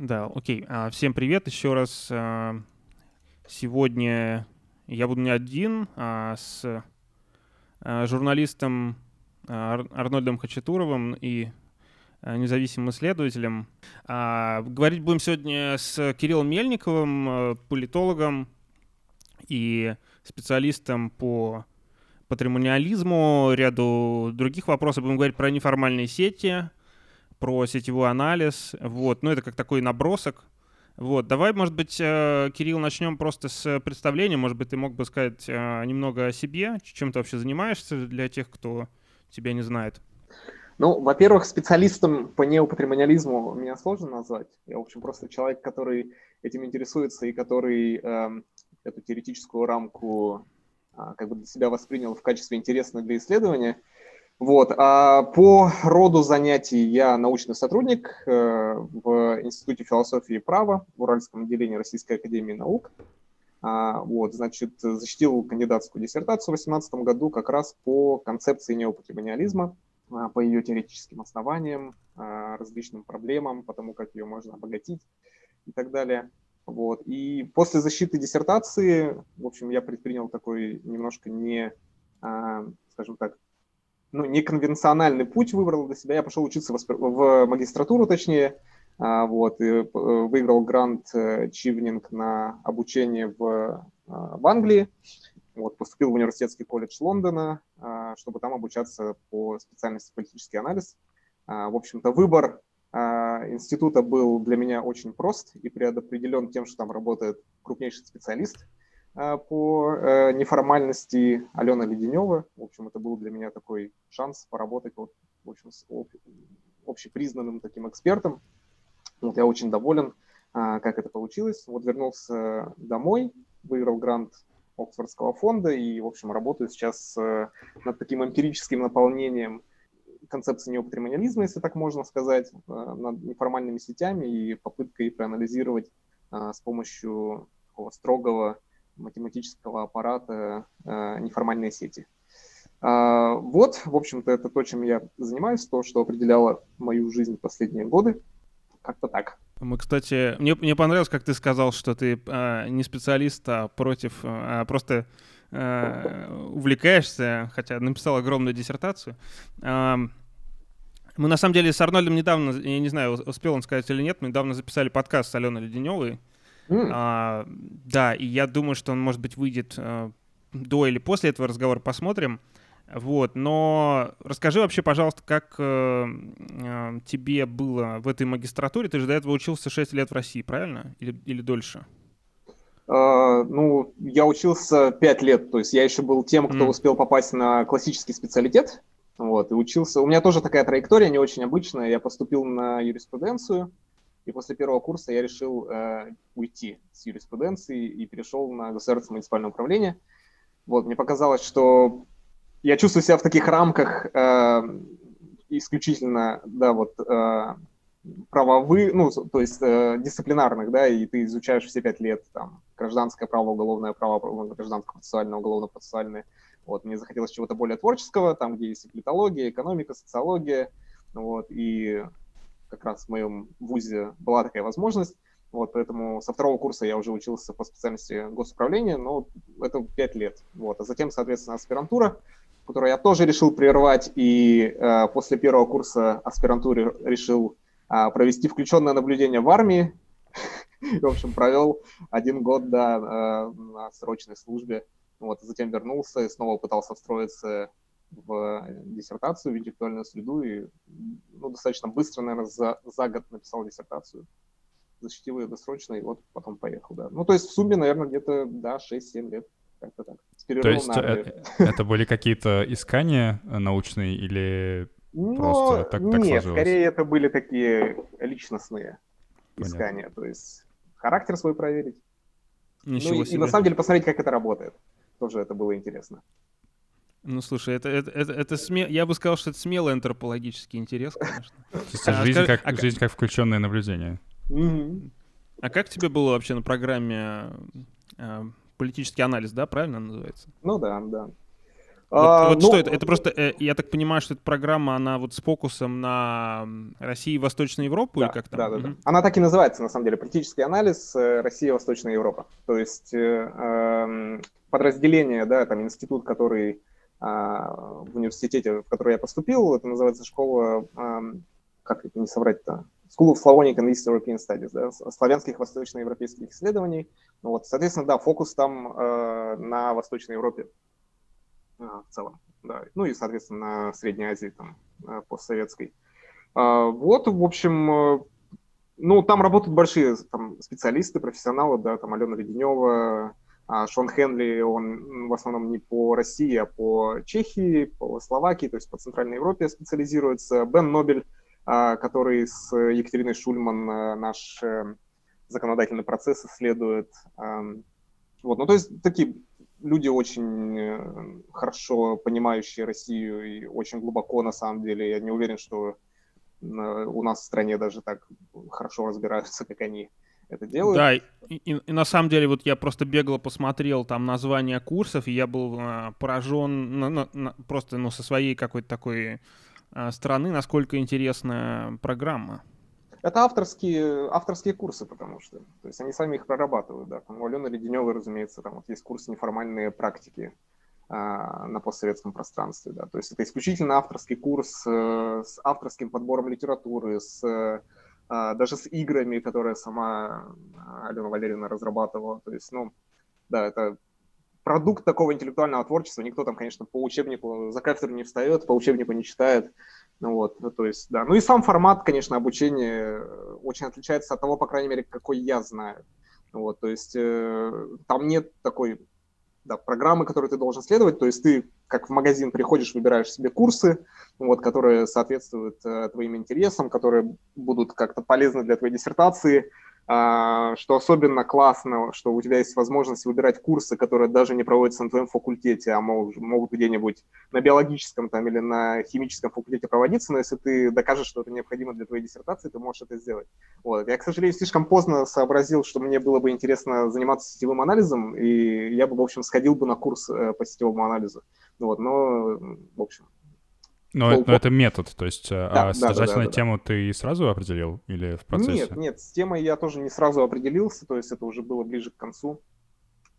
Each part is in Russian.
Да, окей. А, всем привет еще раз. А, сегодня я буду не один, а с а, журналистом Арнольдом Хачатуровым и независимым исследователем. Говорить будем сегодня с Кириллом Мельниковым, политологом и специалистом по патримониализму, ряду других вопросов. Будем говорить про неформальные сети, про сетевой анализ. Вот. Ну, это как такой набросок. Вот, давай, может быть, э, Кирилл, начнем просто с представления. Может быть, ты мог бы сказать э, немного о себе, чем ты вообще занимаешься для тех, кто тебя не знает. Ну, во-первых, специалистом по неопатримониализму меня сложно назвать. Я, в общем, просто человек, который этим интересуется и который э, эту теоретическую рамку э, как бы для себя воспринял в качестве интересной для исследования. Вот. А по роду занятий я научный сотрудник э, в Институте философии и права в Уральском отделении Российской академии наук. А, вот, значит, защитил кандидатскую диссертацию в 2018 году как раз по концепции неопатримониализма, а, по ее теоретическим основаниям, а, различным проблемам, по тому, как ее можно обогатить и так далее. Вот. И после защиты диссертации, в общем, я предпринял такой немножко не, скажем так, ну, неконвенциональный путь выбрал для себя. Я пошел учиться в, в магистратуру, точнее, а, вот, и э, выиграл грант э, Чивнинг на обучение в, а, в Англии. Вот, поступил в университетский колледж Лондона, а, чтобы там обучаться по специальности политический анализ. В общем-то, выбор института был для меня очень прост и предопределен тем, что там работает крупнейший специалист – Э, по э, неформальности Алена Леденева. В общем, это был для меня такой шанс поработать вот, в общем, с общепризнанным таким экспертом. Вот я очень доволен, э, как это получилось. Вот вернулся домой, выиграл грант Оксфордского фонда и, в общем, работаю сейчас над таким эмпирическим наполнением концепции неопатримониализма, если так можно сказать, над неформальными сетями и попыткой проанализировать с помощью такого строгого математического аппарата э, неформальные сети. А, вот, в общем-то, это то, чем я занимаюсь, то, что определяло мою жизнь последние годы. Как-то так. Мы, кстати, мне, мне понравилось, как ты сказал, что ты э, не специалист, а против, а просто э, увлекаешься, хотя написал огромную диссертацию. Э, мы, на самом деле, с Арнольдом недавно, я не знаю, успел он сказать или нет, мы недавно записали подкаст с Аленой Леденевой, Mm. А, да, и я думаю, что он, может быть, выйдет а, до или после этого разговора, посмотрим. Вот, но расскажи вообще, пожалуйста, как э, э, тебе было в этой магистратуре? Ты же до этого учился 6 лет в России, правильно? Или, или дольше? Uh, ну, я учился 5 лет, то есть я еще был тем, кто mm. успел попасть на классический специалитет. Вот, и учился. У меня тоже такая траектория не очень обычная. Я поступил на юриспруденцию, и после первого курса я решил э, уйти с юриспруденции и перешел на государственное муниципальное управление. Вот, мне показалось, что я чувствую себя в таких рамках э, исключительно, да, вот, э, правовых, ну, то есть э, дисциплинарных, да, и ты изучаешь все пять лет, там, гражданское право, уголовное право, гражданское процессуальное, уголовно-процессуальное. Вот, мне захотелось чего-то более творческого, там, где есть и политология, экономика, социология, вот, и как раз в моем вузе была такая возможность. Вот, поэтому со второго курса я уже учился по специальности госуправления, но это пять лет. Вот, а затем, соответственно, аспирантура, которую я тоже решил прервать, и э, после первого курса аспирантуры решил э, провести включенное наблюдение в армии. В общем, провел один год э, на срочной службе. Вот, затем вернулся и снова пытался встроиться в диссертацию, в интеллектуальную среду, и ну, достаточно быстро, наверное, за, за год написал диссертацию, защитил ее досрочно, и вот потом поехал, да. Ну, то есть в сумме, наверное, где-то, да, 6-7 лет, как-то так. То есть это, это были какие-то искания научные или Но, просто так, так Нет, сложилось? скорее это были такие личностные Понятно. искания, то есть характер свой проверить. Ничего ну, и, себе. и на самом деле посмотреть, как это работает. Тоже это было интересно. Ну, слушай, это, это, это, это сме... я бы сказал, что это смелый антропологический интерес, конечно. То есть а, жизнь, как, а, жизнь как включенное наблюдение. А как тебе было вообще на программе э, политический анализ, да, правильно называется? Ну да, да. Вот, а, вот ну, что это? Это просто, э, я так понимаю, что эта программа, она вот с фокусом на России и Восточную Европу да, или как то Да, да, угу. да. Она так и называется, на самом деле, политический анализ э, России и Восточная Европа. То есть э, э, подразделение, да, там институт, который в университете, в который я поступил, это называется школа, как это не соврать-то, School of Slavonic and East European Studies, да, славянских восточноевропейских исследований. Вот, соответственно, да, фокус там э, на Восточной Европе в целом, да, ну и, соответственно, на Средней Азии, там, постсоветской. А, вот, в общем, ну, там работают большие там, специалисты, профессионалы, да, там Алена Веденева, а, Шон Хенли, он в основном не по России, а по Чехии, по Словакии, то есть по Центральной Европе специализируется. Бен Нобель, а, который с Екатериной Шульман э, наш э, законодательный процесс исследует. Вот, ну, то есть такие люди очень э, хорошо понимающие Россию и очень глубоко, на самом деле. Я не уверен, что э, у нас в стране даже так хорошо разбираются, как они это делают. Да, и, и, и на самом деле вот я просто бегло посмотрел там названия курсов, и я был а, поражен на, на, на, просто ну, со своей какой-то такой а, стороны, насколько интересная программа. Это авторские, авторские курсы, потому что. То есть они сами их прорабатывают, да. Там у Алены Леденевой, разумеется, там вот есть курс неформальные практики а, на постсоветском пространстве, да. То есть это исключительно авторский курс э, с авторским подбором литературы, с э, даже с играми, которые сама Алена Валерьевна разрабатывала. То есть, ну, да, это продукт такого интеллектуального творчества. Никто там, конечно, по учебнику за кафедру не встает, по учебнику не читает. Ну вот, ну, то есть, да. Ну и сам формат, конечно, обучения э, очень отличается от того, по крайней мере, какой я знаю. Вот, то есть э, там нет такой да, программы, которой ты должен следовать. То есть ты как в магазин приходишь, выбираешь себе курсы, вот, которые соответствуют э, твоим интересам, которые будут как-то полезны для твоей диссертации, что особенно классно, что у тебя есть возможность выбирать курсы, которые даже не проводятся на твоем факультете, а могут, могут где-нибудь на биологическом там, или на химическом факультете проводиться, но если ты докажешь, что это необходимо для твоей диссертации, ты можешь это сделать. Вот. Я, к сожалению, слишком поздно сообразил, что мне было бы интересно заниматься сетевым анализом, и я бы, в общем, сходил бы на курс э, по сетевому анализу. Вот. Но, в общем, но, это, но это метод, то есть э, да, а содержательную да, да, тему ты сразу определил или в процессе? Нет, нет, с темой я тоже не сразу определился, то есть это уже было ближе к концу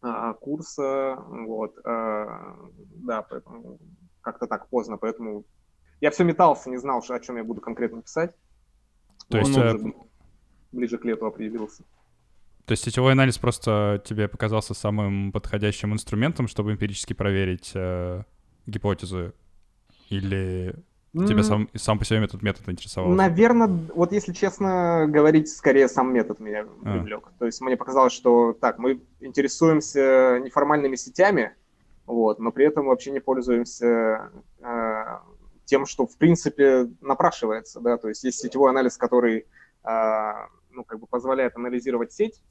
а, курса, вот, а, да, поэтому как-то так поздно, поэтому я все метался, не знал, о чем я буду конкретно писать. То есть... А... Уже ближе к лету определился. То есть сетевой анализ просто тебе показался самым подходящим инструментом, чтобы эмпирически проверить э, гипотезы или Тебя сам, сам по себе этот метод интересовал? Наверное, вот если честно говорить, скорее сам метод меня а. привлек. То есть мне показалось, что так, мы интересуемся неформальными сетями, вот, но при этом вообще не пользуемся э, тем, что в принципе напрашивается, да, то есть есть сетевой анализ, который э, ну, как бы позволяет анализировать сеть,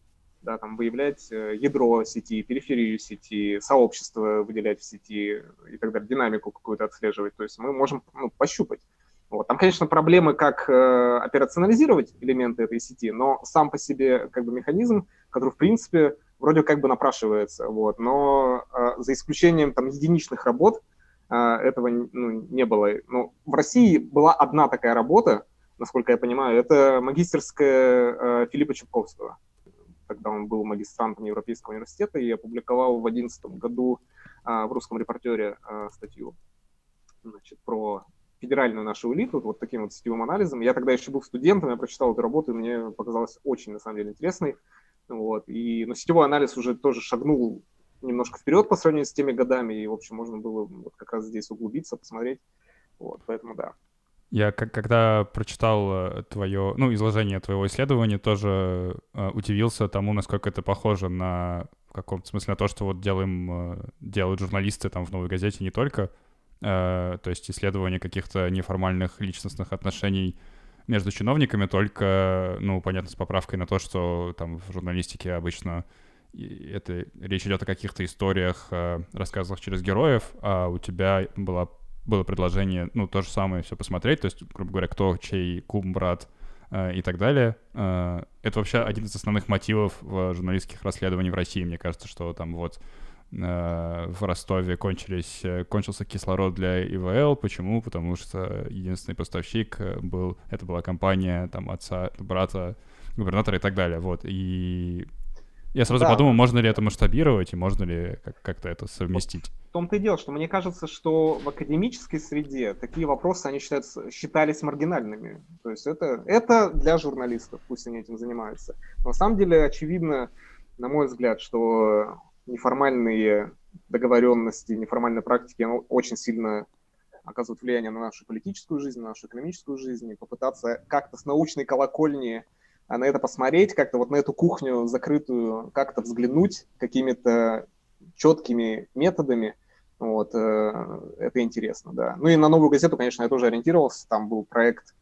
да, там выявлять э, ядро сети, периферию сети, сообщество выделять в сети и так далее, динамику какую-то отслеживать. То есть мы можем ну, пощупать. Вот. Там, конечно, проблемы, как э, операционализировать элементы этой сети, но сам по себе как бы механизм, который, в принципе, вроде как бы напрашивается. Вот. Но э, за исключением там единичных работ э, этого ну, не было. Ну, в России была одна такая работа, насколько я понимаю, это магистерская э, Филиппа Чепковского когда он был магистрантом Европейского университета и опубликовал в 2011 году а, в русском репортере а, статью значит, про федеральную нашу элиту, вот таким вот сетевым анализом. Я тогда еще был студентом, я прочитал эту работу, и мне показалось очень, на самом деле, интересной. Вот. И, но сетевой анализ уже тоже шагнул немножко вперед по сравнению с теми годами, и, в общем, можно было вот как раз здесь углубиться, посмотреть. Вот, поэтому да. Я как, когда прочитал э, твое, ну, изложение твоего исследования, тоже э, удивился тому, насколько это похоже на в каком-то смысле на то, что вот делаем, э, делают журналисты там в «Новой газете» не только, э, то есть исследование каких-то неформальных личностных отношений между чиновниками, только, ну, понятно, с поправкой на то, что там в журналистике обычно это речь идет о каких-то историях, э, через героев, а у тебя была было предложение, ну, то же самое все посмотреть, то есть, грубо говоря, кто, чей кум, брат э, и так далее. Э, это вообще один из основных мотивов в журналистских расследований в России, мне кажется, что там вот в Ростове кончились, кончился кислород для ИВЛ. Почему? Потому что единственный поставщик был, это была компания там отца, брата губернатора и так далее. Вот. И я сразу да. подумал, можно ли это масштабировать и можно ли как-то это совместить. В том-то и дело, что мне кажется, что в академической среде такие вопросы, они считаются, считались маргинальными. То есть это, это для журналистов, пусть они этим занимаются. Но на самом деле очевидно, на мой взгляд, что неформальные договоренности, неформальные практики очень сильно оказывают влияние на нашу политическую жизнь, на нашу экономическую жизнь, и попытаться как-то с научной колокольни а на это посмотреть, как-то вот на эту кухню закрытую, как-то взглянуть какими-то четкими методами, вот, э, это интересно, да. Ну и на новую газету, конечно, я тоже ориентировался, там был проект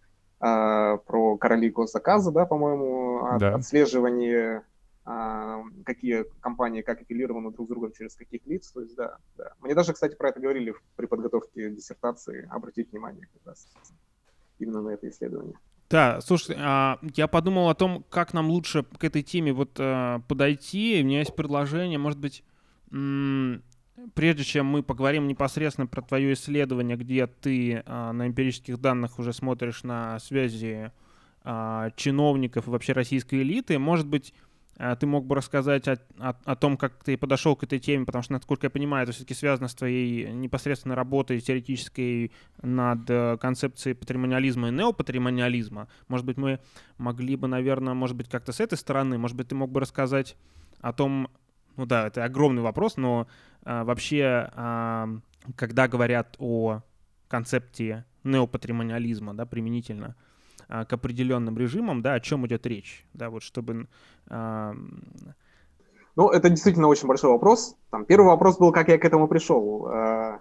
э, про короли госзаказа, да, по-моему, от, да. отслеживание, э, какие компании как апеллированы друг с другом через каких лиц, то есть, да, да. Мне даже, кстати, про это говорили при подготовке диссертации, обратить внимание как раз именно на это исследование. Да, слушай, а, я подумал о том, как нам лучше к этой теме вот а, подойти. У меня есть предложение, может быть, прежде чем мы поговорим непосредственно про твое исследование, где ты а, на эмпирических данных уже смотришь на связи чиновников и вообще российской элиты, может быть, а ты мог бы рассказать о, о, о том, как ты подошел к этой теме, потому что, насколько я понимаю, это все-таки связано с твоей непосредственной работой теоретической над э, концепцией патримониализма и неопатримониализма. Может быть, мы могли бы, наверное, может быть, как-то с этой стороны, может быть, ты мог бы рассказать о том, ну да, это огромный вопрос, но а, вообще, а, когда говорят о концепте неопатримониализма, да, применительно, а, к определенным режимам, да, о чем идет речь, да, вот чтобы... А... Ну, это действительно очень большой вопрос. Там первый вопрос был, как я к этому пришел. А,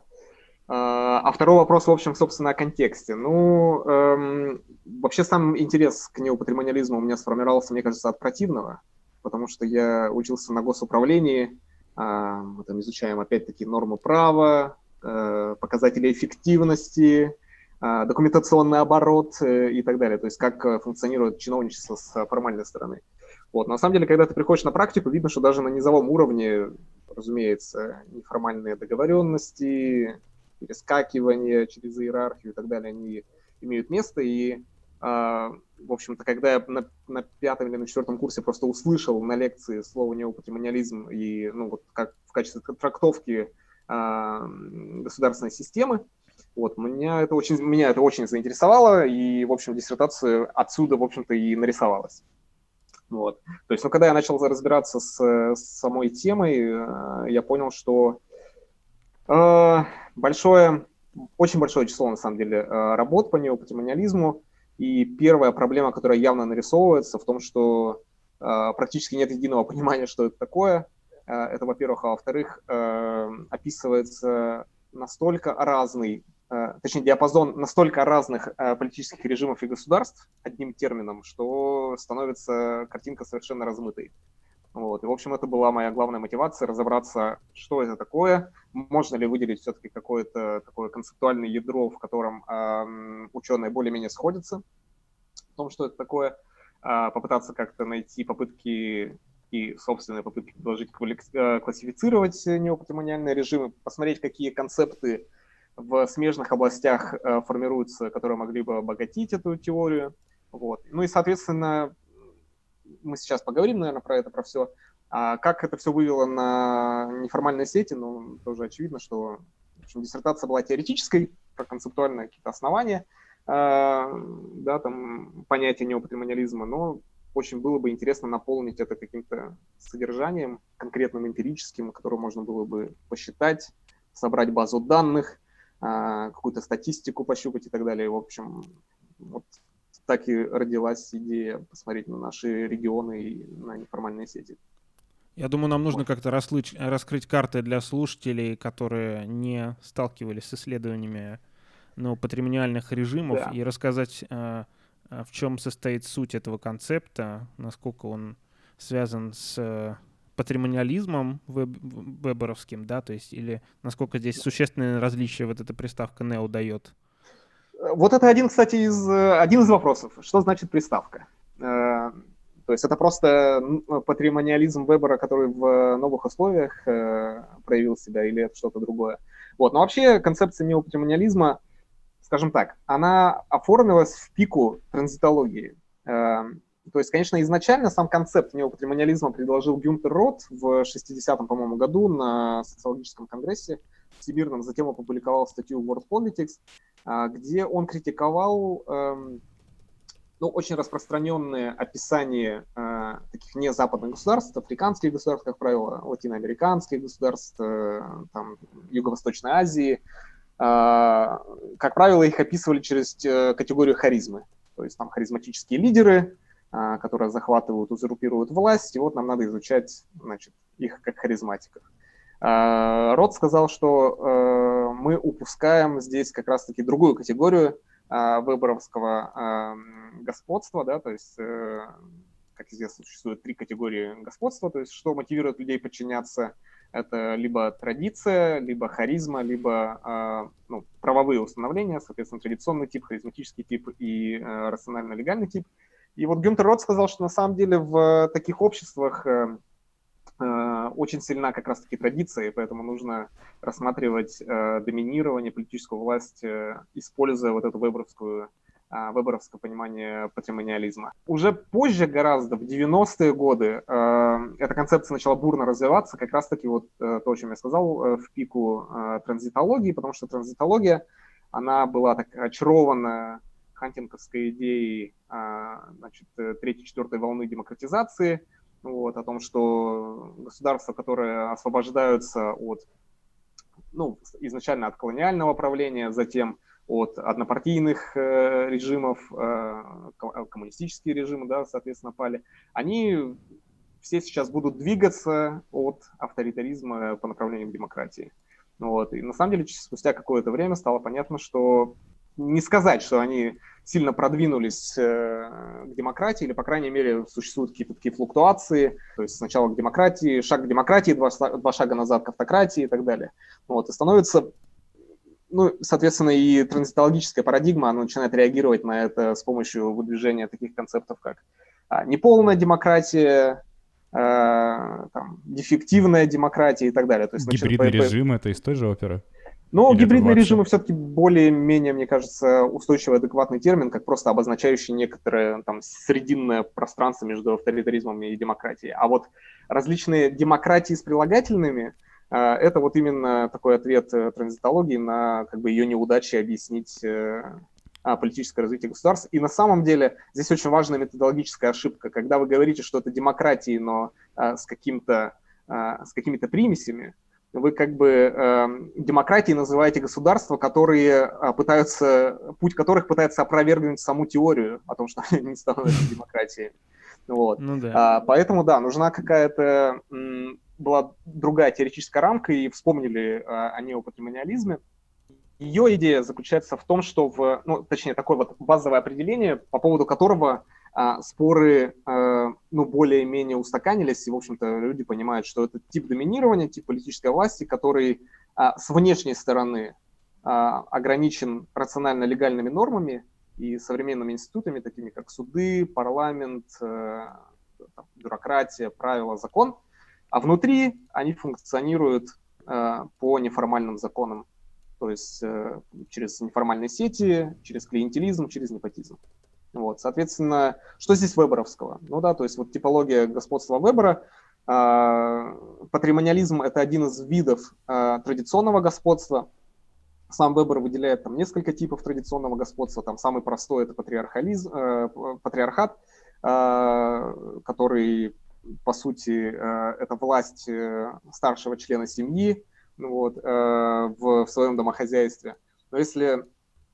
а, второй вопрос, в общем, собственно, о контексте. Ну, эм, вообще сам интерес к неопатримониализму у меня сформировался, мне кажется, от противного, потому что я учился на госуправлении, э, мы там изучаем, опять-таки, нормы права, э, показатели эффективности, документационный оборот э, и так далее, то есть как э, функционирует чиновничество с формальной стороны. Вот. На самом деле, когда ты приходишь на практику, видно, что даже на низовом уровне, разумеется, неформальные договоренности, перескакивания через иерархию и так далее, они имеют место. И, а, в общем-то, когда я на, на пятом или на четвертом курсе просто услышал на лекции слово неопатримониализм и, ну, вот как в качестве трактовки а, государственной системы, вот, меня это очень, меня это очень заинтересовало, и, в общем, диссертация отсюда, в общем-то, и нарисовалась. Вот. То есть, ну, когда я начал разбираться с, с самой темой, э, я понял, что э, большое, очень большое число, на самом деле, э, работ по неопатимониализму, и первая проблема, которая явно нарисовывается, в том, что э, практически нет единого понимания, что это такое. Э, это, во-первых, а во-вторых, э, описывается настолько разный точнее, диапазон настолько разных э, политических режимов и государств одним термином, что становится картинка совершенно размытой. Вот. И, в общем, это была моя главная мотивация, разобраться, что это такое, можно ли выделить все-таки какое-то такое концептуальное ядро, в котором э, ученые более-менее сходятся в том, что это такое, э, попытаться как-то найти попытки и собственные попытки предложить э, классифицировать неопатримониальные режимы, посмотреть, какие концепты в смежных областях э, формируются, которые могли бы обогатить эту теорию. Вот. Ну и, соответственно, мы сейчас поговорим, наверное, про это, про все. А как это все вывело на неформальные сети, ну, тоже очевидно, что в общем, диссертация была теоретической, про концептуальные какие-то основания, э, да, там, понятия неопатримониализма, но очень было бы интересно наполнить это каким-то содержанием, конкретным эмпирическим, которое можно было бы посчитать, собрать базу данных, какую-то статистику пощупать и так далее. В общем, вот так и родилась идея посмотреть на наши регионы и на неформальные сети. Я думаю, нам нужно как-то раслыть, раскрыть карты для слушателей, которые не сталкивались с исследованиями ну, патримониальных режимов, да. и рассказать, а, а, в чем состоит суть этого концепта, насколько он связан с патримониализмом веб, веберовским, да, то есть, или насколько здесь существенное различие вот эта приставка neo дает? Вот это один, кстати, из, один из вопросов. Что значит приставка? Э, То есть это просто патримониализм Вебера, который в новых условиях э, проявил себя, или это что-то другое. Вот. Но вообще концепция неопатримониализма, скажем так, она оформилась в пику транзитологии. Э, то есть, конечно, изначально сам концепт неопатримониализма предложил Гюнтер Рот в 60-м, по-моему, году на социологическом конгрессе всемирном, затем опубликовал статью World Politics, а, где он критиковал эм, ну, очень распространенные описания э, таких незападных государств, африканских государств, как правило, латиноамериканских государств, э, там, Юго-Восточной Азии. Э, как правило, их описывали через э, категорию харизмы. То есть там харизматические лидеры, которые захватывают, узурпируют власть, и вот нам надо изучать значит, их как харизматиков. Э, Рот сказал, что э, мы упускаем здесь как раз-таки другую категорию э, выборовского господства, да, то есть, как известно, существует три категории господства, то есть что мотивирует людей подчиняться, это либо традиция, либо харизма, либо ну, правовые установления, соответственно, традиционный тип, харизматический тип и рационально-легальный тип. И вот Гюнтер Рот сказал, что на самом деле в таких обществах Э, очень сильна как раз-таки традиция, и поэтому нужно рассматривать э, доминирование, политическую власть, э, используя вот эту выборовскую э, выборовское понимание патримониализма. Уже позже гораздо, в 90-е годы, э, эта концепция начала бурно развиваться, как раз-таки вот э, то, о чем я сказал, э, в пику э, транзитологии, потому что транзитология, она была так очарована хантинговской идеей э, значит, третьей-четвертой волны демократизации – вот, о том, что государства, которые освобождаются от, ну, изначально от колониального правления, затем от однопартийных э, режимов, э, коммунистические режимы, да, соответственно, пали, они все сейчас будут двигаться от авторитаризма по направлению к демократии. Вот. И на самом деле, спустя какое-то время стало понятно, что не сказать, что они сильно продвинулись э, к демократии, или, по крайней мере, существуют какие-то такие флуктуации, то есть сначала к демократии, шаг к демократии, два, два шага назад к автократии и так далее. Вот, и становится, ну, соответственно, и транзитологическая парадигма, она начинает реагировать на это с помощью выдвижения таких концептов, как а, неполная демократия, э, там, дефективная демократия и так далее. То есть, Гибридный значит, режим — это из той же оперы? Но Или гибридные режимы все-таки более-менее, мне кажется, устойчивый, адекватный термин, как просто обозначающий некоторое там срединное пространство между авторитаризмом и демократией. А вот различные демократии с прилагательными э, это вот именно такой ответ э, транзитологии на как бы ее неудачи объяснить э, политическое развитие государств. И на самом деле здесь очень важная методологическая ошибка. Когда вы говорите, что это демократии, но с, каким-то, с какими-то примесями, вы как бы э, демократией называете государства, которые э, пытаются, путь которых пытается опровергнуть саму теорию о том, что они не становятся демократией. Вот. Ну, да. а, поэтому, да, нужна какая-то была другая теоретическая рамка, и вспомнили а, о неопатримониализме. Ее идея заключается в том, что в, ну, точнее, такое вот базовое определение, по поводу которого а, споры а, ну, более-менее устаканились, и, в общем-то, люди понимают, что это тип доминирования, тип политической власти, который а, с внешней стороны ограничен рационально-легальными нормами и современными институтами, такими как суды, парламент, бюрократия, правила, закон, а внутри они функционируют по неформальным законам, то есть через неформальные сети, через клиентелизм, через непотизм. Вот, соответственно, что здесь выборовского? Ну да, то есть вот типология господства выбора, э, патримониализм – это один из видов э, традиционного господства. Сам Вебер выделяет там несколько типов традиционного господства. Там самый простой – это патриархализм, э, патриархат, э, который, по сути, э, это власть э, старшего члена семьи ну вот, в своем домохозяйстве. Но если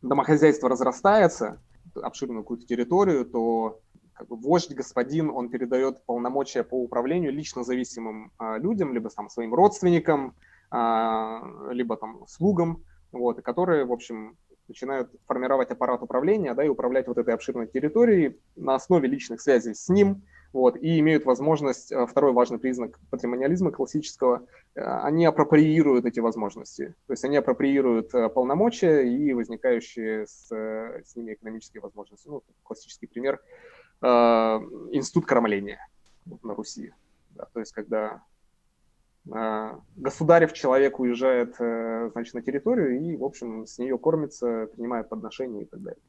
домохозяйство разрастается, обширную какую-то территорию, то как бы вождь, господин, он передает полномочия по управлению лично зависимым а, людям, либо там своим родственникам, а, либо там слугам, вот, которые, в общем, начинают формировать аппарат управления, да, и управлять вот этой обширной территорией на основе личных связей с ним, вот, и имеют возможность, э, второй важный признак патримониализма классического, э, они апроприируют эти возможности, то есть они апроприируют э, полномочия и возникающие с, с ними экономические возможности. Ну, классический пример институт кормления на Руси. Да, то есть, когда государев человек уезжает, значит, на территорию и, в общем, с нее кормится, принимает подношения и так далее.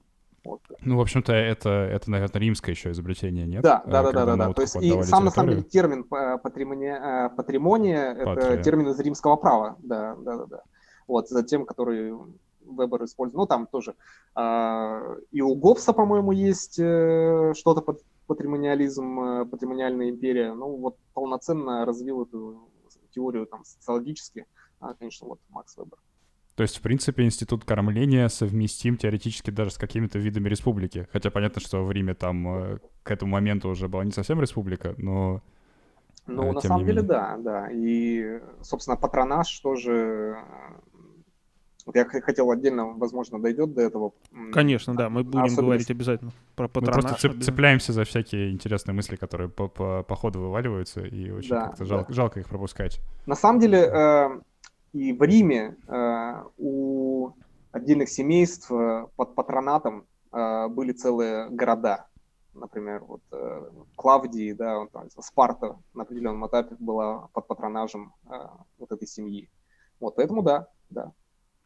Вот. Ну, в общем-то, это, это, наверное, римское еще изобретение, нет? Да, да, да, да, да, да. То есть и сам, территорию? на самом деле, термин патримония, патримония — это термин из римского права, да, да, да, да. Вот, за тем, который Вебер использует. Ну, там тоже э, и у Гоббса, по-моему, есть э, что-то под патримониализм, э, патримониальная империя. Ну, вот полноценно развил эту теорию там социологически, а, конечно, вот Макс Вебер. То есть, в принципе, институт кормления совместим теоретически даже с какими-то видами республики. Хотя понятно, что в Риме там э, к этому моменту уже была не совсем республика, но... Ну, на самом деле, да, да. И, собственно, патронаж тоже вот я хотел отдельно, возможно, дойдет до этого. Конечно, да, мы будем Особенность... говорить обязательно про патронаж. Мы просто цеп- цепляемся за всякие интересные мысли, которые по, по, по ходу вываливаются, и очень да, как-то жал, да. жалко их пропускать. На самом деле, э, и в Риме э, у отдельных семейств э, под патронатом э, были целые города. Например, вот Клавдии, да, вот, там, Спарта на определенном этапе была под патронажем вот этой семьи. Вот, поэтому да, да.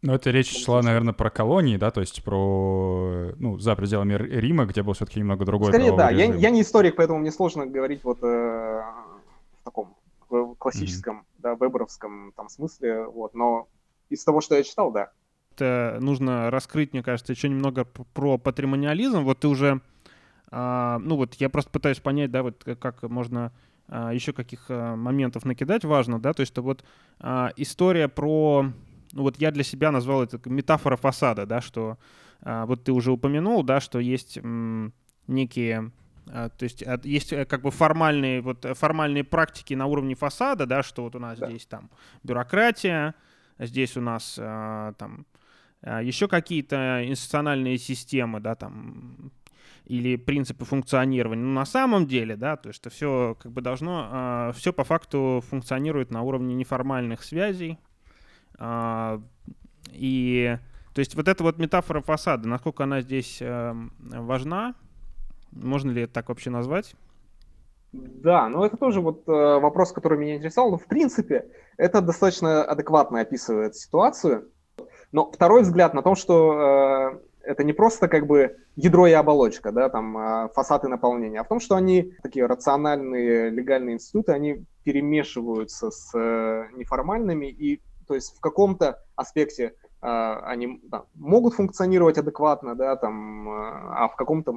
Ну, это речь шла, наверное, про колонии, да, то есть про, ну, за пределами Рима, где был все-таки немного другой Скорее, да. Я, я не историк, поэтому мне сложно говорить вот э, в таком в классическом, mm-hmm. да, веберовском там смысле, вот, но из того, что я читал, да. Это нужно раскрыть, мне кажется, еще немного про патримониализм. Вот ты уже, а, ну вот я просто пытаюсь понять, да, вот как можно а, еще каких а, моментов накидать важно, да, то есть что вот а, история про ну вот я для себя назвал это метафора фасада, да, что а, вот ты уже упомянул, да, что есть м, некие то есть а, есть э, как бы формальные, вот, э, формальные практики на уровне фасада, да, что вот у нас да. здесь там бюрократия, здесь у нас а, там а, еще какие-то институциональные системы, да, там или принципы функционирования. Но на самом деле, да, то есть это все как бы должно, а, все по факту функционирует на уровне неформальных связей, а, и то есть вот эта вот метафора фасада, насколько она здесь э, важна, можно ли это так вообще назвать? Да, ну это тоже вот э, вопрос, который меня интересовал. Но в принципе это достаточно адекватно описывает ситуацию. Но второй взгляд на том, что э, это не просто как бы ядро и оболочка, да, там э, фасад и наполнение, а в том, что они такие рациональные легальные институты, они перемешиваются с э, неформальными и то есть в каком-то аспекте э, они да, могут функционировать адекватно, да, там, э, а в каком-то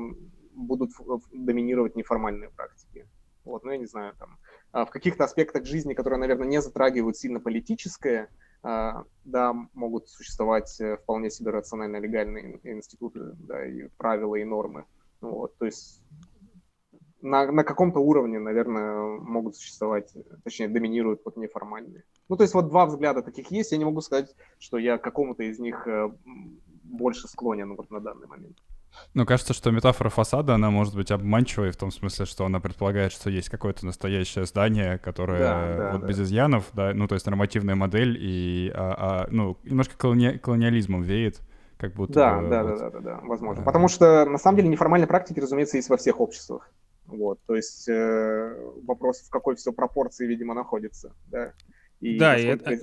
будут доминировать неформальные практики. Вот, ну, я не знаю, там, э, в каких-то аспектах жизни, которые, наверное, не затрагивают сильно политическое, э, да, могут существовать э, вполне себе рационально-легальные институты, да, и правила, и нормы. Вот, то есть на, на каком-то уровне, наверное, могут существовать, точнее, доминируют вот неформальные. Ну, то есть вот два взгляда таких есть. Я не могу сказать, что я к какому-то из них э, больше склонен вот на данный момент. Ну, кажется, что метафора фасада, она может быть обманчивой в том смысле, что она предполагает, что есть какое-то настоящее здание, которое да, да, вот да. без изъянов, да, ну, то есть нормативная модель, и, а, а, ну, немножко колони... колониализмом веет, как будто да, бы, да, вот, да, да, да, да, возможно. А... Потому что, на самом деле, неформальные практики, разумеется, есть во всех обществах. Вот, то есть э, вопрос, в какой все пропорции, видимо, находится, да. И да, и это...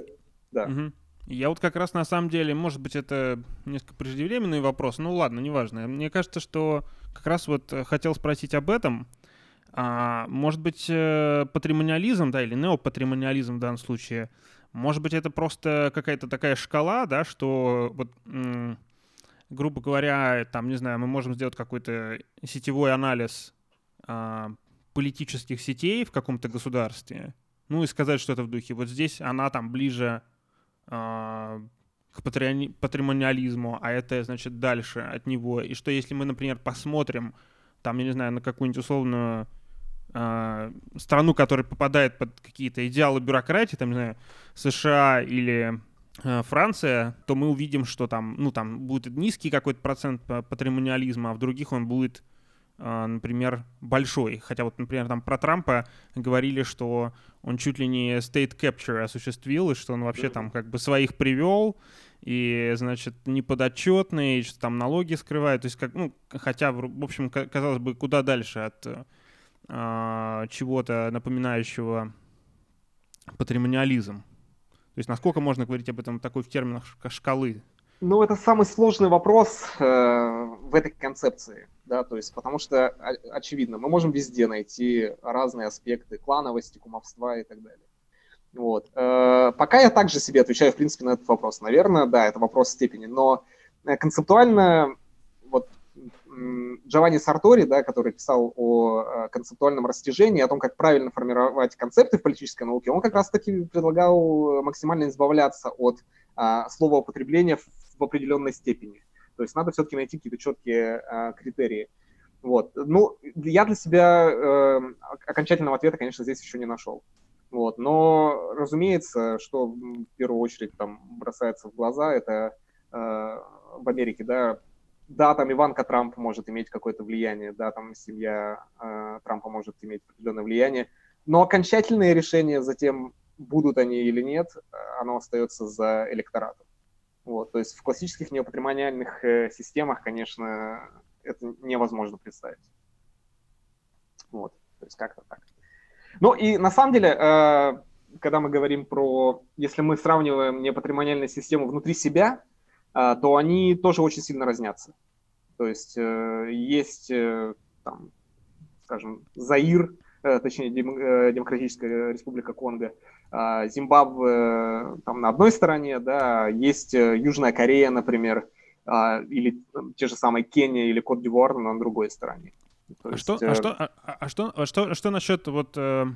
Да. Угу. Я вот как раз на самом деле, может быть, это несколько преждевременный вопрос, ну ладно, неважно. Мне кажется, что как раз вот э, хотел спросить об этом. А, может быть, э, патримониализм, да, или неопатримониализм в данном случае, может быть, это просто какая-то такая шкала, да, что вот, грубо говоря, там, не знаю, мы можем сделать какой-то сетевой анализ а, политических сетей в каком-то государстве, ну и сказать что-то в духе, вот здесь она там ближе к патри... патримониализму, а это, значит, дальше от него. И что если мы, например, посмотрим, там, я не знаю, на какую-нибудь условную э, страну, которая попадает под какие-то идеалы бюрократии, там, не знаю, США или э, Франция, то мы увидим, что там, ну, там будет низкий какой-то процент патримониализма, а в других он будет например, большой. Хотя вот, например, там про Трампа говорили, что он чуть ли не state capture осуществил, и что он вообще там как бы своих привел, и, значит, неподотчетный, и что там налоги скрывает. То есть, как, ну, хотя, в общем, казалось бы, куда дальше от э, чего-то напоминающего патримониализм. То есть, насколько можно говорить об этом такой в терминах шкалы? Ну, это самый сложный вопрос э, в этой концепции, да, то есть, потому что, очевидно, мы можем везде найти разные аспекты клановости, кумовства и так далее. Вот. Э, пока я также себе отвечаю, в принципе, на этот вопрос. Наверное, да, это вопрос степени, но э, концептуально вот Джованни Сартори, да, который писал о э, концептуальном растяжении, о том, как правильно формировать концепты в политической науке, он как раз-таки предлагал максимально избавляться от а, слова употребления в, в определенной степени. То есть надо все-таки найти какие-то четкие а, критерии. Вот. Ну, я для себя э, окончательного ответа, конечно, здесь еще не нашел. Вот. Но, разумеется, что в первую очередь там бросается в глаза, это э, в Америке, да, да, там Иванка Трамп может иметь какое-то влияние, да, там семья э, Трампа может иметь определенное влияние, но окончательные решения затем, будут они или нет, оно остается за электоратом. Вот, то есть в классических неопатримониальных э, системах, конечно, это невозможно представить. Вот, то есть как-то так. Ну и на самом деле, э, когда мы говорим про, если мы сравниваем непатримониальную систему внутри себя, э, то они тоже очень сильно разнятся. То есть есть, там, скажем, Заир, точнее, Демократическая Республика Конго, Зимбабве там на одной стороне, да, есть Южная Корея, например, или те же самые Кения или Кот-Д'Ивуар на другой стороне. То а, есть, что, э... а, что, а, а что, а что, что насчет вот э,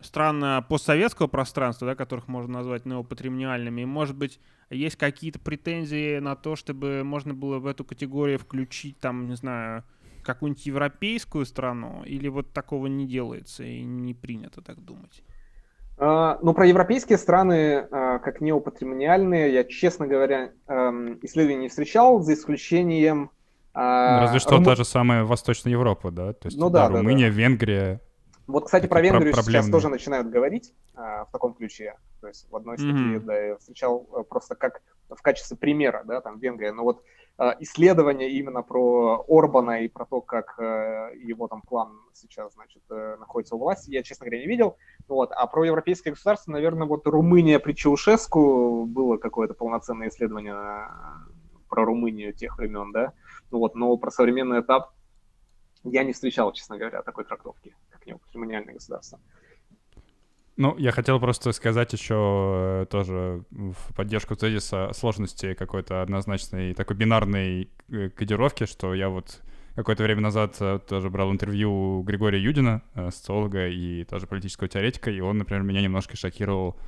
стран постсоветского пространства, да, которых можно назвать неопатримониальными? Может быть, есть какие-то претензии на то, чтобы можно было в эту категорию включить, там, не знаю, какую-нибудь европейскую страну? Или вот такого не делается и не принято так думать? Uh, ну, про европейские страны, uh, как неопатримониальные, я, честно говоря, um, исследований не встречал, за исключением а, Разве что Рум... та же самая Восточная Европа, да? То есть ну, да, да, Румыния, да. Венгрия. Вот, кстати, про Венгрию про- сейчас тоже начинают говорить а, в таком ключе. То есть в одной статье, mm-hmm. да, я встречал а, просто как в качестве примера, да, там Венгрия. Но вот а, исследования именно про Орбана и про то, как а, его там клан сейчас, значит, а, находится у власти, я, честно говоря, не видел. Вот. А про европейское государство, наверное, вот Румыния при Чаушеску было какое-то полноценное исследование про Румынию тех времен, да. Ну вот, но про современный этап я не встречал, честно говоря, такой трактовки, как неопатримониальное государство. Ну, я хотел просто сказать еще э, тоже в поддержку тезиса сложности какой-то однозначной такой бинарной э, кодировки, что я вот какое-то время назад э, тоже брал интервью у Григория Юдина, социолога и тоже политического теоретика, и он, например, меня немножко шокировал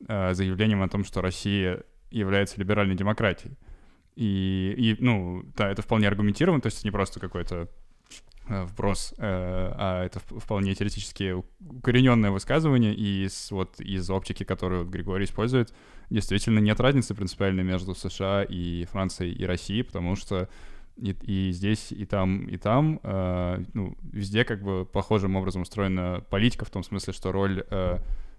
заявлением о том, что Россия является либеральной демократией. И, и, ну, да, это вполне аргументировано, то есть не просто какой-то э, вброс, э, а это вполне теоретически укорененное высказывание, и из, вот из оптики, которую Григорий использует, действительно нет разницы принципиальной между США и Францией и Россией, потому что и, и здесь, и там, и там, э, ну, везде как бы похожим образом устроена политика, в том смысле, что роль э,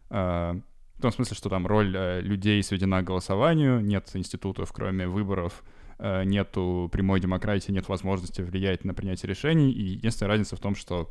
э, в том смысле, что там роль э, людей сведена к голосованию, нет институтов, кроме выборов, э, нету прямой демократии, нет возможности влиять на принятие решений. И единственная разница в том, что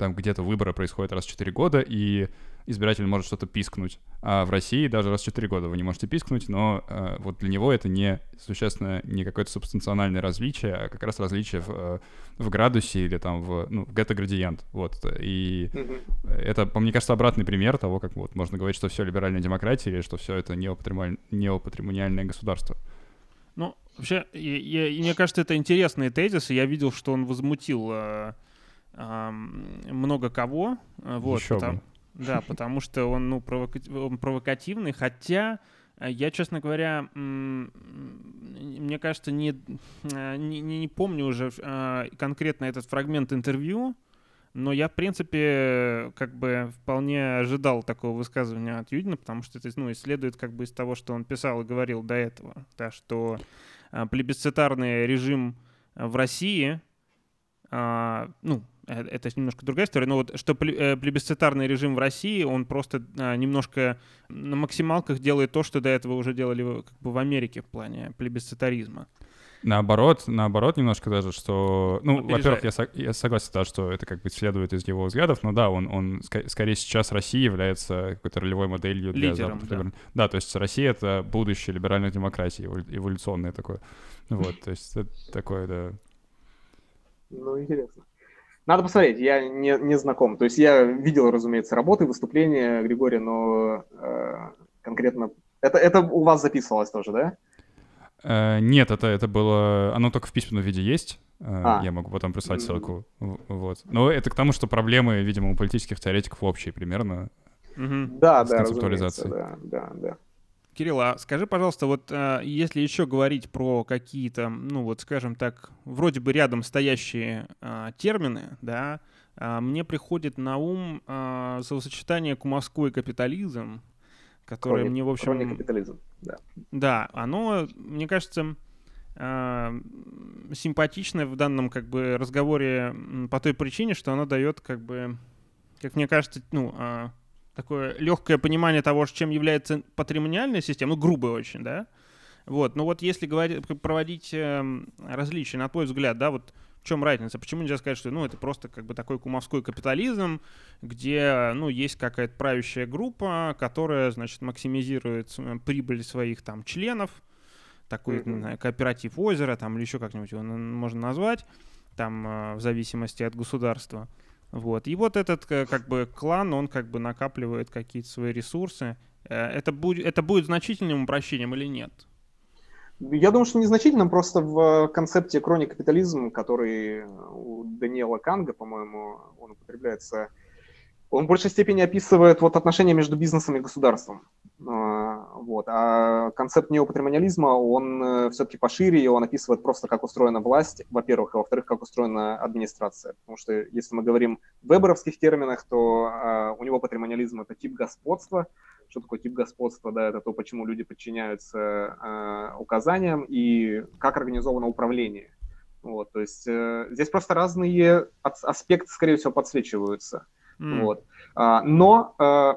там где-то выборы происходят раз в 4 года, и избиратель может что-то пискнуть. А в России даже раз в 4 года вы не можете пискнуть, но э, вот для него это не существенно не какое-то субстанциональное различие, а как раз различие в, э, в градусе или там в, ну, в гетто-градиент. Вот. И mm-hmm. это, мне кажется, обратный пример того, как вот можно говорить, что все либеральная демократия или что все это неопатримониальное государство. Вообще, я, я, мне кажется, это интересный тезис, и я видел, что он возмутил э, много кого. Э, вот, Еще потому, Да, потому что он, ну, провока... он провокативный, хотя э, я, честно говоря, мне кажется, не, э, не, не помню уже конкретно этот фрагмент интервью, но я, в принципе, как бы вполне ожидал такого высказывания от Юдина, потому что это ну, исследует как бы из того, что он писал и говорил до этого, да, что плебисцитарный режим в России а, ну, э, это немножко другая история, но вот что э, плебисцитарный режим в России, он просто а, немножко на максималках делает то, что до этого уже делали как бы в Америке в плане плебисцитаризма. Наоборот, наоборот немножко даже, что... Ну, во-первых, я, я согласен, да, что это как бы следует из его взглядов, но да, он, он ск- скорее сейчас Россия является какой-то ролевой моделью для Лидером, Запада. Да. да, то есть Россия — это будущее либеральной демократии, эволюционное такое. Вот, то есть это такое, да. Ну, интересно. Надо посмотреть, я не, не знаком. То есть я видел, разумеется, работы, выступления Григория, но э, конкретно... Это, это у вас записывалось тоже, да? Э, нет, это, это было... Оно только в письменном виде есть. Э, а. Я могу потом прислать ссылку. Вот. Но это к тому, что проблемы, видимо, у политических теоретиков общие примерно. Угу. Да, да, концептуализацией. Да, да, да. Кирилл, а скажи, пожалуйста, вот э, если еще говорить про какие-то, ну вот, скажем так, вроде бы рядом стоящие э, термины, да, э, мне приходит на ум э, словосочетание «кумовской капитализм», которое кроме, мне, в общем... капитализм, да. Да, оно, мне кажется, э, симпатичное в данном как бы разговоре по той причине, что оно дает как бы, как мне кажется, ну, э, такое легкое понимание того, чем является патримониальная система, ну, грубая очень, да, вот, но вот если говорить, проводить э, различия, на твой взгляд, да, вот чем разница? Почему нельзя сказать, что ну, это просто как бы такой кумовской капитализм, где ну, есть какая-то правящая группа, которая, значит, максимизирует прибыль своих там членов, такой mm-hmm. знаю, кооператив озера, там, или еще как-нибудь его можно назвать, там, э, в зависимости от государства. Вот. И вот этот э, как бы клан, он как бы накапливает какие-то свои ресурсы. Э, это будет, это будет значительным упрощением или нет? Я думаю, что незначительным, просто в концепте крони капитализм, который у Даниэла Канга, по-моему, он употребляется, он в большей степени описывает вот отношения между бизнесом и государством. А, вот. А концепт неопатримониализма, он э, все-таки пошире, и он описывает просто, как устроена власть, во-первых, и во-вторых, как устроена администрация. Потому что если мы говорим в веберовских терминах, то а, у него патримониализм — это тип господства. Что такое тип господства? Да, это то, почему люди подчиняются а, указаниям, и как организовано управление. Вот, то есть э, здесь просто разные аспекты, скорее всего, подсвечиваются. Mm. Вот. но э,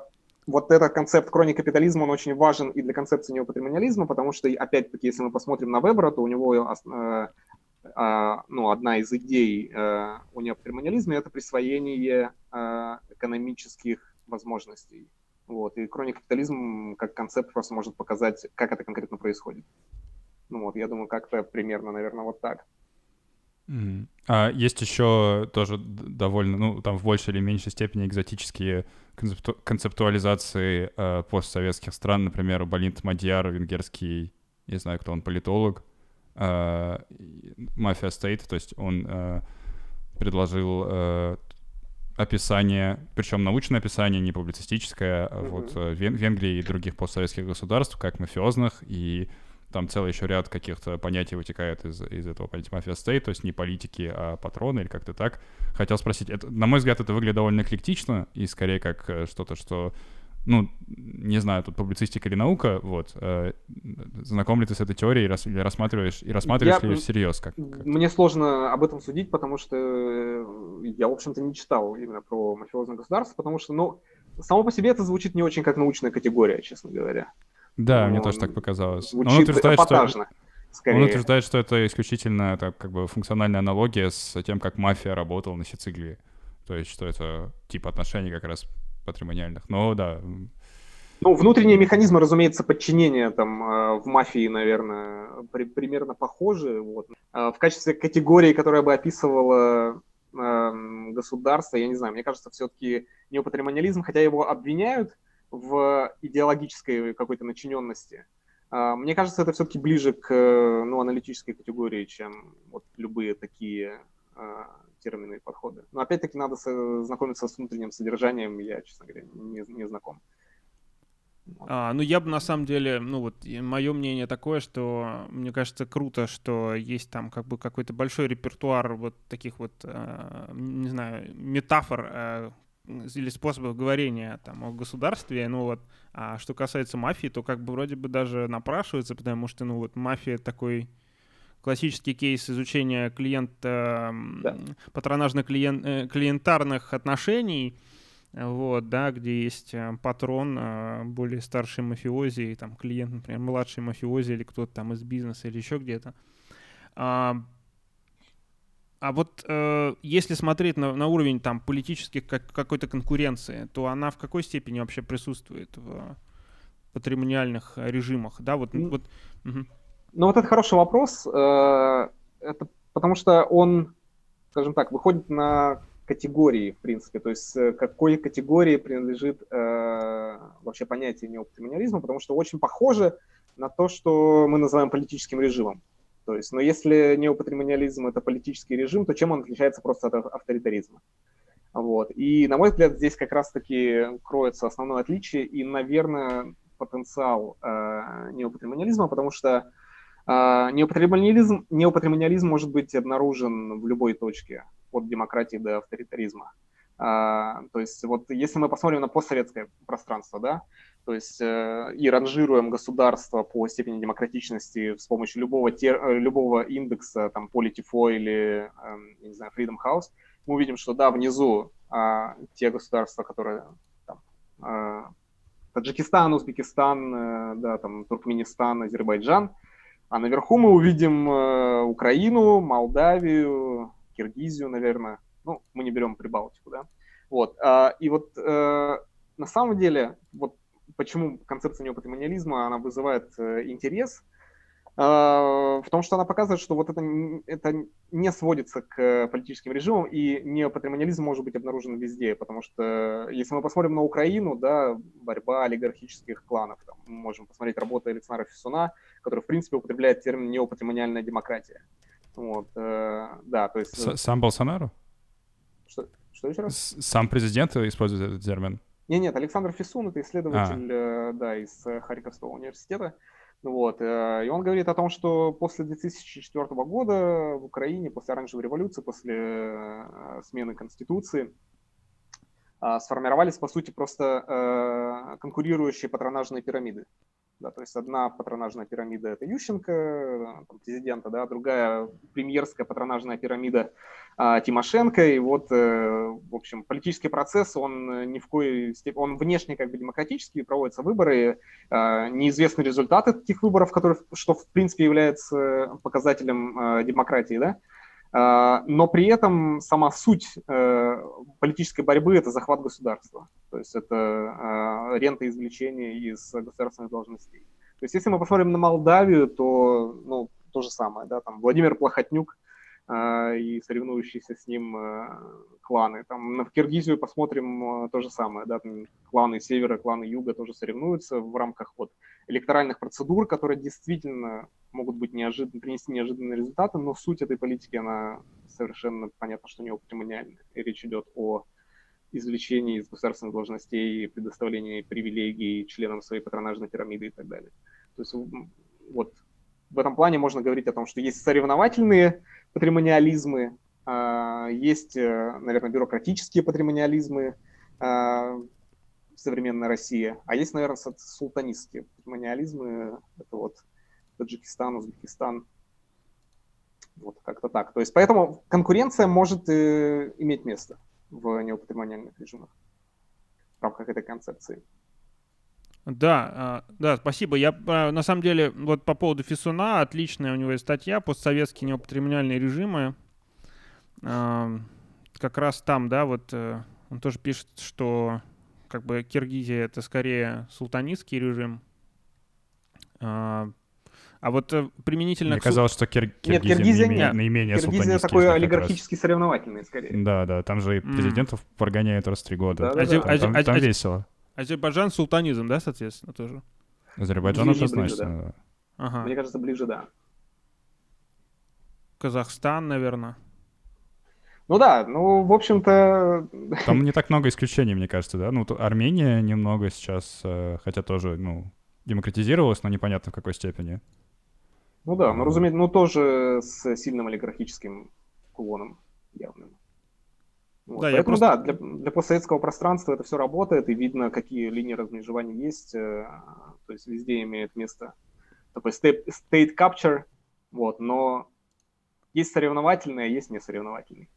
вот этот концепт крони капитализма, он очень важен и для концепции неопатримониализма, потому что, опять-таки, если мы посмотрим на Вебера, то у него э, э, ну, одна из идей э, у неопатримониализма – это присвоение э, экономических возможностей. Вот. И крони капитализм как концепт просто может показать, как это конкретно происходит. Ну вот, я думаю, как-то примерно, наверное, вот так. А есть еще тоже довольно, ну, там в большей или меньшей степени экзотические концепту- концептуализации э, постсоветских стран, например, Балинт Мадьяр, венгерский, не знаю, кто он, политолог, э, Мафия Стейт, то есть он э, предложил э, описание, причем научное описание, не публицистическое, mm-hmm. вот э, Вен- Венгрии и других постсоветских государств, как мафиозных, и там целый еще ряд каких-то понятий вытекает из, из этого понятия мафия стейт, то есть не политики, а патроны или как-то так. Хотел спросить, это, на мой взгляд, это выглядит довольно эклектично и скорее как э, что-то, что ну, не знаю, тут публицистика или наука, вот, э, знаком ли ты с этой теорией рас, или рассматриваешь, и рассматриваешь я, ли всерьез? Как, как? Мне сложно об этом судить, потому что э, я, в общем-то, не читал именно про мафиозное государство, потому что, ну, само по себе это звучит не очень как научная категория, честно говоря. Да, мне тоже так показалось. Но он утверждает, что... Скорее. Он утверждает, что это исключительно это, как бы функциональная аналогия с тем, как мафия работала на Сицилии. То есть, что это тип отношений как раз патримониальных. Но да. Ну, внутренние механизмы, разумеется, подчинения там э, в мафии, наверное, при, примерно похожи. Вот. Э, в качестве категории, которая бы описывала э, государство, я не знаю, мне кажется, все-таки неопатримониализм, хотя его обвиняют, в идеологической какой-то начиненности. А, мне кажется, это все-таки ближе к ну, аналитической категории, чем вот любые такие а, термины и подходы. Но опять-таки надо знакомиться с внутренним содержанием, я, честно говоря, не, не знаком. А, ну, я бы на самом деле, ну вот, мое мнение такое, что мне кажется круто, что есть там как бы какой-то большой репертуар вот таких вот, э, не знаю, метафор, э, или способов говорения там, о государстве. Ну вот, а что касается мафии, то как бы вроде бы даже напрашивается, потому что, ну вот, мафия такой классический кейс изучения клиента, да. патронажно-клиентарных отношений, вот, да, где есть э, патрон, э, более старший мафиози, и там клиент, например, младший мафиози или кто-то там из бизнеса или еще где-то. А, вот э, если смотреть на, на уровень там политических как, какой-то конкуренции, то она в какой степени вообще присутствует в патримониальных режимах, да, вот, ну, вот. Угу. Ну вот это хороший вопрос, это потому что он, скажем так, выходит на категории, в принципе, то есть э, какой категории принадлежит э, вообще понятие неопатримониализма, потому что очень похоже на то, что мы называем политическим режимом. То есть, но если неопатримониализм – это политический режим, то чем он отличается просто от авторитаризма? Вот. И, на мой взгляд, здесь как раз-таки кроется основное отличие и, наверное, потенциал э, неопатримониализма, потому что э, неопатримониализм, неопатримониализм может быть обнаружен в любой точке от демократии до авторитаризма. А, то есть вот если мы посмотрим на постсоветское пространство, да, то есть э, и ранжируем государство по степени демократичности с помощью любого, тер, э, любого индекса, там, Politifo или, э, не знаю, Freedom House, мы увидим, что да, внизу э, те государства, которые там, э, Таджикистан, Узбекистан, э, да, там, Туркменистан, Азербайджан, а наверху мы увидим э, Украину, Молдавию, Киргизию, наверное. Ну, мы не берем Прибалтику, да. Вот. А, и вот э, на самом деле, вот почему концепция неопатримониализма, она вызывает э, интерес, а, в том, что она показывает, что вот это, это не сводится к политическим режимам, и неопатримониализм может быть обнаружен везде, потому что если мы посмотрим на Украину, да, борьба олигархических кланов, там, мы можем посмотреть работу Александра Фисуна, который, в принципе, употребляет термин неопатримониальная демократия. Вот, э, да, то есть... С сам Болсонару? Что, что еще раз? Сам президент использует этот термин? Нет, нет, Александр Фисун, это исследователь, а. да, из э, Харьковского университета. Вот, э, и он говорит о том, что после 2004 года в Украине, после оранжевой революции, после смены конституции, э, сформировались, по сути, просто конкурирующие патронажные пирамиды. Да, то есть одна патронажная пирамида – это Ющенко, там, президента, да, другая премьерская патронажная пирамида а, Тимошенко. И вот, э, в общем, политический процесс, он ни в коей степени, он внешне как бы демократический, проводятся выборы, а, неизвестны результаты таких выборов, которые, что в принципе является показателем а, демократии, да, но при этом сама суть э, политической борьбы – это захват государства. То есть это а, рента извлечения из государственных должностей. То есть если мы посмотрим на Молдавию, то ну, то же самое. Да, там Владимир Плохотнюк а, и соревнующиеся с ним кланы. Там в Киргизию посмотрим то же самое. Да, там кланы севера, кланы юга тоже соревнуются в рамках вот, электоральных процедур, которые действительно могут быть неожиданно, принести неожиданные результаты, но суть этой политики, она совершенно понятно, что не опатримониальная. И речь идет о извлечении из государственных должностей, предоставлении привилегий членам своей патронажной пирамиды и так далее. То есть вот в этом плане можно говорить о том, что есть соревновательные патримониализмы, а, есть, э, наверное, бюрократические патримониализмы, а, современная Россия, а есть, наверное, султанистские патримониализмы, это вот Таджикистан, Узбекистан. Вот как-то так. То есть поэтому конкуренция может э, иметь место в неопатримониальных режимах в рамках этой концепции. Да, а, да, спасибо. Я а, на самом деле вот по поводу Фисуна отличная у него есть статья «Постсоветские неопатримониальные режимы». А, как раз там, да, вот э, он тоже пишет, что как бы Киргизия это скорее султанистский режим, а вот э, применительно... Мне к... казалось, что Кир... Киргизия, нет, Киргизия наименее, нет. наименее Киргизия такой олигархически соревновательный, скорее. Да, да, там же и президентов mm. прогоняют раз в три года. Да, да, там, да. там, там весело. Азербайджан султанизм, да, соответственно, тоже? Азербайджан однозначно, ближе, да. Ага. Мне кажется, ближе, да. Казахстан, наверное. Ну да, ну, в общем-то... Там не так много исключений, мне кажется, да? Ну, Армения немного сейчас, э, хотя тоже, ну, демократизировалась, но непонятно в какой степени. Ну да, ну разумеется, ну тоже с сильным олигархическим кулоном явным. Вот. Да, Поэтому я просто... да, для, для постсоветского пространства это все работает, и видно, какие линии размежевания есть. Э, то есть везде имеет место такой state, state capture, вот, но есть соревновательный, а есть несоревновательный.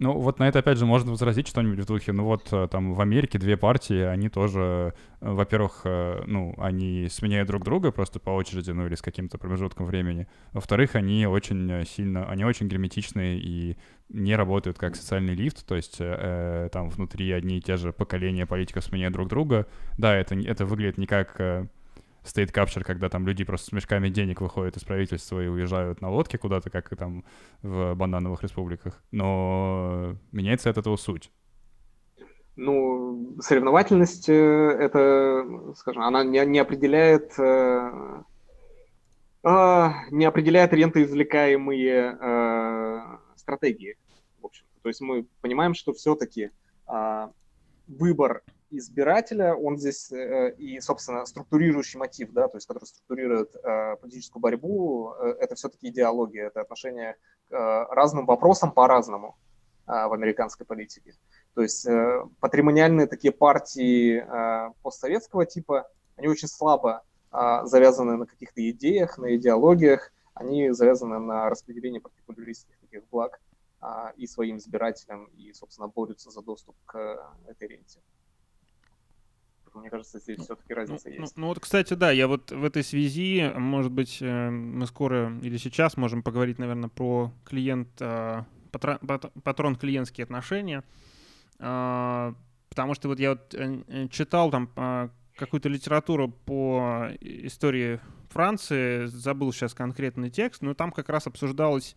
Ну, вот на это, опять же, можно возразить что-нибудь в духе, ну вот э, там в Америке две партии, они тоже, э, во-первых, э, ну, они сменяют друг друга просто по очереди, ну, или с каким-то промежутком времени. Во-вторых, они очень сильно, они очень герметичные и не работают как социальный лифт, то есть э, там внутри одни и те же поколения политиков сменяют друг друга. Да, это, это выглядит не как state capture, когда там люди просто с мешками денег выходят из правительства и уезжают на лодке куда-то, как и там в банановых республиках. Но меняется от этого суть. Ну, соревновательность, э, это, скажем, она не, не определяет э, э, не определяет рентоизвлекаемые э, стратегии, в общем. То есть мы понимаем, что все-таки э, выбор избирателя, он здесь э, и, собственно, структурирующий мотив, да, то есть который структурирует э, политическую борьбу, э, это все-таки идеология, это отношение к разным вопросам по-разному в американской политике. То есть патримониальные такие партии постсоветского типа, они очень слабо завязаны на каких-то идеях, на идеологиях, они завязаны на распределении партикуляристских таких благ и своим избирателям, и, собственно, борются за доступ к этой ренте. Мне кажется, здесь все-таки разница ну, есть. Ну, ну вот, кстати, да, я вот в этой связи, может быть, э, мы скоро или сейчас можем поговорить, наверное, про клиент, э, патрон клиентские отношения, а, потому что вот я вот э, читал там какую-то литературу по истории Франции, забыл сейчас конкретный текст, но там как раз обсуждалась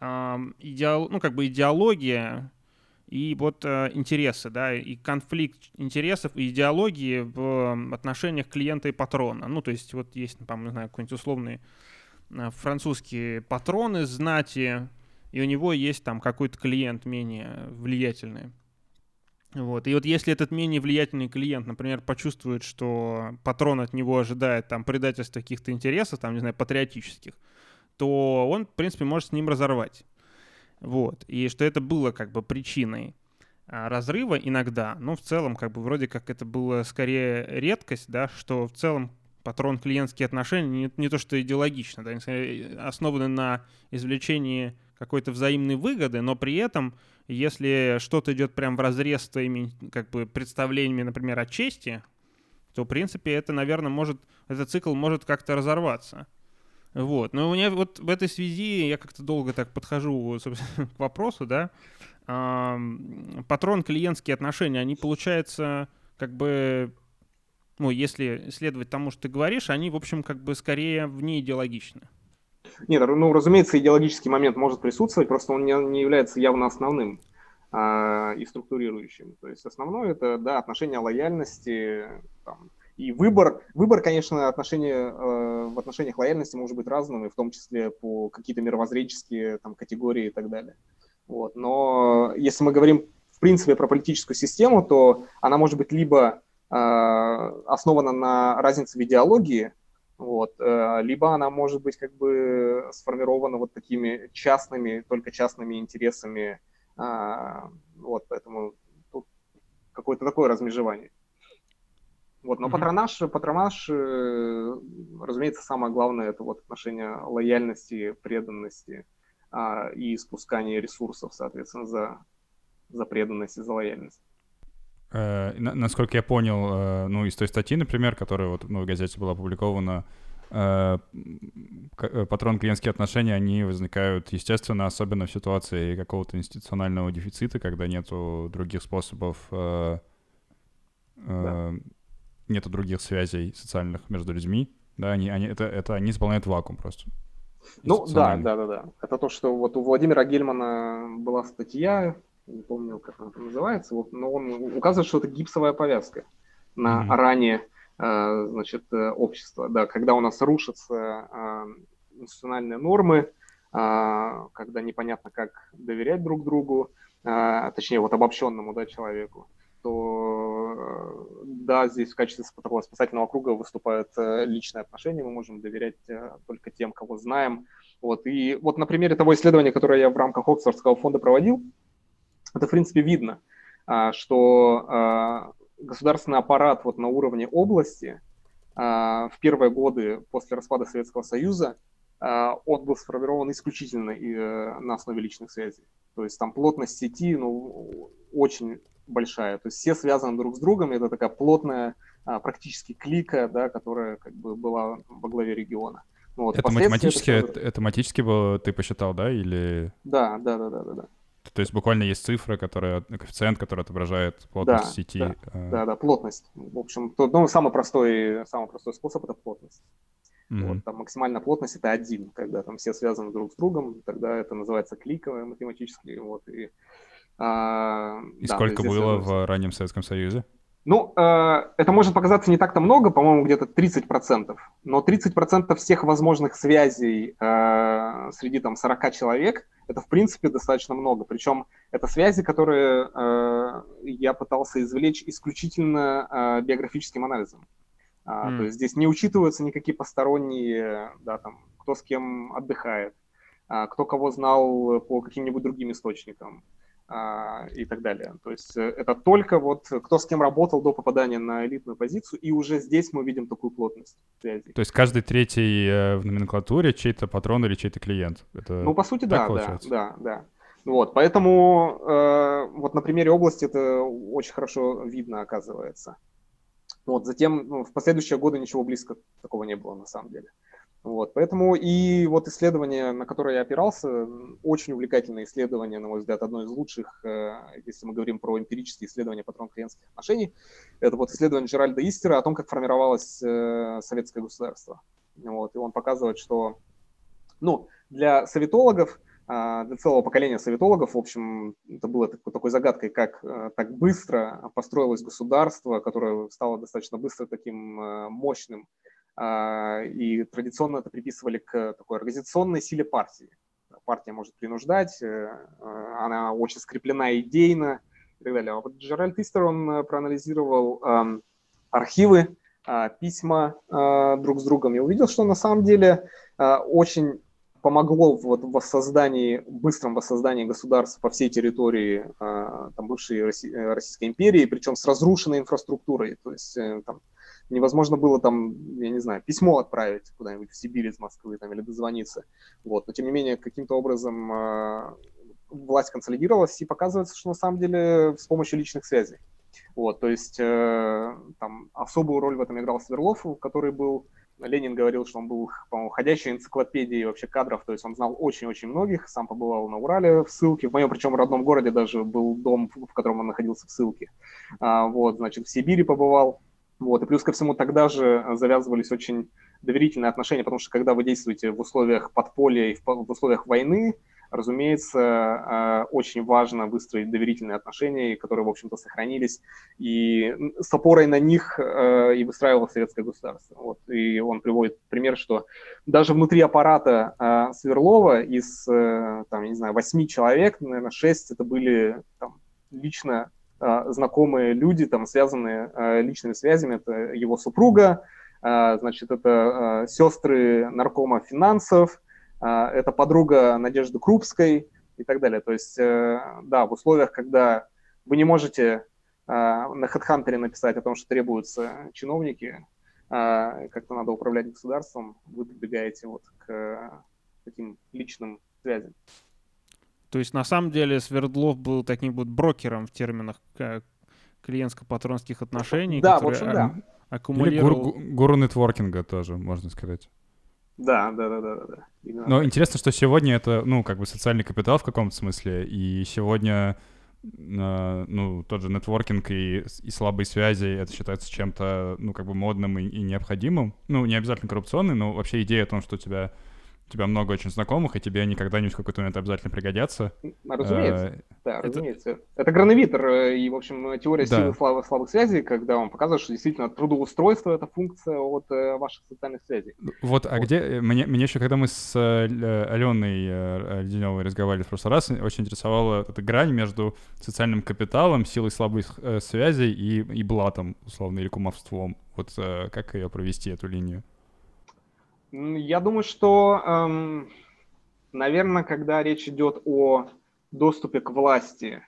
идеол... ну, как бы идеология и вот э, интересы, да, и конфликт интересов и идеологии в отношениях клиента и патрона. Ну, то есть вот есть, там, не знаю, какой-нибудь условный э, французские патроны знати, и у него есть там какой-то клиент менее влиятельный. Вот. И вот если этот менее влиятельный клиент, например, почувствует, что патрон от него ожидает там предательства каких-то интересов, там, не знаю, патриотических, то он, в принципе, может с ним разорвать. Вот. И что это было как бы причиной а, разрыва иногда, но в целом как бы вроде как это было скорее редкость, да, что в целом патрон-клиентские отношения не, не то что идеологично, да, основаны на извлечении какой-то взаимной выгоды, но при этом, если что-то идет прям в разрез с твоими как бы представлениями, например, о чести, то, в принципе, это, наверное, может, этот цикл может как-то разорваться. Вот. Но у меня вот в этой связи я как-то долго так подхожу, к вопросу, да. Патрон клиентские отношения, они, получается, как бы, ну, если следовать тому, что ты говоришь, они, в общем, как бы скорее вне идеологичны. Нет, ну, разумеется, идеологический момент может присутствовать, просто он не, не является явно основным а, и структурирующим. То есть основное это, да, отношение лояльности, там, и выбор, выбор, конечно, отношения, э, в отношениях лояльности может быть разным, и в том числе по какие-то мировоззренческие там, категории и так далее. Вот. Но если мы говорим, в принципе, про политическую систему, то она может быть либо э, основана на разнице в идеологии, вот, э, либо она может быть как бы сформирована вот такими частными, только частными интересами. Э, вот, поэтому тут какое-то такое размежевание. Вот, но mm-hmm. патронаж, патронаж, э, разумеется, самое главное это вот отношение лояльности, преданности а, и спускание ресурсов, соответственно, за, за преданность и за лояльность. Э, насколько я понял, э, ну, из той статьи, например, которая вот ну, в газете была опубликована, э, патрон клиентские отношения, они возникают, естественно, особенно в ситуации какого-то институционального дефицита, когда нету других способов э, да нету других связей социальных между людьми, да, они, они, это, это они заполняют вакуум просто. Ну да, да, да, да. Это то, что вот у Владимира Гельмана была статья, не помню, как она называется, вот, но он указывает, что это гипсовая повязка на mm-hmm. ранее, э, значит, э, общества. Да, когда у нас рушатся э, институциональные нормы, когда непонятно, как доверять друг другу, точнее, вот обобщенному да, человеку, то э, да, здесь в качестве такого спасательного круга выступают э, личные отношения, мы можем доверять э, только тем, кого знаем. Вот. И вот на примере того исследования, которое я в рамках Оксфордского фонда проводил, это, в принципе, видно, а, что а, государственный аппарат вот на уровне области а, в первые годы после распада Советского Союза он был сформирован исключительно на основе личных связей. То есть там плотность сети ну, очень большая. То есть все связаны друг с другом, это такая плотная практически клика, да, которая как бы была во главе региона. Ну, вот, это математически, это, это математически было, ты посчитал, да, или... Да, да, да, да, да. да. То есть буквально есть цифра, которая, коэффициент, который отображает плотность да, сети. Да, а... да, да, плотность. В общем, то, ну, самый простой, самый простой способ — это плотность. Mm-hmm. Вот, там максимальная плотность — это один, когда там все связаны друг с другом, тогда это называется кликовое математически. Вот, и, а, и да, сколько было в раннем Советском Союзе? Ну, э, это может показаться не так-то много, по-моему, где-то 30%, но 30% всех возможных связей э, среди там 40 человек, это, в принципе, достаточно много. Причем это связи, которые э, я пытался извлечь исключительно э, биографическим анализом. Mm. То есть здесь не учитываются никакие посторонние, да, там, кто с кем отдыхает, кто кого знал по каким-нибудь другим источникам, и так далее. То есть э, это только вот кто с кем работал до попадания на элитную позицию, и уже здесь мы видим такую плотность связей. То есть каждый третий э, в номенклатуре чей-то патрон или чей-то клиент? Это ну, по сути, да, получается? да, да, да. Вот, поэтому э, вот на примере области это очень хорошо видно, оказывается. Вот, затем ну, в последующие годы ничего близко такого не было на самом деле. Вот, поэтому и вот исследование, на которое я опирался, очень увлекательное исследование, на мой взгляд, одно из лучших, э, если мы говорим про эмпирические исследования патрон-клиентских отношений. Это вот исследование Джеральда Истера о том, как формировалось э, советское государство. Вот, и он показывает, что ну, для советологов, а, для целого поколения советологов, в общем, это было такой, такой загадкой, как э, так быстро построилось государство, которое стало достаточно быстро таким мощным, и традиционно это приписывали к такой организационной силе партии. Партия может принуждать, э, она очень скреплена идейно и так далее. А вот Джеральд Истер, он э, проанализировал архивы, а, письма а, друг с другом и увидел, что на самом деле очень помогло вот в воссоздании, быстром воссоздании государства по всей территории там, бывшей Российской империи, причем с разрушенной инфраструктурой. То есть э, там, невозможно было там, я не знаю, письмо отправить куда-нибудь в Сибирь из Москвы там, или дозвониться. Вот. Но тем не менее, каким-то образом э, власть консолидировалась и показывается, что на самом деле с помощью личных связей. Вот, то есть э, там особую роль в этом играл Сверлов, который был, Ленин говорил, что он был, по-моему, ходящей энциклопедией вообще кадров, то есть он знал очень-очень многих, сам побывал на Урале в ссылке, в моем, причем, родном городе даже был дом, в котором он находился в ссылке. А, вот, значит, в Сибири побывал, вот. И плюс ко всему тогда же завязывались очень доверительные отношения, потому что когда вы действуете в условиях подполья и в условиях войны, разумеется, э, очень важно выстроить доверительные отношения, которые, в общем-то, сохранились, и с опорой на них э, и выстраивалось советское государство. Вот. И он приводит пример, что даже внутри аппарата э, Сверлова из, там, я не знаю, восьми человек, наверное, шесть это были там, лично знакомые люди, там, связанные а, личными связями. Это его супруга, а, значит, это сестры наркома финансов, это подруга Надежды Крупской и так далее. То есть, э, да, в условиях, когда вы не можете на HeadHunter написать о том, что требуются чиновники, как-то надо управлять государством, вы прибегаете вот к таким личным связям. То есть на самом деле Свердлов был таким вот брокером в терминах клиентско-патронских отношений. Да, в общем, да. Аккумулировал... Или гуру нетворкинга тоже, можно сказать. Да, да, да, да, да. Именно Но так. интересно, что сегодня это, ну, как бы социальный капитал в каком-то смысле, и сегодня, э, ну, тот же нетворкинг и, и слабые связи, это считается чем-то, ну, как бы модным и, и необходимым. Ну, не обязательно коррупционный, но вообще идея о том, что у тебя у тебя много очень знакомых, и тебе они когда-нибудь в какой-то момент обязательно пригодятся. Разумеется, э, да, это... разумеется. Это Грановитер э, и, в общем, теория да. силы слабых, слабых связей, когда он показывает, что действительно трудоустройство — это функция от э, ваших социальных связей. Вот, а вот. где... Мне, мне еще, когда мы с Аленой Леденевой разговаривали в прошлый раз, очень интересовала эта грань между социальным капиталом, силой слабых связей и, и блатом, условно, или кумовством. Вот как ее провести, эту линию? Я думаю, что, эм, наверное, когда речь идет о доступе к власти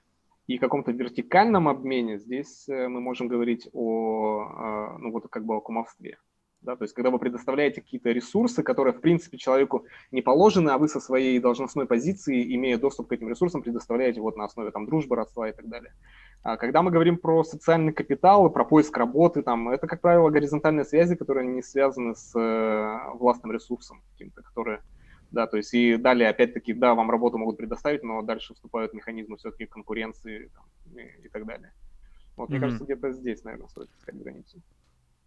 и каком-то вертикальном обмене, здесь э, мы можем говорить о, э, ну вот как бы о кумовстве. Да, то есть, когда вы предоставляете какие-то ресурсы, которые, в принципе, человеку не положены, а вы со своей должностной позиции, имея доступ к этим ресурсам, предоставляете вот на основе там, дружбы, родства и так далее. А когда мы говорим про социальный капитал и про поиск работы, там, это, как правило, горизонтальные связи, которые не связаны с э, властным ресурсом каким-то, которые да, то есть и далее, опять-таки, да, вам работу могут предоставить, но дальше вступают механизмы все-таки конкуренции там, и, и так далее. Вот, mm-hmm. мне кажется, где-то здесь, наверное, стоит искать границу.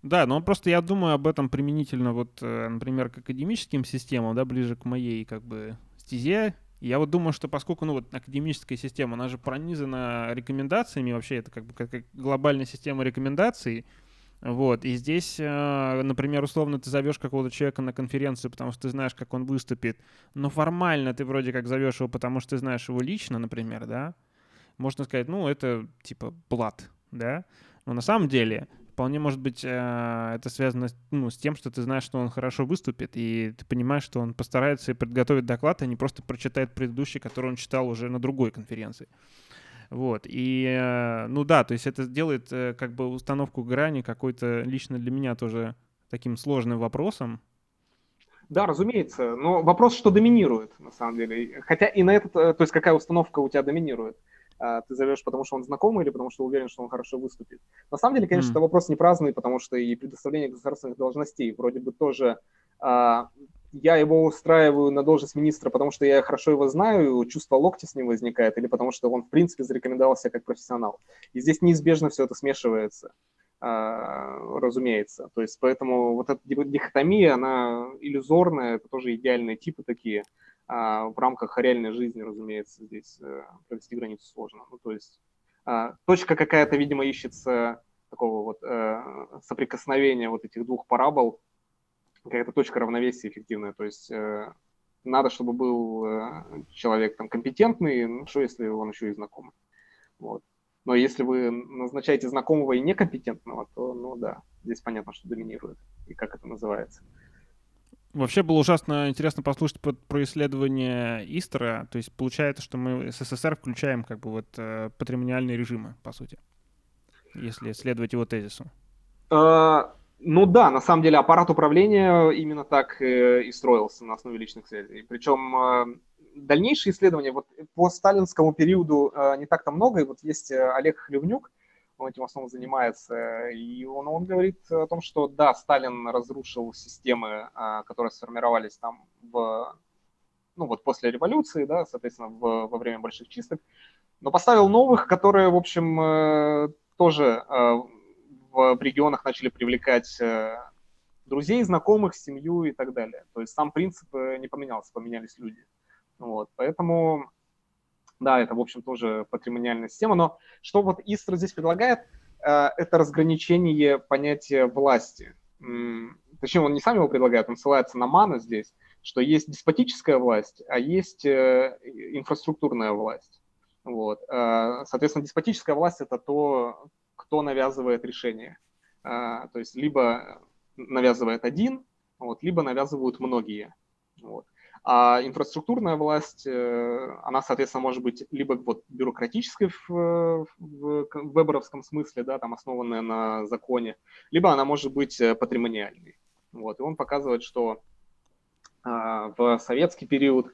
Да, но просто я думаю об этом применительно, вот, э, например, к академическим системам, да, ближе к моей, как бы, стезе. Я вот думаю, что поскольку, ну, вот академическая система, она же пронизана рекомендациями, вообще это как бы как глобальная система рекомендаций, вот, и здесь, э, например, условно ты зовешь какого-то человека на конференцию, потому что ты знаешь, как он выступит, но формально ты вроде как зовешь его, потому что ты знаешь его лично, например, да, можно сказать, ну, это типа блат, да, но на самом деле вполне может быть э, это связано ну, с тем, что ты знаешь, что он хорошо выступит, и ты понимаешь, что он постарается подготовить доклад, а не просто прочитает предыдущий, который он читал уже на другой конференции. Вот, и, э, ну да, то есть это делает э, как бы установку грани какой-то лично для меня тоже таким сложным вопросом. Да, разумеется, но вопрос, что доминирует, на самом деле. Хотя и на этот, то есть какая установка у тебя доминирует. А, ты зовешь, потому что он знакомый или потому что уверен, что он хорошо выступит. На самом деле, конечно, mm. это вопрос не праздный, потому что и предоставление государственных должностей вроде бы тоже а, я его устраиваю на должность министра, потому что я хорошо его знаю, чувство локти с ним возникает, или потому что он, в принципе, зарекомендовал себя как профессионал. И здесь неизбежно все это смешивается, а, разумеется. То есть поэтому вот эта дихотомия, она иллюзорная, это тоже идеальные типы такие. А в рамках реальной жизни, разумеется, здесь э, провести границу сложно. Ну, то есть а, точка какая-то, видимо, ищется такого вот э, соприкосновения вот этих двух парабол, какая-то точка равновесия эффективная. То есть э, надо, чтобы был человек там компетентный, ну что, если он еще и знакомый. Вот. Но если вы назначаете знакомого и некомпетентного, то, ну да, здесь понятно, что доминирует и как это называется. Вообще было ужасно интересно послушать про исследование Истера. То есть получается, что мы СССР включаем как бы вот э, патримониальные режимы, по сути, если следовать его тезису. А, ну да, на самом деле аппарат управления именно так э, и строился на основе личных связей. Причем э, дальнейшие исследования вот по сталинскому периоду э, не так-то много. И вот есть Олег Хлевнюк, он этим основном занимается, и он, он говорит о том, что да, Сталин разрушил системы, которые сформировались там в, ну вот после революции, да, соответственно, в, во время больших чисток, но поставил новых, которые, в общем, тоже в регионах начали привлекать э, друзей, знакомых, семью и так далее. То есть сам принцип э, не поменялся, поменялись люди. Вот, поэтому, да, это, в общем, тоже патримониальная система. Но что вот Истра здесь предлагает, э, это разграничение понятия власти. Точнее, он не сам его предлагает, он ссылается на Мана здесь, что есть деспотическая власть, а есть инфраструктурная власть. Вот. Соответственно, деспотическая власть – это то, кто навязывает решение. То есть либо навязывает один, вот, либо навязывают многие. Вот. А инфраструктурная власть, э, она, соответственно, может быть либо вот бюрократической в, в, веберовском смысле, да, там основанная на законе, либо она может быть э, патримониальной. Вот. И он показывает, что а, в советский период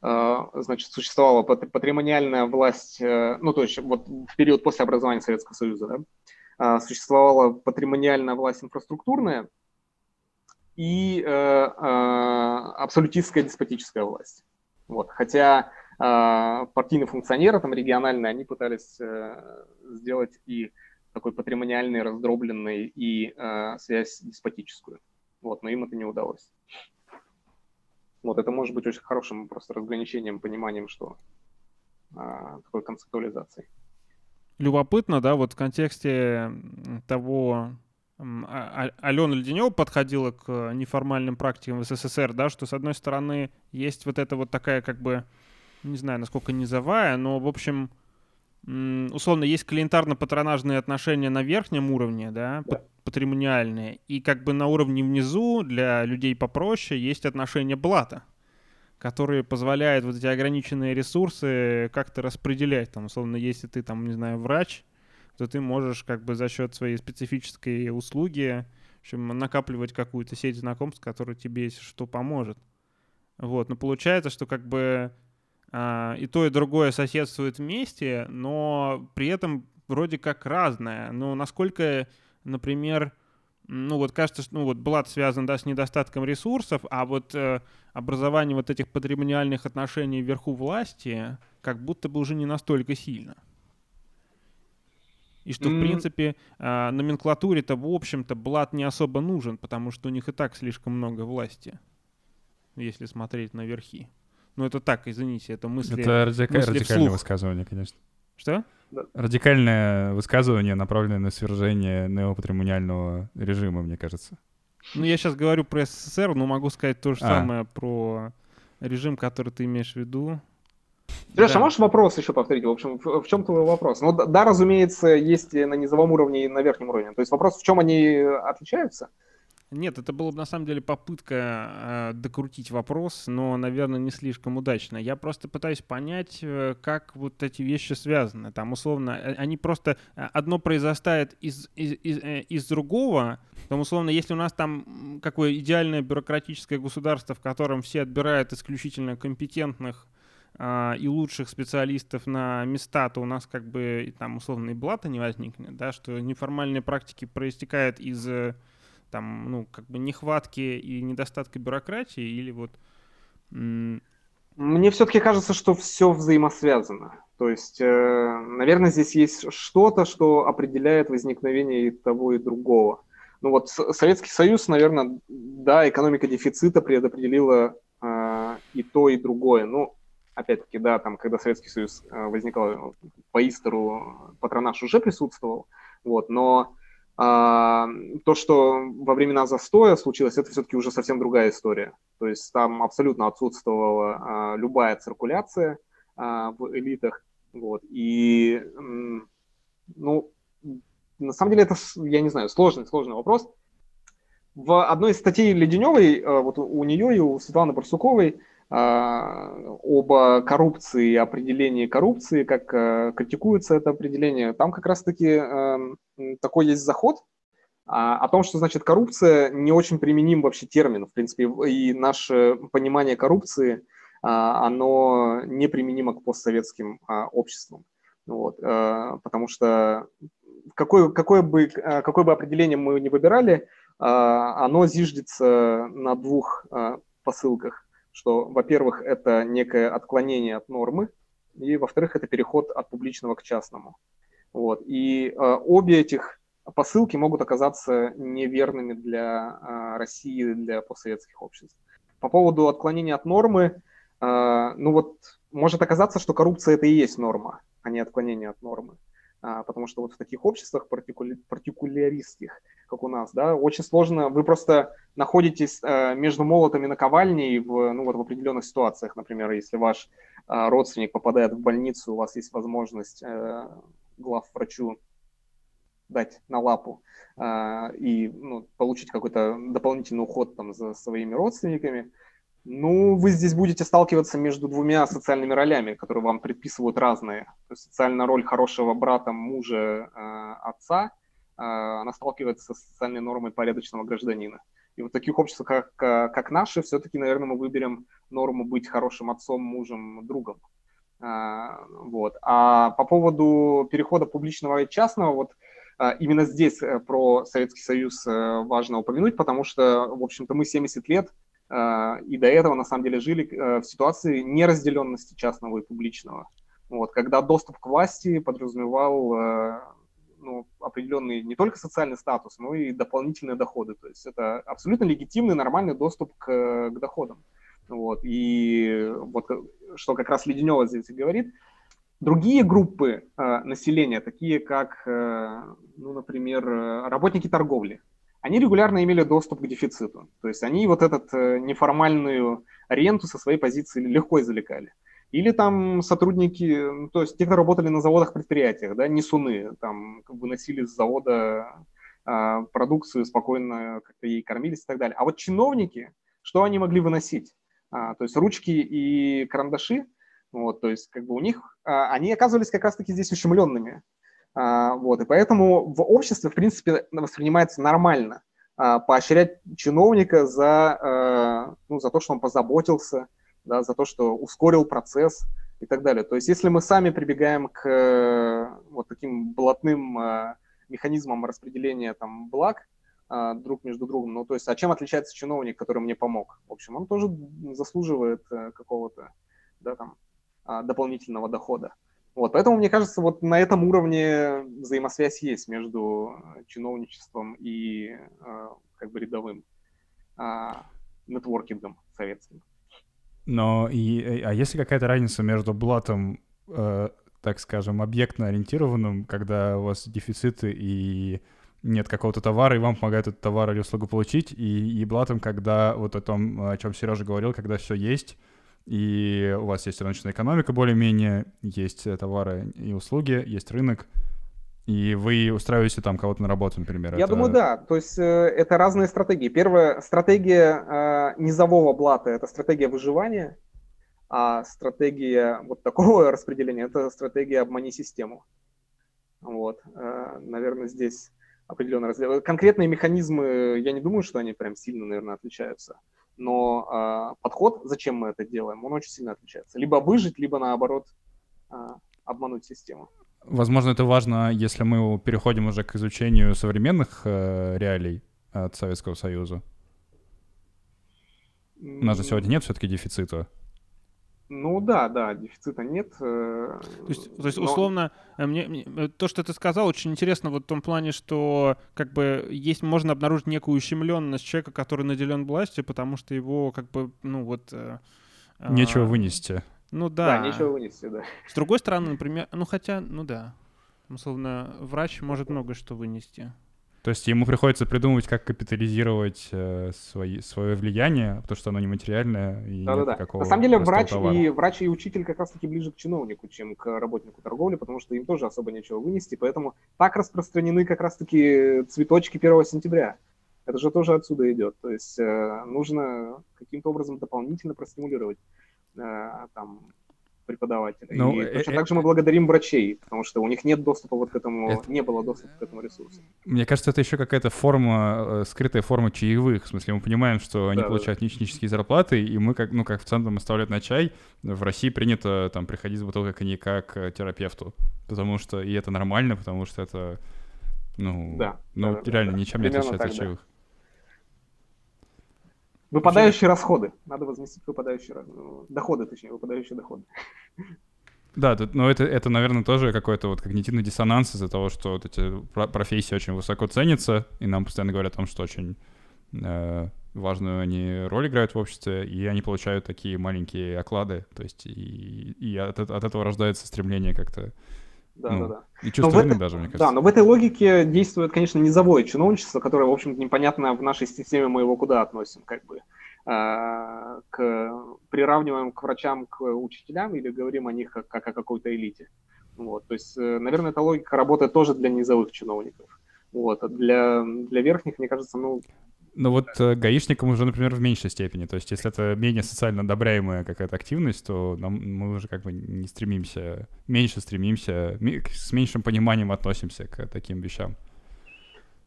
а, значит, существовала патримониальная власть, э, ну, то есть вот в период после образования Советского Союза, да, а, существовала патримониальная власть инфраструктурная и э, э, абсолютистская деспотическая власть. Вот. Хотя э, партийные функционеры, там, региональные, они пытались э, сделать и такой патримониальный, раздробленный, и э, связь деспотическую. Вот, но им это не удалось. Вот это может быть очень хорошим просто разграничением, пониманием, что а, такой концептуализации. Любопытно, да, вот в контексте того, Алена Леденева подходила к неформальным практикам в СССР, да, что, с одной стороны, есть вот эта вот такая, как бы, не знаю, насколько низовая, но, в общем, условно, есть клиентарно-патронажные отношения на верхнем уровне, да, да. патримониальные, и как бы на уровне внизу для людей попроще есть отношения блата, которые позволяют вот эти ограниченные ресурсы как-то распределять. Там, условно, если ты, там, не знаю, врач, то ты можешь как бы за счет своей специфической услуги в общем, накапливать какую-то сеть знакомств, которая тебе, если что, поможет. Вот, но получается, что как бы а, и то, и другое соседствует вместе, но при этом вроде как разное. Но насколько, например, ну вот кажется, что ну вот Блад связан да, с недостатком ресурсов, а вот э, образование вот этих патримониальных отношений вверху власти как будто бы уже не настолько сильно. И что, mm. в принципе, э, номенклатуре-то, в общем-то, Блад не особо нужен, потому что у них и так слишком много власти, если смотреть на верхи. Ну, это так, извините, это мысли Это радика... мысли радикальное вслух. высказывание, конечно. Что? Радикальное высказывание, направленное на свержение неопатримониального режима, мне кажется. Ну, я сейчас говорю про СССР, но могу сказать то же а. самое про режим, который ты имеешь в виду. Сереж, да. а можешь вопрос еще повторить? В общем, в, в чем твой вопрос? Ну, да, да, разумеется, есть на низовом уровне и на верхнем уровне. То есть вопрос, в чем они отличаются? Нет, это была бы на самом деле попытка э, докрутить вопрос, но, наверное, не слишком удачно. Я просто пытаюсь понять, э, как вот эти вещи связаны. Там, условно, э, они просто... Э, одно произрастает из, из, из, э, из другого. Там, условно, если у нас там какое идеальное бюрократическое государство, в котором все отбирают исключительно компетентных и лучших специалистов на места, то у нас как бы там условно и блата не возникнет, да, что неформальные практики проистекают из там, ну, как бы нехватки и недостатка бюрократии или вот... Мне все-таки кажется, что все взаимосвязано. То есть, э, наверное, здесь есть что-то, что определяет возникновение и того, и другого. Ну вот Советский Союз, наверное, да, экономика дефицита предопределила э, и то, и другое. Ну, опять-таки, да, там, когда Советский Союз э, возникал, по Истеру патронаж уже присутствовал, вот, но а, то, что во времена застоя случилось, это все-таки уже совсем другая история. То есть там абсолютно отсутствовала а, любая циркуляция а, в элитах. Вот. И, ну, на самом деле это, я не знаю, сложный, сложный вопрос. В одной из статей Леденевой, вот у нее и у Светланы Барсуковой, об коррупции определении коррупции, как э, критикуется это определение. Там как раз-таки эм, такой есть заход а, о том, что значит коррупция не очень применим вообще термин, в принципе, и наше понимание коррупции, а, оно неприменимо к постсоветским обществам. Вот, э, потому что какое, какое, бы, э, какое бы определение мы ни выбирали, оно зиждется на двух посылках что, во-первых, это некое отклонение от нормы, и, во-вторых, это переход от публичного к частному. Вот. И э, обе этих посылки могут оказаться неверными для э, России, для постсоветских обществ. По поводу отклонения от нормы, э, ну вот может оказаться, что коррупция это и есть норма, а не отклонение от нормы. Потому что вот в таких обществах партикули... партикуляристских, как у нас, да, очень сложно, вы просто находитесь э, между молотами наковальней в, ну, вот в определенных ситуациях, например, если ваш э, родственник попадает в больницу, у вас есть возможность э, главврачу дать на лапу и ну, получить какой-то дополнительный уход там за своими родственниками, ну, вы здесь будете сталкиваться между двумя социальными ролями, которые вам предписывают разные. То есть социальная роль хорошего брата, мужа, э, отца, э, она сталкивается с социальной нормой порядочного гражданина. И в таких обществах, как, как наши, все-таки, наверное, мы выберем норму быть хорошим отцом, мужем, другом. Э, вот. А по поводу перехода публичного и частного, вот э, именно здесь э, про Советский Союз важно упомянуть, потому что, в общем-то, мы 70 лет а, и до этого, на самом деле, жили э, в ситуации неразделенности частного и публичного. Вот, когда доступ к власти подразумевал э, ну, определенный не только социальный статус, но и дополнительные доходы. То есть это абсолютно легитимный, нормальный доступ к, к доходам. Вот, и вот что как раз Леденева здесь говорит, Другие группы э, населения, такие как, э, ну, например, работники торговли, они регулярно имели доступ к дефициту. То есть они вот этот э, неформальную ренту со своей позиции легко извлекали. Или там сотрудники, ну, то есть те, кто работали на заводах, предприятиях, да, несуны, там выносили с завода а, продукцию, спокойно как-то ей кормились и так далее. А вот чиновники, что они могли выносить? А, то есть ручки и карандаши, вот, то есть как бы у них, а, они оказывались как раз-таки здесь ущемленными. А, вот, и поэтому в обществе, в принципе, воспринимается нормально а, поощрять чиновника за, э, ну, за то, что он позаботился, да, за то, что ускорил процесс и так далее. То есть если мы сами прибегаем к э, вот таким блатным э, механизмам распределения там, благ друг между другом, ну то есть а чем отличается чиновник, который мне помог? В общем, он тоже заслуживает какого-то да, там, дополнительного дохода. Вот, поэтому, мне кажется, вот на этом уровне взаимосвязь есть между э, чиновничеством и э, как бы рядовым э, нетворкингом советским. Но и, э, а есть ли какая-то разница между блатом, э, так скажем, объектно-ориентированным, когда у вас дефициты и нет какого-то товара, и вам помогают этот товар или услугу получить, и, и блатом, когда вот о том, о чем Сережа говорил, когда все есть, и у вас есть рыночная экономика более-менее, есть товары и услуги, есть рынок, и вы устраиваете там кого-то на работу, например. Я это... думаю, да. То есть э, это разные стратегии. Первая стратегия э, низового блата – это стратегия выживания, а стратегия вот такого распределения – это стратегия обмани систему. Вот, э, наверное, здесь определенно разделы. Конкретные механизмы, я не думаю, что они прям сильно, наверное, отличаются но э, подход, зачем мы это делаем, он очень сильно отличается. Либо выжить, либо наоборот э, обмануть систему. Возможно, это важно, если мы переходим уже к изучению современных э, реалий от Советского Союза. У нас же сегодня нет все-таки дефицита. Ну да, да, дефицита нет. Э, то есть, то есть но... условно, э, мне, мне, э, то, что ты сказал, очень интересно вот в том плане, что как бы есть, можно обнаружить некую ущемленность человека, который наделен властью, потому что его как бы, ну вот... Нечего а, вынести. Ну да. Да, нечего вынести, да. С другой стороны, например, ну хотя, ну да, условно, врач может много что вынести. То есть ему приходится придумывать, как капитализировать э, свои, свое влияние, потому что оно нематериальное. И да, да, да. На самом деле врач товара. и, врач и учитель как раз-таки ближе к чиновнику, чем к работнику торговли, потому что им тоже особо нечего вынести, поэтому так распространены как раз-таки цветочки 1 сентября. Это же тоже отсюда идет. То есть э, нужно каким-то образом дополнительно простимулировать э, там, преподавателя. Ну, и э, точно э, так же мы благодарим врачей, потому что у них нет доступа вот к этому, это... не было доступа к этому ресурсу. Мне кажется, это еще какая-то форма, э, скрытая форма чаевых. В смысле, мы понимаем, что они да, получают да. нищенические зарплаты, и мы, как, ну, как в центр оставляют на чай, в России принято там приходить с бутылкой коньяка к терапевту. Потому что, и это нормально, потому что это, ну, да, ну да, реально да, ничем не отличается от чаевых. Да. Выпадающие расходы. Надо возместить выпадающие ну, доходы, точнее, выпадающие доходы. Да, но это, это, наверное, тоже какой-то вот когнитивный диссонанс из-за того, что вот эти профессии очень высоко ценятся, и нам постоянно говорят о том, что очень э, важную они роль играют в обществе, и они получают такие маленькие оклады, то есть и, и от, от этого рождается стремление как-то да, ну, да, да. И чувство вины даже, мне кажется. Да, но в этой логике действует, конечно, низовое чиновничество, которое, в общем-то, непонятно в нашей системе мы его куда относим, как бы. Э, к, приравниваем к врачам, к учителям или говорим о них как, как о какой-то элите. Вот, то есть, э, наверное, эта логика работает тоже для низовых чиновников. Вот, а для, для верхних, мне кажется, ну, ну вот э, гаишникам уже, например, в меньшей степени. То есть если это менее социально одобряемая какая-то активность, то нам, мы уже как бы не стремимся, меньше стремимся, с меньшим пониманием относимся к таким вещам.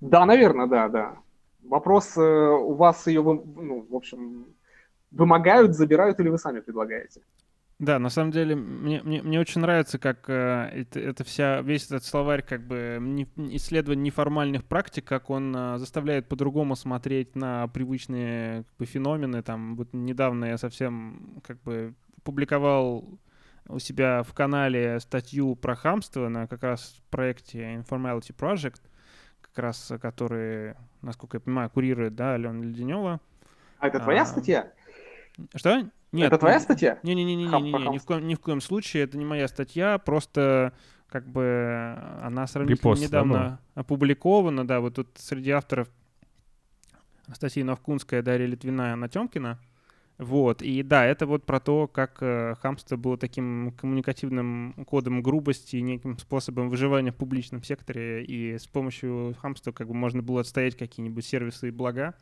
Да, наверное, да, да. Вопрос, э, у вас ее, ну, в общем, вымогают, забирают или вы сами предлагаете? Да, на самом деле мне, мне, мне очень нравится, как э, это, это вся, весь этот словарь как бы не, исследование неформальных практик, как он э, заставляет по-другому смотреть на привычные как бы, феномены. Там вот недавно я совсем как бы публиковал у себя в канале статью про хамство на как раз проекте Informality Project, как раз который, насколько я понимаю, курирует, да, Алена Леденева. А это твоя а, статья? Что? Нет. Это твоя статья? Не-не-не, не, не, не, ни, в коем, ни в коем случае это не моя статья, просто как бы она сравнительно Репост, недавно да, опубликована, да, вот тут среди авторов Анастасия Навкунская, Дарья Литвина и Анна Тёмкина. Вот, и да, это вот про то, как э, хамство было таким коммуникативным кодом грубости, неким способом выживания в публичном секторе, и с помощью хамства как бы можно было отстоять какие-нибудь сервисы и блага.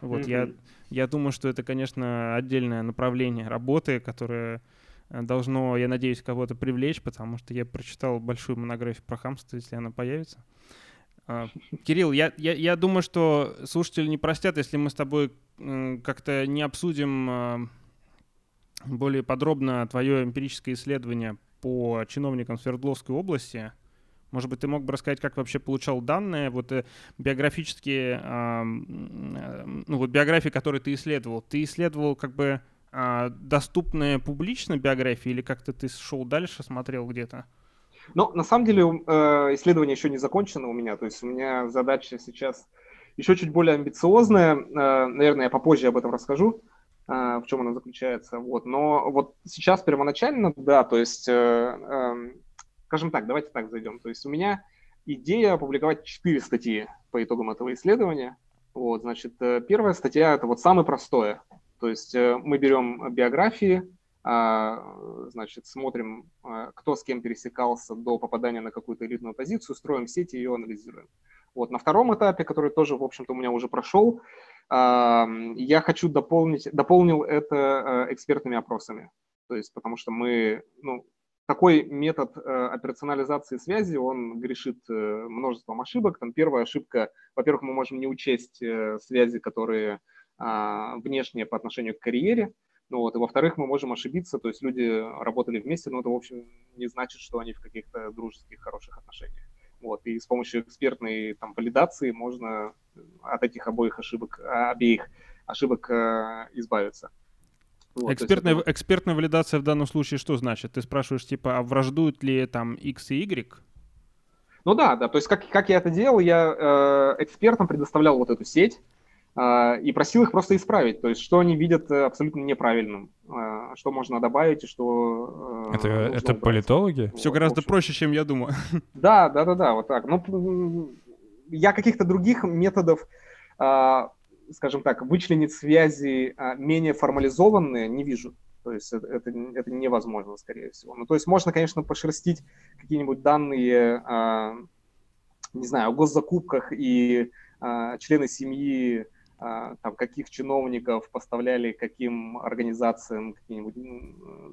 Вот, mm-hmm. я, я думаю, что это, конечно, отдельное направление работы, которое э, должно, я надеюсь, кого-то привлечь, потому что я прочитал большую монографию про хамство, если она появится. А, Кирилл, я, я, я думаю, что слушатели не простят, если мы с тобой как-то не обсудим а, более подробно твое эмпирическое исследование по чиновникам Свердловской области. Может быть, ты мог бы рассказать, как вообще получал данные, вот э, биографические, э, ну вот биографии, которые ты исследовал. Ты исследовал как бы э, доступные публично биографии или как-то ты шел дальше, смотрел где-то? Ну, на самом деле, э, исследование еще не закончено у меня, то есть у меня задача сейчас еще чуть более амбициозная, э, наверное, я попозже об этом расскажу, в чем она заключается, вот, но вот сейчас первоначально, да, то есть эм, скажем так, давайте так зайдем. То есть у меня идея опубликовать четыре статьи по итогам этого исследования. Вот, значит, э, первая статья – это вот самое простое. То есть э, мы берем биографии, а, значит, смотрим, а, кто с кем пересекался до попадания на какую-то элитную позицию, строим сеть и ее анализируем. Вот, на втором этапе, который тоже, в общем-то, у меня уже прошел, а, я хочу дополнить, дополнил это э, экспертными опросами. То есть, потому что мы, ну, такой метод э, операционализации связи, он грешит э, множеством ошибок. Там первая ошибка, во-первых, мы можем не учесть э, связи, которые э, внешние по отношению к карьере. Ну, вот, и во-вторых, мы можем ошибиться, то есть люди работали вместе, но это, в общем, не значит, что они в каких-то дружеских, хороших отношениях. Вот, и с помощью экспертной там, валидации можно от этих обоих ошибок, обеих ошибок избавиться. Вот, экспертная, это... экспертная валидация в данном случае что значит? Ты спрашиваешь, типа, а враждуют ли там X и Y? Ну да, да, то есть как, как я это делал, я э, экспертам предоставлял вот эту сеть э, и просил их просто исправить, то есть что они видят э, абсолютно неправильным, э, что можно добавить и что... Э, это это политологи? Все вот, гораздо проще, чем я думаю. Да, да, да, да, вот так. Ну, я каких-то других методов э, скажем так, вычленить связи а, менее формализованные не вижу. То есть это, это, это невозможно, скорее всего. Ну, то есть можно, конечно, пошерстить какие-нибудь данные, а, не знаю, о госзакупках и а, члены семьи, там, каких чиновников поставляли каким организациям какие-нибудь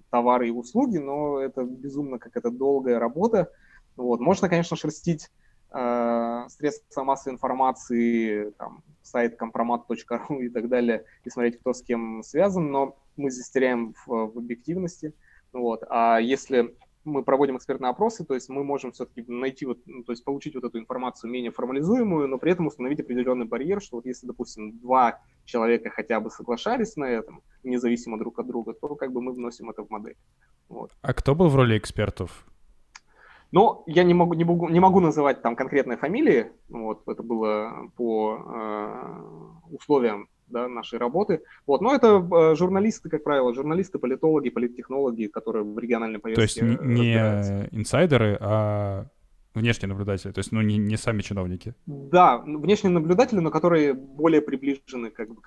товары и услуги, но это безумно какая-то долгая работа. Вот. Можно, конечно, шерстить э, средства массовой информации, там, сайт компромат.ру и так далее, и смотреть, кто с кем связан, но мы здесь теряем в, в объективности. Вот. А если мы проводим экспертные опросы, то есть мы можем все-таки найти, вот, ну, то есть получить вот эту информацию менее формализуемую, но при этом установить определенный барьер, что вот если, допустим, два человека хотя бы соглашались на этом, независимо друг от друга, то как бы мы вносим это в модель. Вот. А кто был в роли экспертов? Но я не могу, не могу, не могу называть там конкретные фамилии, вот, это было по э, условиям да, нашей работы. Вот, но это э, журналисты, как правило, журналисты, политологи, политтехнологи, которые в региональной повестке То есть не инсайдеры, а внешние наблюдатели, то есть ну, не, не сами чиновники. Да, внешние наблюдатели, но которые более приближены как бы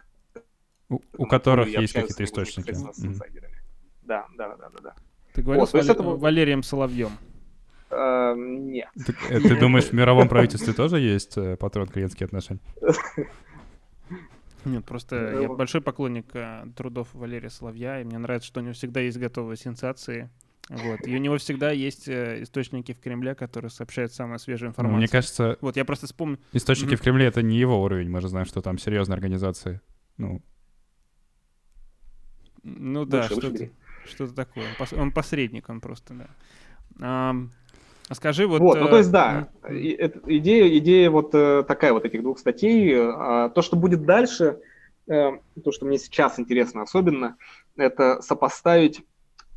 у, у которых есть какие-то источники. Mm-hmm. Да, да, да, да, да. Ты говорил вот, с Валер... это... Валерием Соловьем. Uh, нет. Ты, э, ты думаешь, в мировом правительстве тоже есть э, патрон клиентские отношения? Нет, просто я большой поклонник э, трудов Валерия Соловья, и мне нравится, что у него всегда есть готовые сенсации. Вот. И у него всегда есть источники в Кремле, которые сообщают самую свежую информацию. Ну, мне кажется, вот я просто вспомню. Источники mm-hmm. в Кремле это не его уровень. Мы же знаем, что там серьезные организации. Ну, ну да, что-то, что-то такое. Он, пос, он посредник, он просто, да. А, а скажи вот... Вот, ну то есть да, идея, идея вот э, такая вот этих двух статей. А, то, что будет дальше, э, то, что мне сейчас интересно особенно, это сопоставить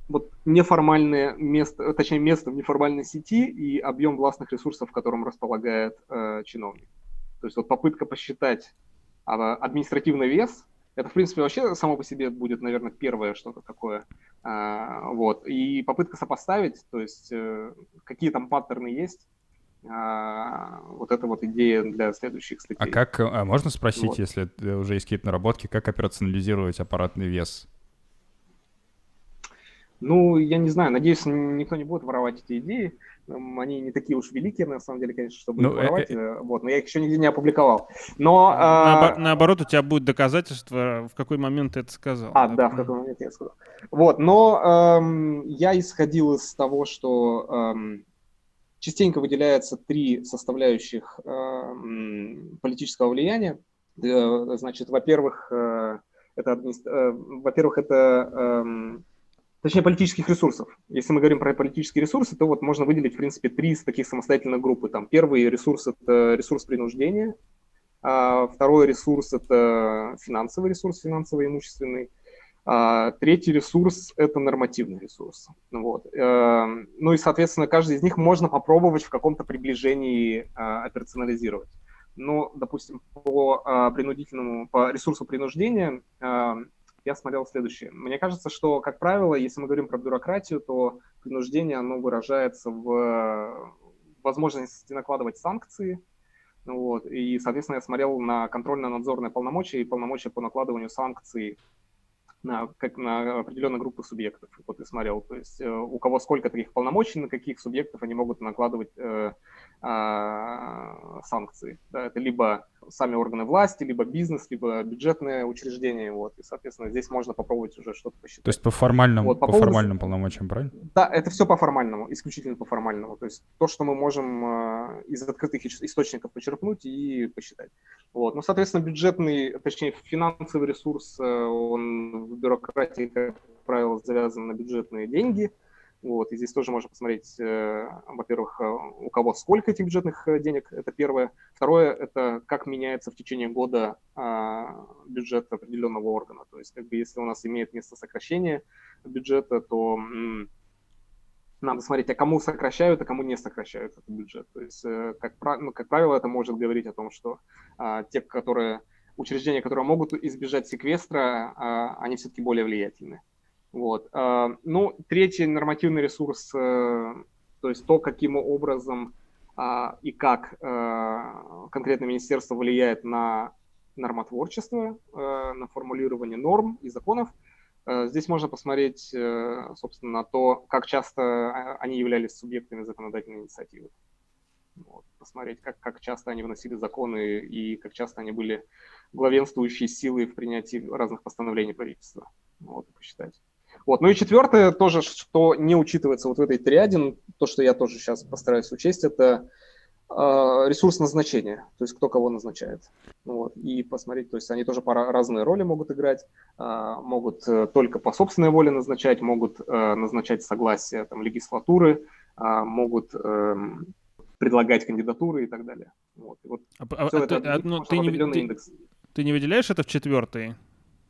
вот неформальное место, точнее место в неформальной сети и объем властных ресурсов, которым располагает э, чиновник. То есть вот попытка посчитать э, административный вес это, в принципе, вообще само по себе будет, наверное, первое что-то такое. А, вот. И попытка сопоставить, то есть э, какие там паттерны есть, а, вот это вот идея для следующих статей. А как, а можно спросить, вот. если уже есть какие-то наработки, как операционализировать аппаратный вес? Ну, я не знаю, надеюсь, никто не будет воровать эти идеи. Они не такие уж великие, на самом деле, конечно, чтобы ну, воровать. Э, э... Вот, но я их еще нигде не опубликовал. Но, а... Наоборот, у тебя будет доказательство, в какой момент ты это сказал. А, да, да в какой момент я сказал. Вот, но эм, я исходил из того, что эм, частенько выделяется три составляющих политического влияния. Значит, во-первых, это, во-первых, это эм, точнее, политических ресурсов. Если мы говорим про политические ресурсы, то вот можно выделить, в принципе, три таких самостоятельных группы. Там первый ресурс – это ресурс принуждения, а второй ресурс – это финансовый ресурс, финансово-имущественный, а третий ресурс – это нормативный ресурс. Вот. Эм, ну и, соответственно, каждый из них можно попробовать в каком-то приближении а, операционализировать. Ну, допустим, по принудительному, по ресурсу принуждения я смотрел следующее. Мне кажется, что, как правило, если мы говорим про бюрократию, то принуждение, оно выражается в возможности накладывать санкции, вот, и, соответственно, я смотрел на контрольно-надзорные полномочия и полномочия по накладыванию санкций на, как на определенную группу субъектов. Вот и смотрел, то есть э, у кого сколько таких полномочий, на каких субъектов они могут накладывать э, э, санкции. Да, это либо сами органы власти, либо бизнес, либо бюджетное учреждение. Вот, и, соответственно, здесь можно попробовать уже что-то посчитать. То есть по формальным, вот, по, по поводу... формальным полномочиям, правильно? Да, это все по формальному, исключительно по формальному. То есть то, что мы можем э, из открытых источников почерпнуть и посчитать. Вот. Ну, соответственно, бюджетный, точнее, финансовый ресурс, э, он бюрократии, как правило, завязан на бюджетные деньги – вот, и здесь тоже можно посмотреть, э, во-первых, э, у кого сколько этих бюджетных э, денег, это первое. Второе, это как меняется в течение года а, бюджет определенного органа. То есть, как бы, если у нас имеет место сокращение бюджета, то надо смотреть, а кому сокращают, а кому не сокращают этот бюджет. То есть, как, ну, как правило, это может говорить о том, что а, те, которые учреждения, которые могут избежать секвестра, а, они все-таки более влиятельны. Вот. А, ну, третий нормативный ресурс, э, то есть то, каким образом а, и как э, конкретное министерство влияет на нормотворчество, э, на формулирование норм и законов. Здесь можно посмотреть, собственно, на то, как часто они являлись субъектами законодательной инициативы. Вот. Посмотреть, как, как часто они выносили законы и как часто они были главенствующей силой в принятии разных постановлений правительства. Вот, посчитать. Вот. Ну и четвертое тоже, что не учитывается вот в этой триаде, то, что я тоже сейчас постараюсь учесть, это э, ресурс назначения, то есть кто кого назначает. Вот. И посмотреть, то есть они тоже пара, разные роли могут играть, э, могут э, только по собственной воле назначать, могут э, назначать согласие там, легислатуры, э, могут э, предлагать кандидатуры и так далее. Вот. И вот а, а, это, а, ну, ты, не, ты, ты не выделяешь это в четвертый?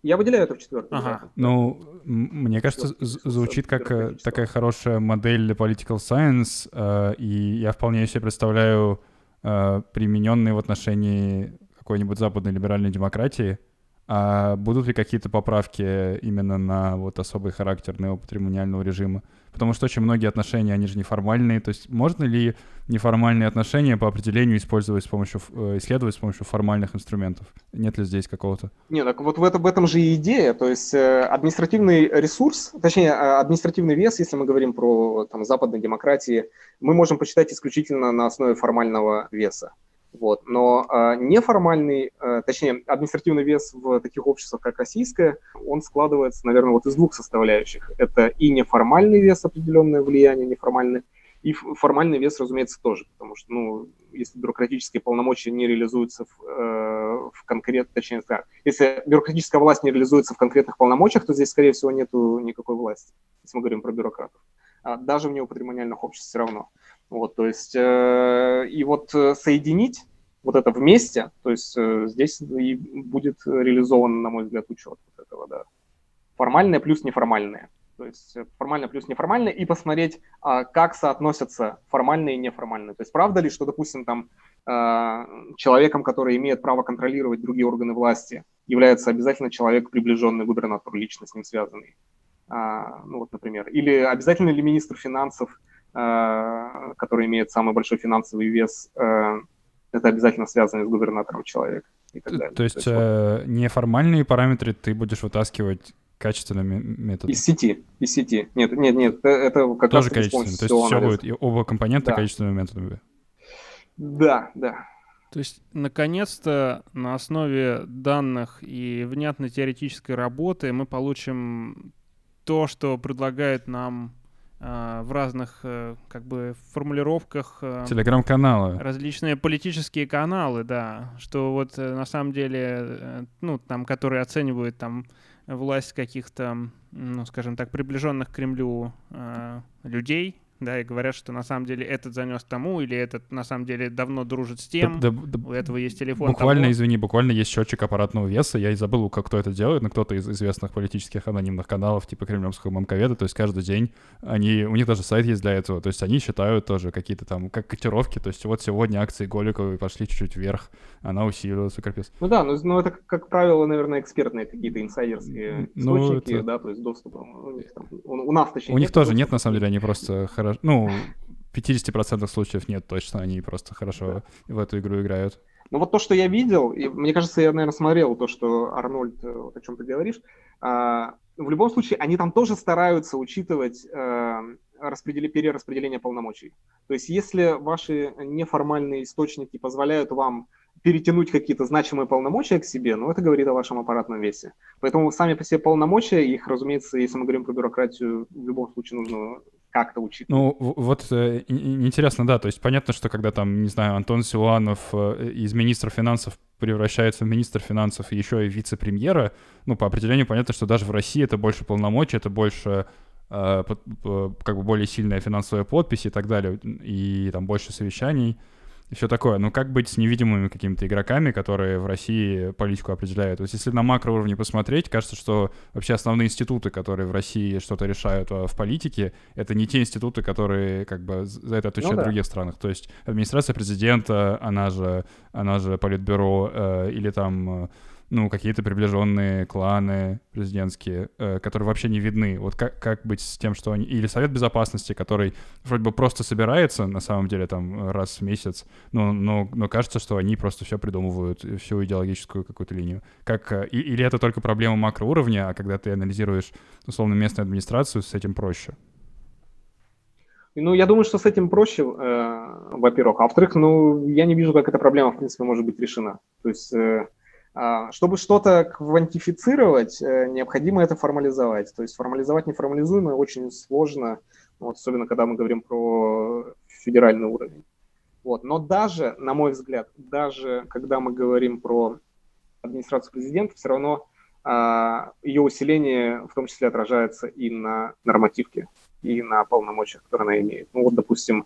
Я выделяю это в четвертом. Ага. Ну, мне кажется, звучит как э, такая хорошая модель для political science, э, и я вполне себе представляю э, примененные в отношении какой-нибудь западной либеральной демократии, а будут ли какие-то поправки именно на вот особый характер неопатримониального режима? Потому что очень многие отношения, они же неформальные. То есть можно ли неформальные отношения по определению использовать с помощью, э, исследовать с помощью формальных инструментов? Нет ли здесь какого-то? Не, так вот в, это, в этом же и идея. То есть э, административный ресурс, точнее э, административный вес, если мы говорим про там, западные демократии, мы можем посчитать исключительно на основе формального веса. Вот. Но э, неформальный, э, точнее, административный вес в таких обществах, как российское, он складывается, наверное, вот из двух составляющих. Это и неформальный вес, определенное влияние неформальное, и формальный вес, разумеется, тоже, потому что, ну, если бюрократические полномочия не реализуются в, э, в конкрет, точнее, так, если бюрократическая власть не реализуется в конкретных полномочиях, то здесь, скорее всего, нету никакой власти, если мы говорим про бюрократов. А даже в неопатримониальных обществах все равно. Вот, то есть, э, и вот э, соединить вот это вместе, то есть э, здесь и будет реализован, на мой взгляд, учет вот этого, да. Формальное плюс неформальное. То есть э, формально плюс неформальное, и посмотреть, а, как соотносятся формальные и неформальные. То есть правда ли, что, допустим, там э, человеком, который имеет право контролировать другие органы власти, является обязательно человек, приближенный к губернатору, лично с ним связанный. А, ну вот, например. Или обязательно ли министр финансов который имеет самый большой финансовый вес, э, это обязательно связано с губернатором человека. И так далее. То есть, То есть э, вот... неформальные параметры ты будудешь вытаскивать качественными методами? Из сети, из сети. Нет, нет, нет, это как Тоже раз качественно, то есть все будет, и оба компонента да. качественными методами? Да, да. То есть, наконец-то, на основе данных и внятной теоретической работы мы получим то, что предлагает нам э, в разных э, как бы формулировках. Э, Телеграм-каналы. Различные политические каналы, да, что вот э, на самом деле, ну, там, которые оценивают там власть каких-то, ну, скажем так, приближенных к Кремлю людей, да, и говорят, что на самом деле этот занес тому, или этот на самом деле давно дружит с тем, да, да, у этого есть телефон. Буквально, того. извини, буквально есть счетчик аппаратного веса, я и забыл, как кто это делает, но кто-то из известных политических анонимных каналов, типа кремлевского мамковеда, то есть каждый день они, у них даже сайт есть для этого, то есть они считают тоже какие-то там, как котировки, то есть вот сегодня акции Голиковой пошли чуть-чуть вверх, она усилилась, капец. Ну да, но, ну, но это, как правило, наверное, экспертные какие-то инсайдерские ну, источники, это... да, то есть доступ у, них там, у, у нас, точнее, У них тоже нет, на самом деле, они просто хорошо, ну, 50% случаев нет точно, они просто хорошо да. в эту игру играют. Ну вот то, что я видел, и мне кажется, я, наверное, смотрел то, что Арнольд, э, вот о чем ты говоришь, а, в любом случае они там тоже стараются учитывать а, распределение, перераспределение полномочий. То есть если ваши неформальные источники позволяют вам перетянуть какие-то значимые полномочия к себе, ну, это говорит о вашем аппаратном весе. Поэтому сами по себе полномочия, их, разумеется, если мы говорим про бюрократию, в любом случае нужно как-то учитывать. Ну, вот э, интересно, да, то есть понятно, что когда там, не знаю, Антон Силуанов э, из министра финансов превращается в министр финансов и еще и вице-премьера, ну, по определению понятно, что даже в России это больше полномочий, это больше э, как бы более сильная финансовая подпись и так далее, и там больше совещаний и все такое. Но как быть с невидимыми какими-то игроками, которые в России политику определяют? То есть если на макроуровне посмотреть, кажется, что вообще основные институты, которые в России что-то решают а, в политике, это не те институты, которые как бы за это отвечают ну, да. в других странах. То есть администрация президента, она же, она же политбюро, э, или там э, ну, какие-то приближенные кланы президентские, э, которые вообще не видны. Вот как, как быть с тем, что они... Или Совет Безопасности, который вроде бы просто собирается, на самом деле, там, раз в месяц, но, но, но кажется, что они просто все придумывают, всю идеологическую какую-то линию. Как, э, или это только проблема макроуровня, а когда ты анализируешь, условно, местную администрацию, с этим проще? Ну, я думаю, что с этим проще, э, во-первых. А во-вторых, ну, я не вижу, как эта проблема, в принципе, может быть решена. То есть... Э, чтобы что-то квантифицировать, э, необходимо это формализовать. То есть формализовать неформализуемое очень сложно, вот, особенно когда мы говорим про федеральный уровень. Вот. Но даже, на мой взгляд, даже когда мы говорим про администрацию президента, все равно а, ее усиление в том числе отражается и на нормативке, и на полномочиях, которые она имеет. Ну вот, допустим,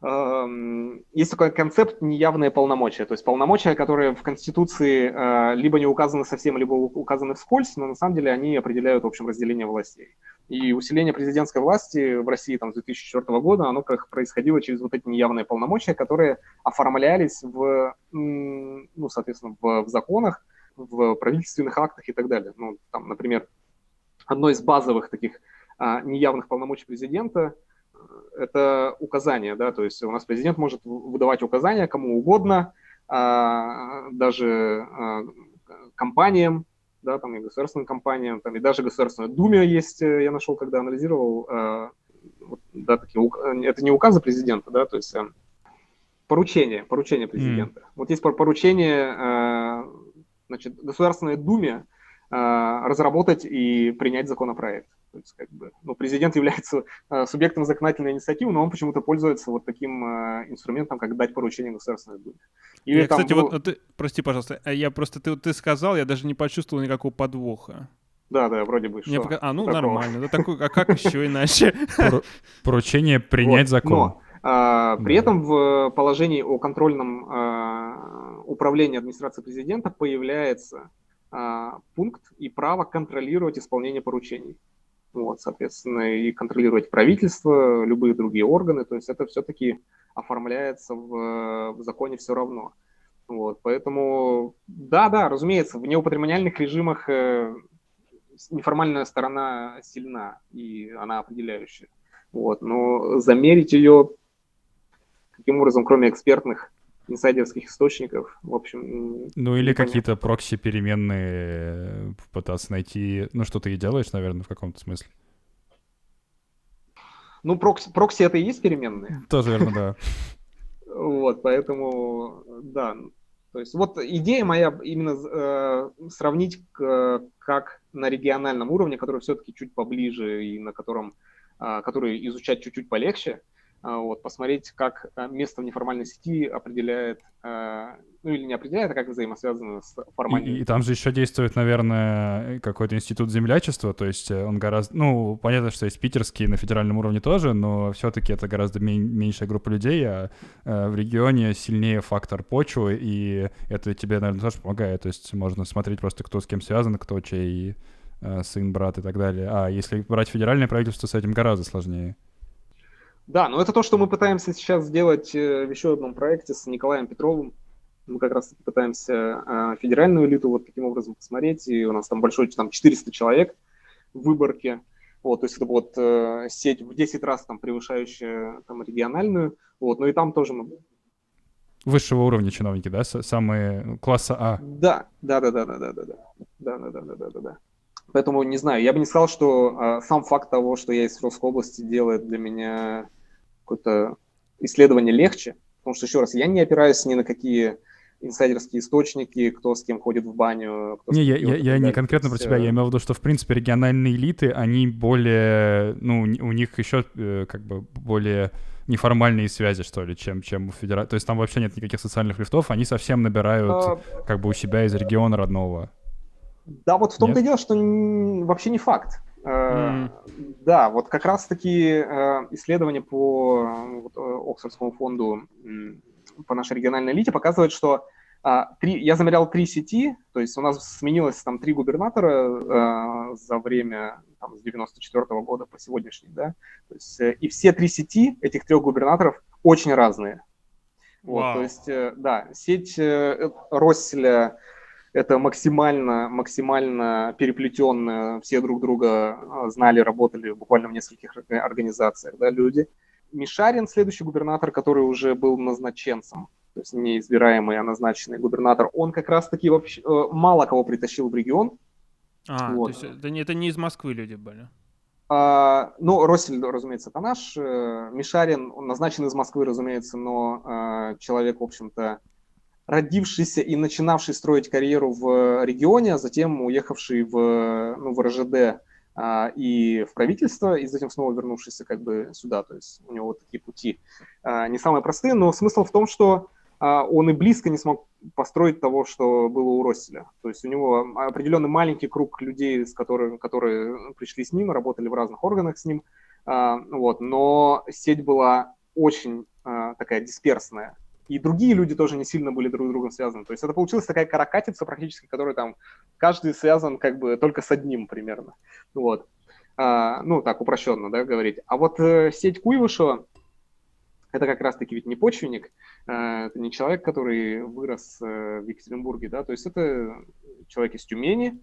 есть такой концепт неявные полномочия, то есть полномочия, которые в Конституции э, либо не указаны совсем, либо указаны вскользь, но на самом деле они определяют, в общем, разделение властей. И усиление президентской власти в России там, с 2004 года, оно как происходило через вот эти неявные полномочия, которые оформлялись в, ну, соответственно, в, в законах, в правительственных актах и так далее. Ну, там, например, одно из базовых таких а, неявных полномочий президента – это указание, да, то есть у нас президент может выдавать указания кому угодно, а, даже а, компаниям, да, там и государственным компаниям, там и даже Государственной Думе есть, э, я нашел, когда анализировал, а, да, такие, это не указы президента, да, то есть поручение, поручение президента. Mm. Вот есть поручение, значит, Государственной Думе разработать и принять законопроект. То есть, как бы, ну, президент является э, субъектом законодательной инициативы, но он почему-то пользуется вот таким э, инструментом, как дать поручение Государственной Думе. Или, я, там, кстати, ну... вот, ты, прости, пожалуйста, а я просто, ты, ты сказал, я даже не почувствовал никакого подвоха. Да, да, вроде бы. Мне пока... А, ну такого? нормально. Да, такой, а как еще иначе? Поручение принять закон. А, при этом в положении о контрольном а, управлении администрации президента появляется а, пункт и право контролировать исполнение поручений вот, соответственно, и контролировать правительство, любые другие органы, то есть это все-таки оформляется в, в законе все равно. Вот, поэтому, да, да, разумеется, в неопатримониальных режимах э, неформальная сторона сильна, и она определяющая. Вот, но замерить ее каким образом, кроме экспертных инсайдерских источников, в общем... Ну или какие-то прокси-переменные э, пытаться найти, ну что ты и делаешь, наверное, в каком-то смысле. Ну, прокси, прокси это и есть переменные. Тоже верно, да. Вот, поэтому, да. То есть вот идея моя именно э, сравнить к, как на региональном уровне, который все-таки чуть поближе и на котором которые изучать чуть-чуть полегче, а, вот, посмотреть, как а, место в неформальной сети определяет, а, ну или не определяет, а как взаимосвязано с формальной. И, и там же еще действует, наверное, какой-то институт землячества, то есть э, он гораздо, ну, понятно, что есть питерский на федеральном уровне тоже, но все-таки это гораздо меньшая группа людей, а, а в регионе сильнее фактор почвы, и это тебе, наверное, тоже помогает, то есть можно смотреть просто, кто с кем связан, кто чей сын, брат и так далее. А если брать федеральное правительство, с этим гораздо сложнее. Да, но это то, что мы пытаемся сейчас сделать э, в еще одном проекте с Николаем Петровым. Мы как раз пытаемся э, федеральную элиту вот таким образом посмотреть, и у нас там большой, там 400 человек в выборке. Вот, то есть это вот э, сеть в 10 раз там превышающая там региональную. Вот, ну и там тоже мы высшего уровня чиновники, да, самые класса А. Да, да, да, да, да, да, да, да, да, да, да, да, да, да. Поэтому не знаю, я бы не сказал, что э, сам факт того, что я из Свердловской области, делает для меня какое-то исследование легче, потому что, еще раз, я не опираюсь ни на какие инсайдерские источники, кто с кем ходит в баню. Кто не, я, я, я не конкретно про тебя, я имел в виду, что, в принципе, региональные элиты, они более, ну, у них еще э, как бы более неформальные связи, что ли, чем, чем у федерации. То есть там вообще нет никаких социальных лифтов, они совсем набирают а... как бы у себя из региона родного. Да, вот в том-то и дело, что вообще не факт. Mm. Да, вот как раз-таки э, исследование по э, Оксфордскому фонду по нашей региональной элите показывает, что а, три, я замерял три сети, то есть у нас сменилось там три губернатора за время там, с 94 -го года по сегодняшний, да, то есть, и все три сети этих трех губернаторов очень разные. Wow. Вот, то есть, да, сеть Росселя это максимально, максимально переплетенно, все друг друга а, знали, работали буквально в нескольких организациях, да, люди. Мишарин, следующий губернатор, который уже был назначенцем, то есть не избираемый, а назначенный губернатор, он как раз-таки вообще э, мало кого притащил в регион. А, вот. то есть это не, это не из Москвы люди были? А, ну, Россель, разумеется, это наш. Э, Мишарин, он назначен из Москвы, разумеется, но а, человек, в общем-то, родившийся и начинавший строить карьеру в регионе, а затем уехавший в, ну, в РЖД а, и в правительство, и затем снова вернувшийся как бы сюда. То есть у него вот такие пути а, не самые простые, но смысл в том, что а, он и близко не смог построить того, что было у Росселя. То есть у него определенный маленький круг людей, с которыми, которые пришли с ним, работали в разных органах с ним, а, вот, но сеть была очень а, такая дисперсная и другие люди тоже не сильно были друг с другом связаны. То есть это получилась такая каракатица практически, которая там каждый связан как бы только с одним примерно. Вот. А, ну, так упрощенно, да, говорить. А вот э, сеть Куйвышева, это как раз-таки ведь не почвенник, э, это не человек, который вырос э, в Екатеринбурге, да, то есть это человек из Тюмени,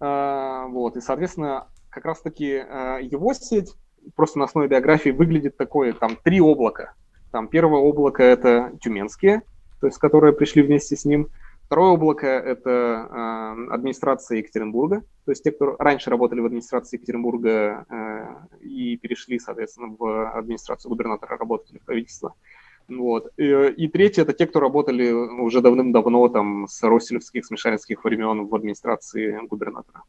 э, вот, и, соответственно, как раз-таки э, его сеть просто на основе биографии выглядит такое, там, три облака – там первое облако это тюменские, то есть которые пришли вместе с ним. Второе облако это э, администрация Екатеринбурга, то есть те, кто раньше работали в администрации Екатеринбурга э, и перешли, соответственно, в администрацию губернатора, работали в правительство. Вот. И, и третье это те, кто работали уже давным-давно там с россельских, с времен в администрации губернатора.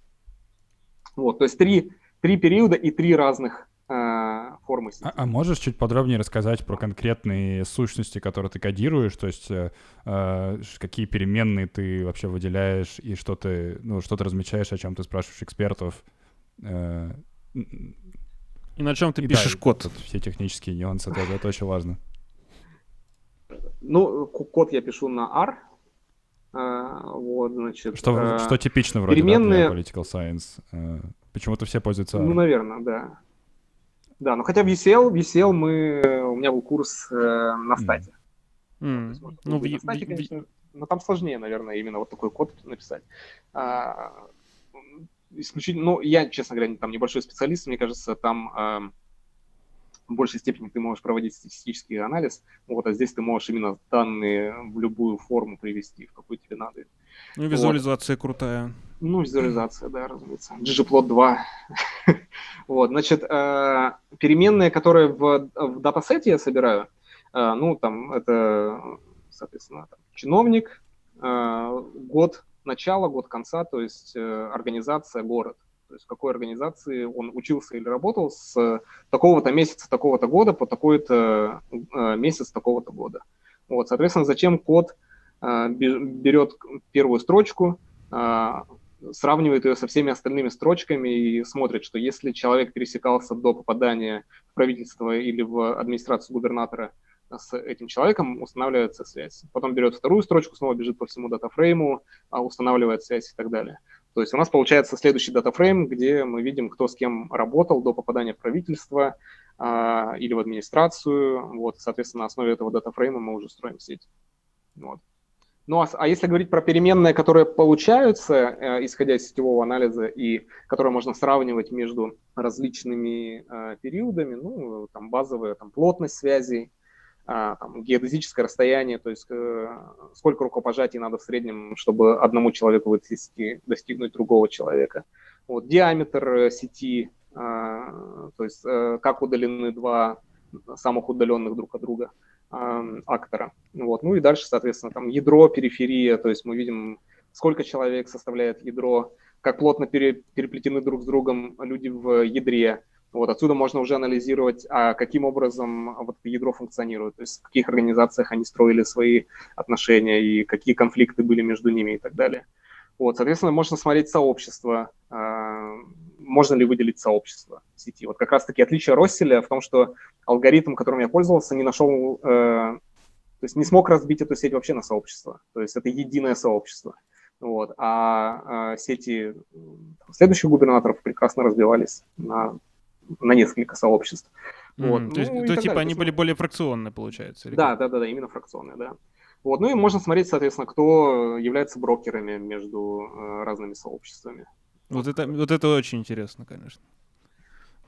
Вот, то есть три, три периода и три разных формы сети. А, а можешь чуть подробнее рассказать про конкретные сущности, которые ты кодируешь, то есть э, э, какие переменные ты вообще выделяешь и что ты, ну, что ты размечаешь, о чем ты спрашиваешь экспертов? Э, и на чем ты и пишешь да, код? Все технические нюансы тоже, это очень важно. Ну, код я пишу на R, Uh, вот, значит, что, uh, что типично вроде переменные... да, для political science. Uh, почему-то все пользуются R. Ну, наверное, да. Да, но хотя в UCL, в UCL мы, у меня был курс э, на стате. Mm. Есть, ну, в, на стате, в, конечно, но там сложнее, наверное, именно вот такой код написать. А, исключительно, ну, я, честно говоря, там небольшой специалист, мне кажется, там а, в большей степени ты можешь проводить статистический анализ, вот, а здесь ты можешь именно данные в любую форму привести, в какую тебе надо. Ну, визуализация вот. крутая. Ну, визуализация, да, разумеется. ggplot 2. вот, значит, э, переменные, которые в, в датасете я собираю, э, ну, там, это, соответственно, там, чиновник, э, год начала, год конца, то есть организация, город. то есть в какой организации он учился или работал с такого-то месяца, такого-то года по такой-то месяц такого-то года. Вот, соответственно, зачем код берет первую строчку, сравнивает ее со всеми остальными строчками и смотрит, что если человек пересекался до попадания в правительство или в администрацию губернатора с этим человеком, устанавливается связь. Потом берет вторую строчку, снова бежит по всему датафрейму, устанавливает связь и так далее. То есть у нас получается следующий датафрейм, где мы видим, кто с кем работал до попадания в правительство а, или в администрацию. Вот, соответственно, на основе этого датафрейма мы уже строим сеть. Вот. Ну, а, а если говорить про переменные, которые получаются, э, исходя из сетевого анализа, и которые можно сравнивать между различными э, периодами, ну, там базовая там, плотность связей, а, там, геодезическое расстояние, то есть э, сколько рукопожатий надо в среднем, чтобы одному человеку в этой сети достигнуть другого человека. Вот, диаметр э, сети, а, то есть э, как удалены два самых удаленных друг от друга актора. Вот. Ну и дальше, соответственно, там ядро, периферия, то есть мы видим, сколько человек составляет ядро, как плотно переплетены друг с другом люди в ядре, вот отсюда можно уже анализировать, а каким образом вот ядро функционирует, то есть в каких организациях они строили свои отношения и какие конфликты были между ними и так далее. Вот, соответственно, можно смотреть сообщество, э, можно ли выделить сообщество в сети. Вот как раз-таки отличие Росселя в том, что алгоритм, которым я пользовался, не нашел, э, то есть не смог разбить эту сеть вообще на сообщество. То есть это единое сообщество. Вот. А э, сети следующих губернаторов прекрасно разбивались на на несколько сообществ. Mm-hmm. Вот. То, есть, ну, то типа далее. они были более фракционные, получается? Да, да, да, да, именно фракционные, да. Вот. Ну и можно смотреть, соответственно, кто является брокерами между э, разными сообществами. Вот это, вот это очень интересно, конечно.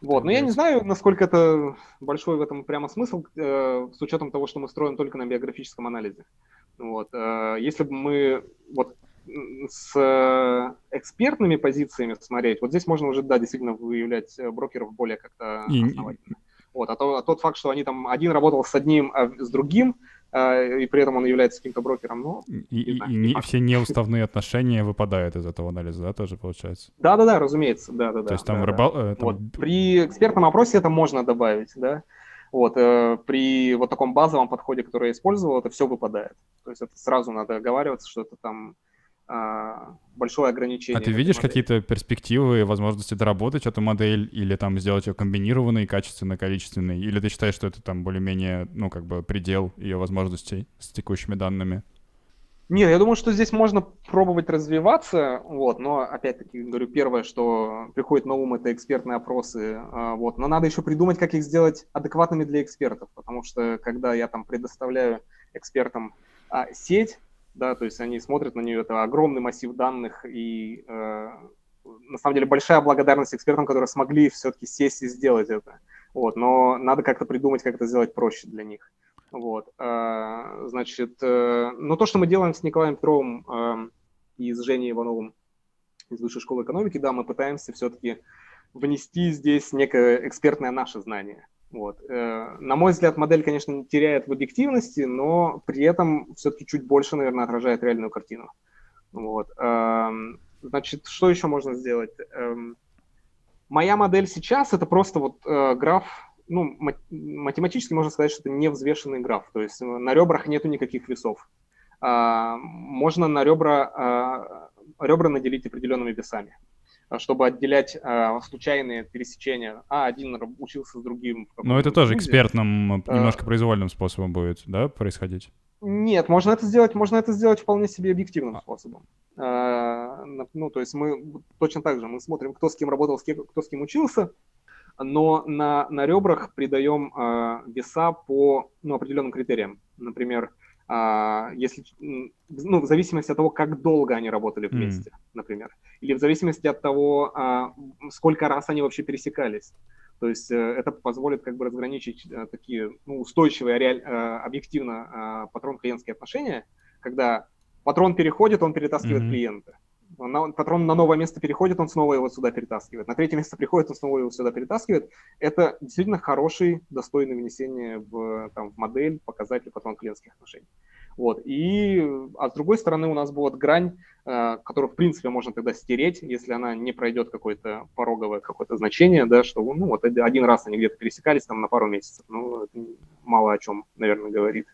Вот, но я не знаю, насколько это большой в этом прямо смысл, э, с учетом того, что мы строим только на биографическом анализе. Вот, э, если бы мы вот с э, экспертными позициями смотреть, вот здесь можно уже, да, действительно выявлять э, брокеров более как-то основательно. Вот, а, то, а тот факт, что они там, один работал с одним, а с другим, и при этом он является каким-то брокером, ну... И, и, знаю, и не, все неуставные отношения выпадают из этого анализа, да, тоже получается? Да-да-да, разумеется, да-да-да. То есть там да, рыбал... Да. Там... Вот, при экспертном опросе это можно добавить, да. Вот, э, при вот таком базовом подходе, который я использовал, это все выпадает. То есть это сразу надо оговариваться, что это там а, большое ограничение. А ты видишь какие-то перспективы, возможности доработать эту модель или там сделать ее комбинированной, качественной, количественной? Или ты считаешь, что это там более-менее, ну, как бы предел ее возможностей с текущими данными? Нет, я думаю, что здесь можно пробовать развиваться, вот, но опять-таки говорю, первое, что приходит на ум, это экспертные опросы, а, вот, но надо еще придумать, как их сделать адекватными для экспертов, потому что когда я там предоставляю экспертам а, сеть, да, то есть они смотрят на нее, это огромный массив данных, и э, на самом деле большая благодарность экспертам, которые смогли все-таки сесть и сделать это. Вот, но надо как-то придумать, как это сделать проще для них. Вот, э, значит, э, но то, что мы делаем с Николаем Петровым э, и с Женей Ивановым из Высшей школы экономики, да, мы пытаемся все-таки внести здесь некое экспертное наше знание. Вот. Э, на мой взгляд, модель, конечно, теряет в объективности, но при этом все-таки чуть больше, наверное, отражает реальную картину. Вот. Эм, значит, что еще можно сделать? Эм, моя модель сейчас это просто вот э, граф, ну, математически можно сказать, что это невзвешенный граф, то есть на ребрах нету никаких весов. А, можно на ребра, а, ребра наделить определенными весами. А, чтобы отделять а, случайные пересечения. А, один учился с другим. Но это тоже экспертным, а, немножко произвольным способом будет, да, происходить? Нет, можно это сделать, можно это сделать вполне себе объективным а. способом. А, ну, то есть мы точно так же, мы смотрим, кто с кем работал, с кем, кто с кем учился, но на, на ребрах придаем веса по ну, определенным критериям. Например, а, если, ну, в зависимости от того, как долго они работали вместе, mm. например, или в зависимости от того, а, сколько раз они вообще пересекались. То есть э, это позволит как бы разграничить э, такие ну, устойчивые, реаль, э, объективно патрон-клиентские отношения, когда патрон переходит, он перетаскивает mm-hmm. клиента. На, патрон на новое место переходит, он снова его сюда перетаскивает. На третье место приходит, он снова его сюда перетаскивает. Это действительно хороший, достойный внесения в, там, в модель показатель патрон клиентских отношений. Вот. И, а с другой стороны у нас будет грань, э, которую, в принципе, можно тогда стереть, если она не пройдет какое-то пороговое какое-то значение, да, что, ну, вот один раз они где-то пересекались там на пару месяцев. Ну, мало о чем, наверное, говорит.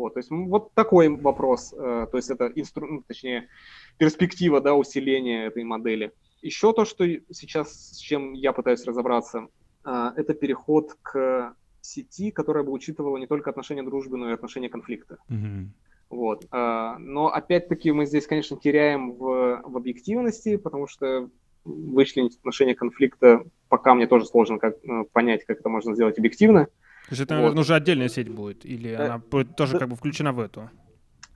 Вот, то есть вот такой вопрос, э, то есть это инстру... ну, точнее перспектива да, усиления этой модели. Еще то, что сейчас с чем я пытаюсь разобраться, э, это переход к сети, которая бы учитывала не только отношения дружбы, но и отношения конфликта. Mm-hmm. Вот. Э, но опять-таки мы здесь, конечно, теряем в, в объективности, потому что вычленить отношения конфликта пока мне тоже сложно как, понять, как это можно сделать объективно. То есть это, вот. наверное, уже отдельная сеть будет, или она будет тоже как бы включена в эту?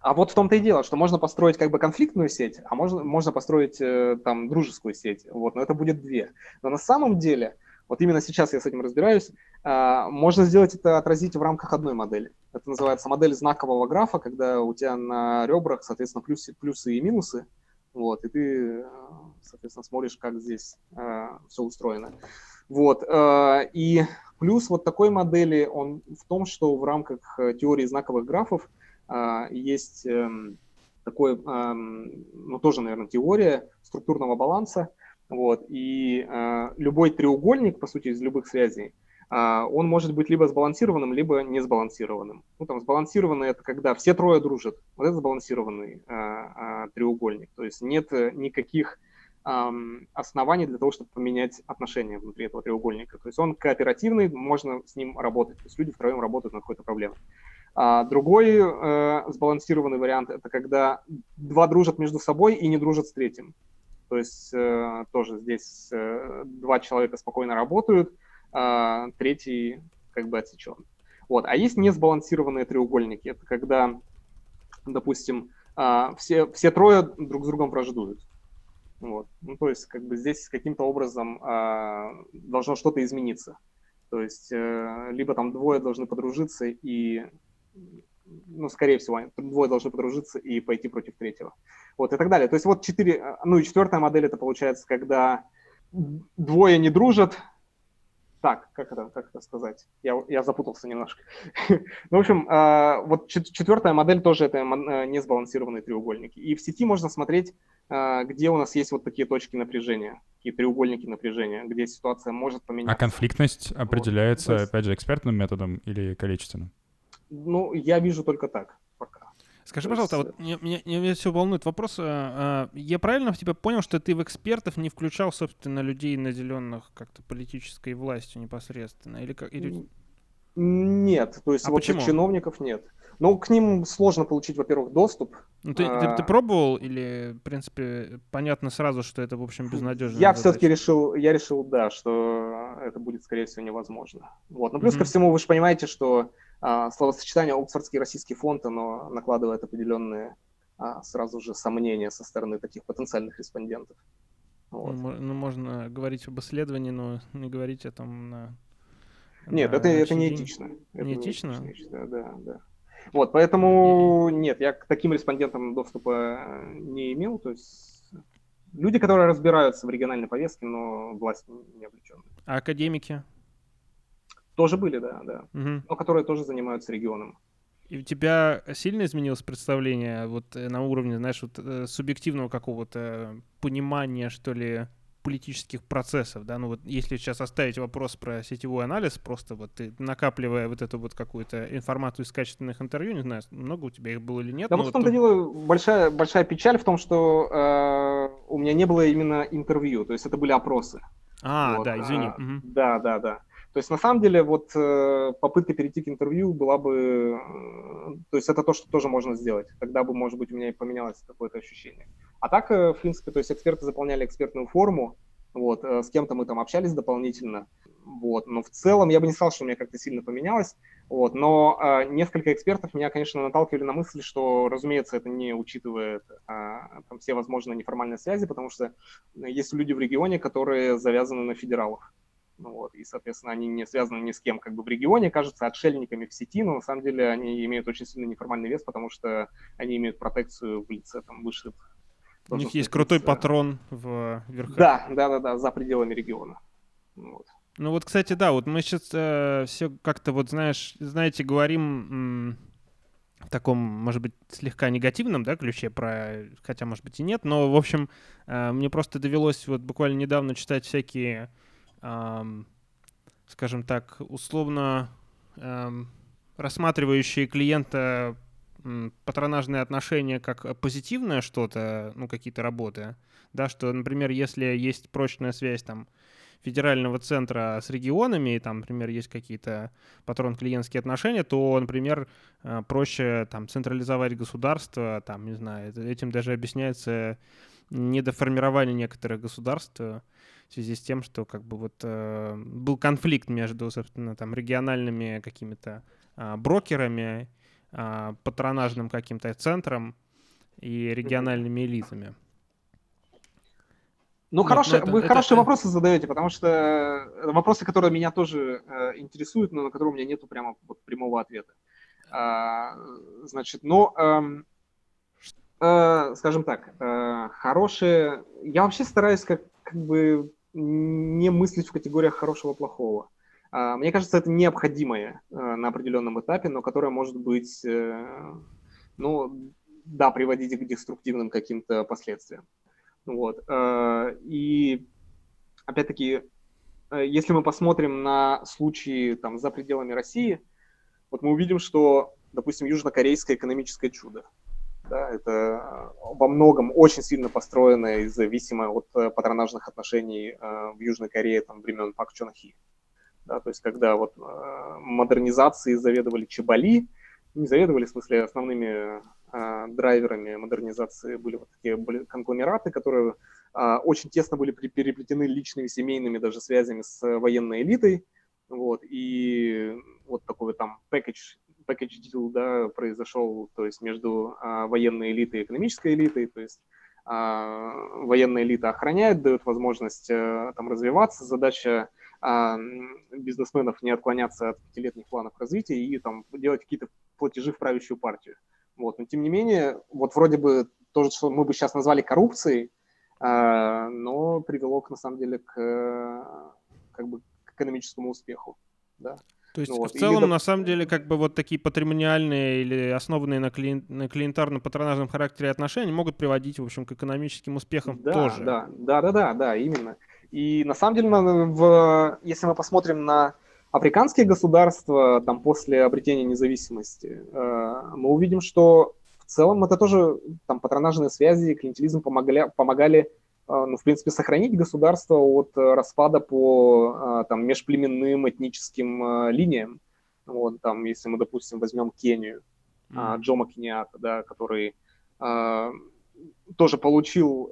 А вот в том-то и дело, что можно построить как бы конфликтную сеть, а можно, можно построить э, там дружескую сеть, вот, но это будет две. Но на самом деле, вот именно сейчас я с этим разбираюсь, э, можно сделать это, отразить в рамках одной модели. Это называется модель знакового графа, когда у тебя на ребрах, соответственно, плюсы, плюсы и минусы, вот, и ты, э, соответственно, смотришь, как здесь э, все устроено. Вот, э, и Плюс вот такой модели, он в том, что в рамках э, теории знаковых графов а, есть эм, такой, эм, ну тоже, наверное, теория структурного баланса, вот, и э, любой треугольник, по сути, из любых связей, а, он может быть либо сбалансированным, либо не сбалансированным. Ну, там сбалансированный это когда все трое дружат. Вот это сбалансированный а, треугольник. То есть нет никаких оснований для того, чтобы поменять отношения внутри этого треугольника. То есть он кооперативный, можно с ним работать. То есть люди втроем работают над какой-то проблемой. А другой э, сбалансированный вариант это когда два дружат между собой и не дружат с третьим. То есть э, тоже здесь э, два человека спокойно работают, э, третий как бы отсечен. Вот. А есть несбалансированные треугольники. Это когда, допустим, э, все, все трое друг с другом враждуют. Вот. Ну, то есть, как бы здесь каким-то образом э, должно что-то измениться. То есть, э, либо там двое должны подружиться и, ну, скорее всего, двое должны подружиться и пойти против третьего. Вот, и так далее. То есть, вот четыре, ну, и четвертая модель, это получается, когда двое не дружат, так, как это, как это сказать? Я, я запутался немножко. ну, в общем, э, вот четвертая модель тоже это э, несбалансированные треугольники. И в сети можно смотреть, где у нас есть вот такие точки напряжения, такие треугольники напряжения, где ситуация может поменяться. А конфликтность определяется, вот. опять же, экспертным методом или количественным? Ну, я вижу только так пока. Скажи, пожалуйста, вот меня, меня, меня все волнует вопрос. А, а, я правильно в тебя понял, что ты в экспертов не включал, собственно, людей, наделенных как-то политической властью непосредственно? Или как? Или... Нет, то есть а вот почему? чиновников нет. Ну, к ним сложно получить, во-первых, доступ. Ну, ты, а... ты, ты пробовал или, в принципе, понятно сразу, что это, в общем, безнадежно? Я все-таки решил, я решил, да, что это будет, скорее всего, невозможно. Вот. Но плюс mm-hmm. ко всему, вы же понимаете, что а, словосочетание Оксфордский российский фонд, оно накладывает определенные а, сразу же сомнения со стороны таких потенциальных респондентов. Вот. Ну, ну, можно говорить об исследовании, но не говорить о том на... Нет, на это, это не этично. Это не этично? Не этично да, да. Вот, поэтому нет, я к таким респондентам доступа не имел, то есть люди, которые разбираются в региональной повестке, но власть не облечена. А академики? Тоже были, да, да. Угу. Но которые тоже занимаются регионом. И у тебя сильно изменилось представление вот э, на уровне, знаешь, вот э, субъективного какого-то понимания, что ли, политических процессов, да, ну вот если сейчас оставить вопрос про сетевой анализ, просто вот ты накапливая вот эту вот какую-то информацию из качественных интервью, не знаю, много у тебя их было или нет. Да вот в том-то вот... дело, большая, большая печаль в том, что э, у меня не было именно интервью, то есть это были опросы. А, вот, да, извини. А, угу. Да, да, да. То есть на самом деле вот э, попытка перейти к интервью была бы, э, то есть это то, что тоже можно сделать. Тогда бы, может быть, у меня и поменялось какое-то ощущение. А так, э, в принципе, то есть эксперты заполняли экспертную форму, вот, с кем-то мы там общались дополнительно, вот, но в целом я бы не сказал, что у меня как-то сильно поменялось, вот, но э, несколько экспертов меня, конечно, наталкивали на мысль, что, разумеется, это не учитывает э, там все возможные неформальные связи, потому что есть люди в регионе, которые завязаны на федералах, ну, вот, и, соответственно, они не связаны ни с кем как бы в регионе, кажутся отшельниками в сети, но на самом деле они имеют очень сильный неформальный вес, потому что они имеют протекцию в лице там, высших. У них есть крутой патрон в верхах. Да, да, да, да, за пределами региона. Вот. Ну вот, кстати, да, вот мы сейчас э, все как-то вот, знаешь, знаете, говорим в таком, может быть, слегка негативном, да, ключе про, хотя, может быть, и нет, но, в общем, э, мне просто довелось вот буквально недавно читать всякие, эм, скажем так, условно эм, рассматривающие клиента патронажные отношения как позитивное что-то, ну, какие-то работы, да, что, например, если есть прочная связь там федерального центра с регионами, и там, например, есть какие-то патрон-клиентские отношения, то, например, э, проще там централизовать государство, там, не знаю, этим даже объясняется недоформирование некоторых государств в связи с тем, что как бы вот э, был конфликт между, собственно, там региональными какими-то э, брокерами, э, патронажным каким-то центром и региональными элитами. Ну, Нет, хорошие, ну, это, вы это, хорошие это... вопросы задаете, потому что э, вопросы, которые меня тоже э, интересуют, но на которые у меня нету прямо вот, прямого ответа. А, значит, ну, э, э, скажем так, э, хорошие... Я вообще стараюсь как, как бы не мыслить в категориях хорошего-плохого. Э, мне кажется, это необходимое э, на определенном этапе, но которое может быть, э, ну, да, приводить к деструктивным каким-то последствиям. Вот. Э, и опять-таки, если мы посмотрим на случаи там, за пределами России, вот мы увидим, что, допустим, южнокорейское экономическое чудо, да, это во многом очень сильно построенное и зависимое от патронажных отношений в Южной Корее там, времен Пак Чон Хи. Да, то есть когда вот модернизации заведовали Чебали, не заведовали, в смысле, основными а, драйверами модернизации были вот такие были конгломераты, которые а, очень тесно были переплетены личными, семейными даже связями с военной элитой. Вот, и вот такой вот там package, package deal да, произошел то есть между а, военной элитой и экономической элитой. То есть а, военная элита охраняет, дает возможность а, там развиваться. Задача а, бизнесменов не отклоняться от пятилетних планов развития и там делать какие-то платежи в правящую партию. Вот. Но тем не менее, вот вроде бы то, что мы бы сейчас назвали коррупцией, э, но привело, к, на самом деле, к, как бы, к экономическому успеху. Да. То есть ну, вот. в целом, или... на самом деле, как бы вот такие патримониальные или основанные на, клиент, на клиентарно-патронажном характере отношения могут приводить, в общем, к экономическим успехам да, тоже. Да, да, да, да, да, именно. И на самом деле, в, если мы посмотрим на африканские государства там после обретения независимости, э, мы увидим, что в целом это тоже там патронажные связи, клиентелизм помогали, помогали э, ну, в принципе, сохранить государство от распада по э, там, межплеменным этническим линиям. Вот, там, если мы, допустим, возьмем Кению, mm. Джома Кениата, да, который тоже получил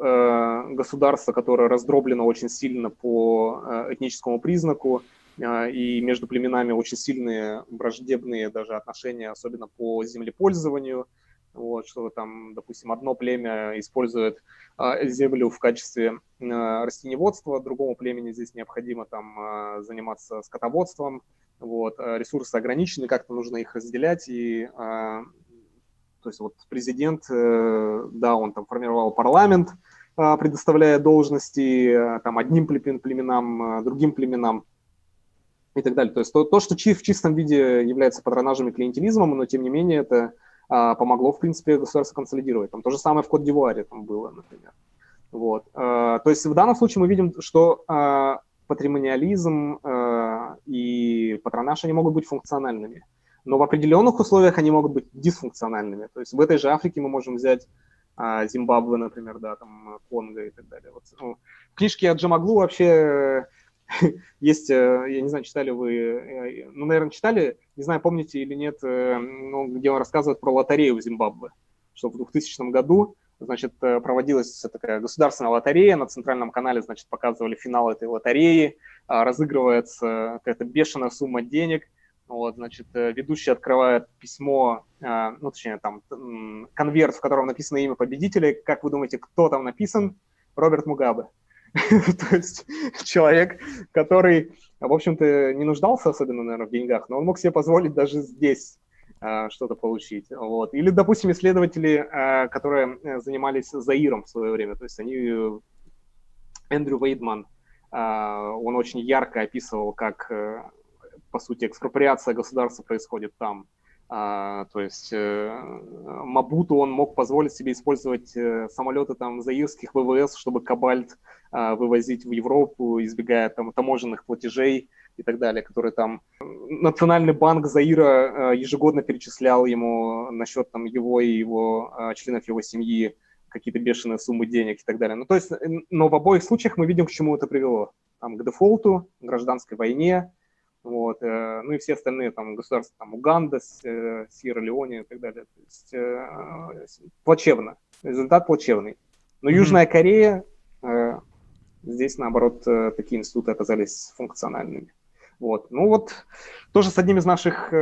государство, которое раздроблено очень сильно по этническому признаку, а, и между племенами очень сильные враждебные даже отношения, особенно по землепользованию. Вот, что там, допустим, одно племя использует а, землю в качестве а, растениеводства, другому племени здесь необходимо там заниматься скотоводством. Вот, ресурсы ограничены, как-то нужно их разделять. И, то есть вот президент, э, да, он там формировал парламент, предоставляя должности там одним племенам, другим племенам и так далее. То есть то, то что в чистом виде является патронажем и клиентелизмом, но тем не менее это а, помогло, в принципе, государство консолидировать. Там то же самое в Кот-д'Ивуаре там было, например. Вот. То есть в данном случае мы видим, что а, патримониализм и патронаж, они могут быть функциональными. Но в определенных условиях они могут быть дисфункциональными. То есть в этой же Африке мы можем взять а, Зимбабве, например, да, там Конго и так далее. Вот, ну, в книжке о Джамаглу вообще есть, э, я не знаю, читали вы, э, ну, наверное, читали, не знаю, помните или нет, э, ну, где он рассказывает про лотерею в Зимбабве, что в 2000 году, значит, проводилась такая государственная лотерея, на центральном канале, значит, показывали финал этой лотереи, а, разыгрывается какая-то бешеная сумма денег, вот, значит, ведущий открывает письмо, а, ну, точнее, там, конверт, в котором написано имя победителя. Как вы думаете, кто там написан? Роберт Мугабе. То есть человек, который, в общем-то, не нуждался особенно, наверное, в деньгах, но он мог себе позволить даже здесь а, что-то получить. Вот. Или, допустим, исследователи, которые э, занимались Заиром в свое время, то есть они, э, Эндрю Вейдман, он очень ярко описывал, как, э, по сути, экспроприация государства происходит там. А, то есть э, Мабуту он мог позволить себе использовать э, самолеты там заирских ВВС, чтобы кобальт э, вывозить в Европу, избегая там таможенных платежей и так далее, которые там Национальный банк Заира э, ежегодно перечислял ему на счет там его и его э, членов его семьи какие-то бешеные суммы денег и так далее. Ну, то есть, но в обоих случаях мы видим, к чему это привело. Там, к дефолту, к гражданской войне, вот, э, ну и все остальные там государства, там Уганда, э, Сьерра-Леоне и так далее. То есть э, плачевно, результат плачевный. Но mm-hmm. Южная Корея, здесь наоборот такие институты оказались функциональными. Вот, ну вот тоже с одним из наших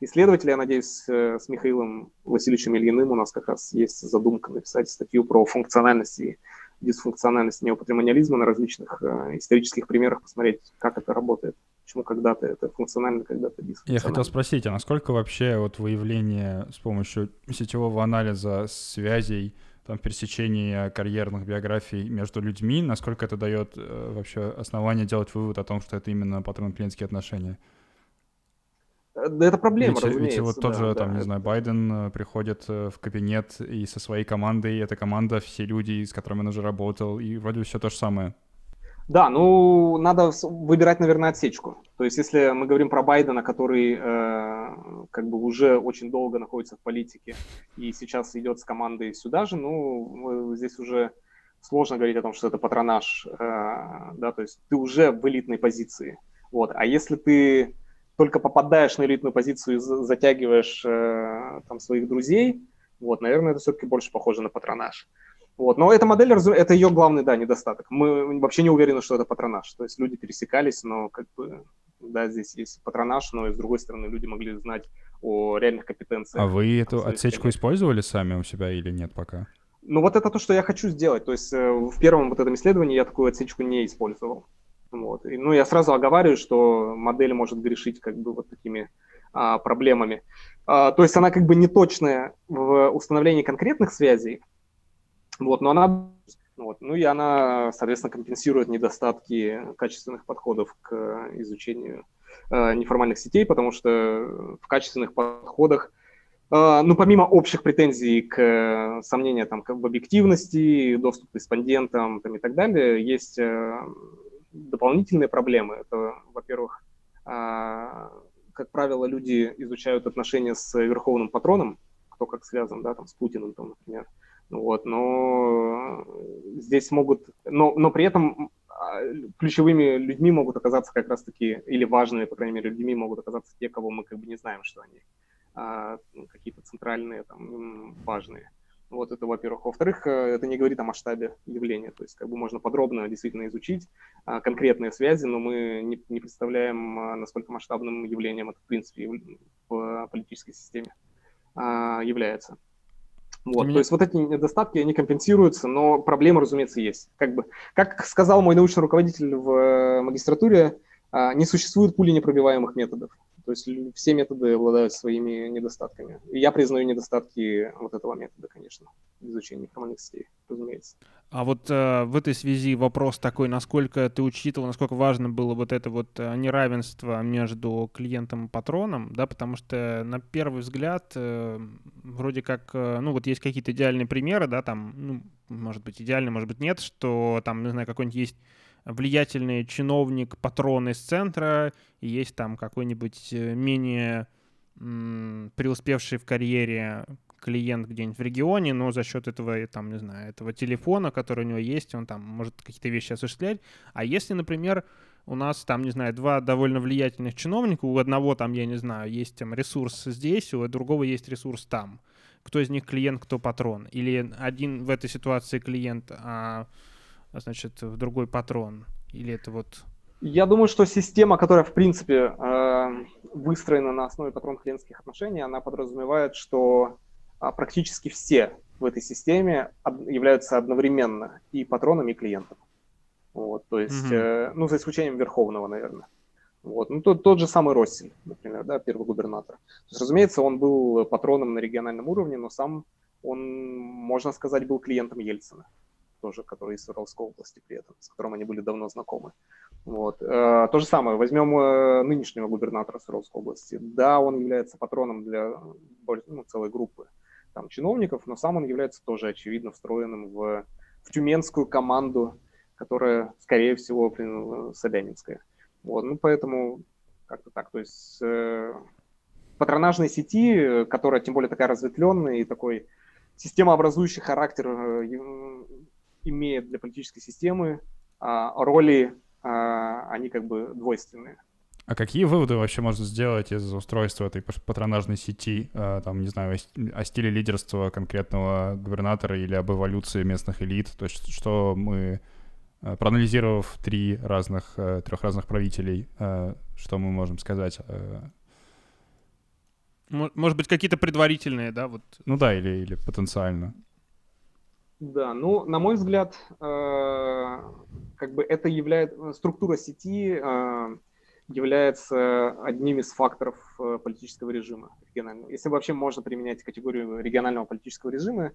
исследователей, я надеюсь, с Михаилом Васильевичем Ильиным у нас как раз есть задумка написать статью про функциональность и дисфункциональность неопатримониализма на различных исторических примерах, посмотреть, как это работает почему когда-то это функционально, когда-то дисфункционально. Я хотел спросить, а насколько вообще вот выявление с помощью сетевого анализа связей, там, пересечения карьерных биографий между людьми, насколько это дает э, вообще основание делать вывод о том, что это именно патрон-клиентские отношения? Да это проблема, ведь, разумеется. Ведь вот тот да, же, да, там, это... не знаю, Байден э, приходит э, в кабинет и со своей командой, эта команда, все люди, с которыми он уже работал, и вроде все то же самое. Да, ну, надо выбирать, наверное, отсечку. То есть, если мы говорим про Байдена, который э, как бы уже очень долго находится в политике и сейчас идет с командой сюда же, ну, здесь уже сложно говорить о том, что это патронаж, э, да, то есть ты уже в элитной позиции. Вот. А если ты только попадаешь на элитную позицию и затягиваешь э, там своих друзей, вот, наверное, это все-таки больше похоже на патронаж. Вот. Но эта модель, это ее главный, да, недостаток. Мы вообще не уверены, что это патронаж. То есть люди пересекались, но как бы, да, здесь есть патронаж, но и с другой стороны люди могли знать о реальных компетенциях. А вы эту отсечку коллег. использовали сами у себя или нет пока? Ну вот это то, что я хочу сделать. То есть э, в первом вот этом исследовании я такую отсечку не использовал. Вот. И, ну я сразу оговариваю, что модель может грешить как бы вот такими а, проблемами. А, то есть она как бы не точная в установлении конкретных связей, вот, но она, вот, ну и она, соответственно, компенсирует недостатки качественных подходов к изучению э, неформальных сетей, потому что в качественных подходах, э, ну помимо общих претензий к э, сомнения там, в объективности, доступ к респондентам там, и так далее, есть э, дополнительные проблемы. Это, во-первых, как правило, люди изучают отношения с верховным патроном, кто как связан, да, там, с Путиным, там, например. Вот, но здесь могут, но, но при этом а, ключевыми людьми могут оказаться как раз-таки, или важными, по крайней мере, людьми могут оказаться те, кого мы как бы не знаем, что они а, ну, какие-то центральные, там, важные. Вот это, во-первых. Во-вторых, э, это не говорит о масштабе явления. То есть как бы можно подробно действительно изучить а, конкретные связи, но мы не, не представляем, а, насколько масштабным явлением это в принципе в политической системе а, является. Вот, меня... То есть вот эти недостатки, они компенсируются, но проблемы, разумеется, есть. Как, бы, как сказал мой научный руководитель в э, магистратуре, а, не существует пули непробиваемых методов. То есть все методы обладают своими недостатками. И я признаю недостатки вот этого метода, конечно, изучения формальных сетей, разумеется. А вот э, в этой связи вопрос такой, насколько ты учитывал, насколько важно было вот это вот э, неравенство между клиентом и патроном, да, потому что на первый взгляд э, вроде как, э, ну вот есть какие-то идеальные примеры, да, там, ну, может быть идеальный, может быть нет, что там, не знаю, какой-нибудь есть влиятельный чиновник, патрон из центра, и есть там какой-нибудь э, менее преуспевший в карьере клиент где-нибудь в регионе, но за счет этого, там, не знаю, этого телефона, который у него есть, он там может какие-то вещи осуществлять. А если, например, у нас там, не знаю, два довольно влиятельных чиновника, у одного там, я не знаю, есть там ресурс здесь, у другого есть ресурс там. Кто из них клиент, кто патрон? Или один в этой ситуации клиент, а, значит, в другой патрон? Или это вот... Я думаю, что система, которая, в принципе, э, выстроена на основе патрон-клиентских отношений, она подразумевает, что а, практически все в этой системе являются одновременно и патроном, и клиентом. Вот, то есть, mm-hmm. ну, за исключением Верховного, наверное. Вот. Ну, тот, тот же самый Россель, например, да, первый губернатор. То есть, разумеется, он был патроном на региональном уровне, но сам он, можно сказать, был клиентом Ельцина. Тоже, который из Свердловской области при этом, с которым они были давно знакомы. Вот. Э, то же самое, возьмем э, нынешнего губернатора Свердловской области. Да, он является патроном для ну, целой группы там, чиновников, но сам он является тоже, очевидно, встроенным в, в тюменскую команду, которая, скорее всего, Собянинская. Вот, ну, поэтому как-то так. То есть э, патронажной сети, которая тем более такая разветвленная и такой системообразующий характер э, имеет для политической системы, а роли, а, они как бы двойственные. А какие выводы вообще можно сделать из устройства этой патронажной сети, э, там, не знаю, о стиле лидерства конкретного губернатора или об эволюции местных элит? То есть что мы, э, проанализировав три разных, трех разных правителей, что мы можем сказать может быть, какие-то предварительные, да? Вот. Ну да, или, или потенциально. Да, ну, на мой взгляд, э, как бы это является, структура сети э, является одним из факторов э, политического режима регионального. Если вообще можно применять категорию регионального политического режима,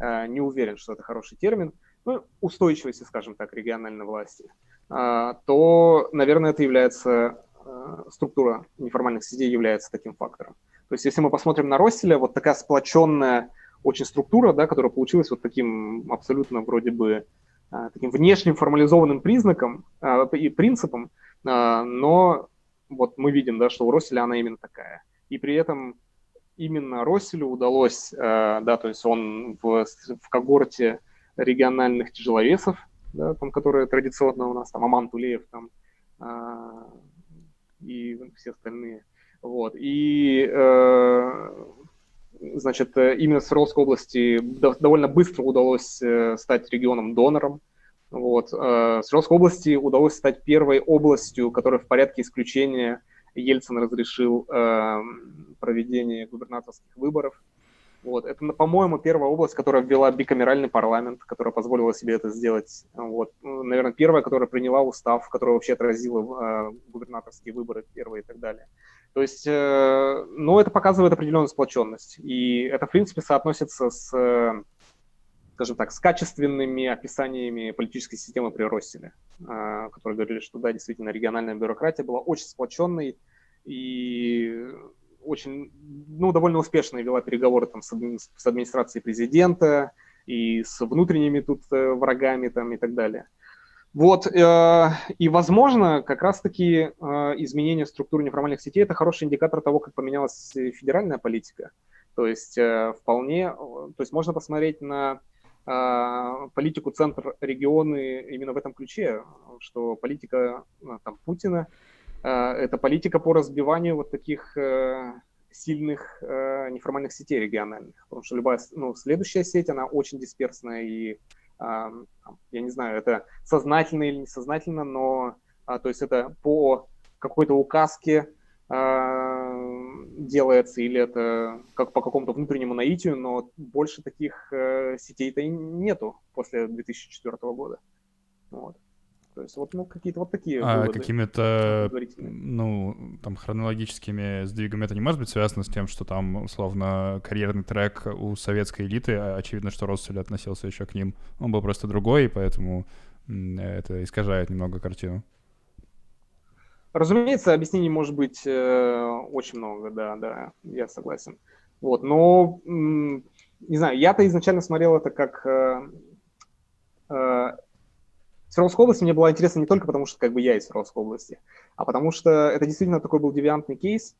э, не уверен, что это хороший термин, ну, устойчивости, скажем так, региональной власти, э, то, наверное, это является, э, структура неформальных сетей является таким фактором. То есть если мы посмотрим на Росселя, вот такая сплоченная очень структура, да, которая получилась вот таким абсолютно вроде бы а, таким внешним формализованным признаком а, и принципом, а, но вот мы видим, да, что у Росселя она именно такая. И при этом именно Росселю удалось, да, то есть он в, в когорте региональных тяжеловесов, да, там, которые традиционно у нас, там, Аман Тулеев, там, и все остальные, вот. И, э, значит, именно в Свердловской области довольно быстро удалось э, стать регионом-донором. Вот. Э, Свердловской области удалось стать первой областью, которая в порядке исключения Ельцин разрешил э, проведение губернаторских выборов. Вот. Это, по-моему, первая область, которая ввела бикамеральный парламент, которая позволила себе это сделать. Вот. Наверное, первая, которая приняла устав, которая вообще отразила э, губернаторские выборы первые и так далее. То есть, э, ну, это показывает определенную сплоченность. И это, в принципе, соотносится с, скажем так, с качественными описаниями политической системы при Росселе, э, которые говорили, что, да, действительно, региональная бюрократия была очень сплоченной и очень, ну, довольно успешно вела переговоры там с, с администрацией президента и с внутренними тут э, врагами там и так далее. Вот, э, и, возможно, как раз-таки э, изменение структуры неформальных сетей – это хороший индикатор того, как поменялась федеральная политика. То есть э, вполне, то есть можно посмотреть на э, политику центр-регионы именно в этом ключе, что политика э, там, Путина э, – это политика по разбиванию вот таких э, сильных э, неформальных сетей региональных, потому что любая, ну, следующая сеть, она очень дисперсная и я не знаю, это сознательно или несознательно, но а, то есть это по какой-то указке а, делается, или это как по какому-то внутреннему наитию, но больше таких э, сетей-то и нету после 2004 года. Вот. То есть вот ну, какие-то вот такие А какими-то, ну, там, хронологическими сдвигами это не может быть связано с тем, что там, условно, карьерный трек у советской элиты, а очевидно, что Россель относился еще к ним, он был просто другой, и поэтому это искажает немного картину. Разумеется, объяснений может быть э, очень много, да, да, я согласен. Вот, но, не знаю, я-то изначально смотрел это как э, э, Свердловская область мне была интересна не только потому, что как бы я из Свердловской области, а потому что это действительно такой был девиантный кейс,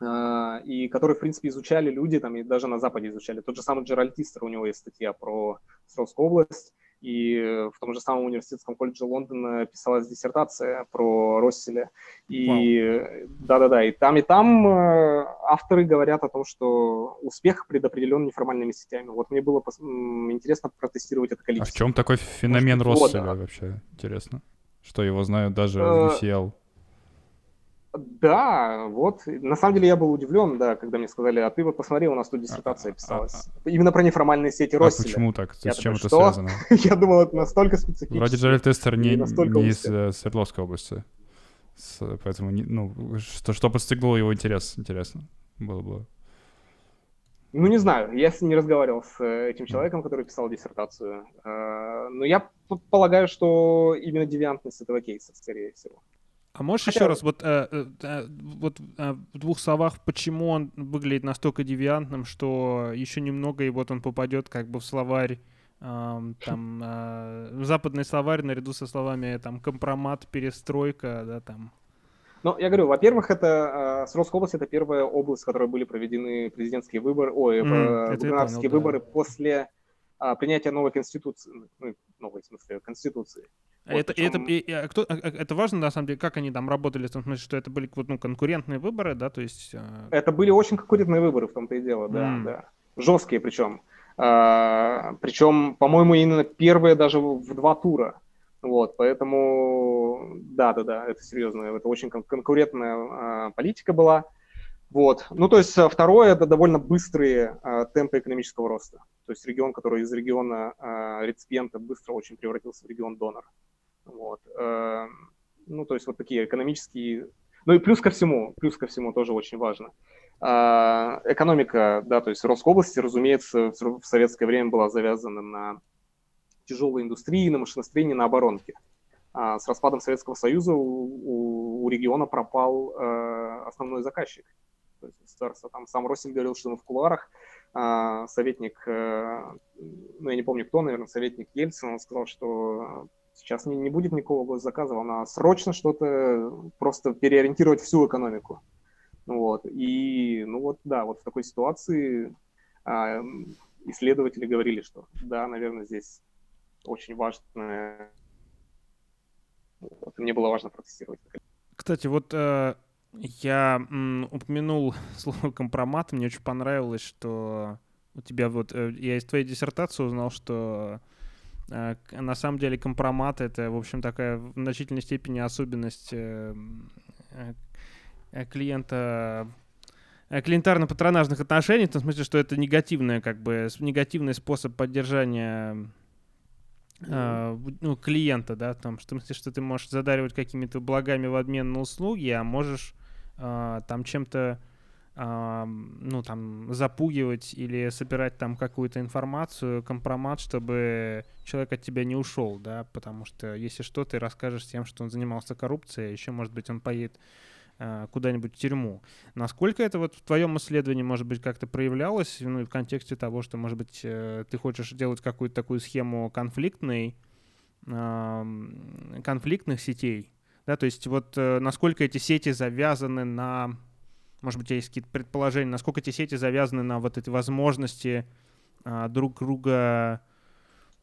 э, и который, в принципе, изучали люди, там, и даже на Западе изучали. Тот же самый Джеральд Тистер, у него есть статья про Свердловскую область, и в том же самом университетском колледже Лондона писалась диссертация про Росселя. И да-да-да, и там, и там э, авторы говорят о том, что успех предопределен неформальными сетями. Вот мне было интересно протестировать это количество. А в чем такой феномен Росселя вообще? Интересно. Что его знают даже в UCL. Да, вот. На самом деле я был удивлен, да, когда мне сказали, а ты вот посмотри, у нас тут диссертация а, писалась. А, а, Именно про неформальные сети Росселя. А почему так? С чем это связано? я думал, это настолько специфично. Вроде Джеральд Тестер не, не из э, Свердловской области. С, поэтому, ну, что, что подстегнуло его интерес, интересно было бы. Ну, не знаю, я не разговаривал с э, этим человеком, который писал диссертацию. Э, но я полагаю, что именно девиантность этого кейса, скорее всего. А можешь Хотя... еще раз, вот, э, э, вот э, в двух словах, почему он выглядит настолько девиантным, что еще немного, и вот он попадет как бы в словарь, э, там, э, в западный словарь наряду со словами там компромат, перестройка, да, там, ну, я говорю, во-первых, это э, Свердловская область это первая область, в которой были проведены президентские выборы, ой, mm, губернаторские понял, выборы да. после принятия новой конституции, ну, новой, в смысле, конституции. А вот, это, причем... это, и, а кто, а, а, это важно, на самом деле, как они там работали, в том смысле, что это были вот, ну, конкурентные выборы, да, то есть... А... Это были очень конкурентные выборы, в том-то и дело, да, mm. да. Жесткие причем. А, причем, по-моему, именно первые даже в два тура. Вот, поэтому, да-да-да, это серьезно, это очень конкурентная а, политика была. Вот. Ну, то есть второе – это довольно быстрые а, темпы экономического роста. То есть регион, который из региона а, реципиента быстро очень превратился в регион донор. Вот. А, ну, то есть вот такие экономические... Ну и плюс ко всему, плюс ко всему тоже очень важно. А, экономика, да, то есть Ростской области, разумеется, в советское время была завязана на тяжелой индустрии, на машиностроении, на оборонке. А с распадом Советского Союза у, у, у региона пропал э, основной заказчик. То есть государство, там сам Росин говорил, что мы в кулуарах, э, советник, э, ну я не помню кто, наверное, советник Ельцин, он сказал, что сейчас не, не будет никакого госзаказа, надо срочно что-то просто переориентировать всю экономику. Вот. И, ну вот, да, вот в такой ситуации э, исследователи говорили, что да, наверное, здесь очень важное. Вот, мне было важно протестировать. Кстати, вот э, я м, упомянул слово компромат. Мне очень понравилось, что у тебя вот... Э, я из твоей диссертации узнал, что э, на самом деле компромат — это, в общем, такая в значительной степени особенность э, э, клиента э, клиентарно-патронажных отношений, в том смысле, что это негативное, как бы, негативный способ поддержания Uh, ну, клиента, да, в смысле, что ты можешь задаривать какими-то благами в обмен на услуги, а можешь uh, там чем-то uh, ну, там, запугивать или собирать там какую-то информацию, компромат, чтобы человек от тебя не ушел, да, потому что если что, ты расскажешь тем, что он занимался коррупцией, еще, может быть, он поедет куда-нибудь в тюрьму. Насколько это вот в твоем исследовании, может быть, как-то проявлялось, ну, в контексте того, что, может быть, э, ты хочешь делать какую-то такую схему конфликтной, конфликтных сетей, да, то есть вот э, насколько эти сети завязаны на, может быть, есть какие-то предположения, насколько эти сети завязаны на вот эти возможности а, друг друга,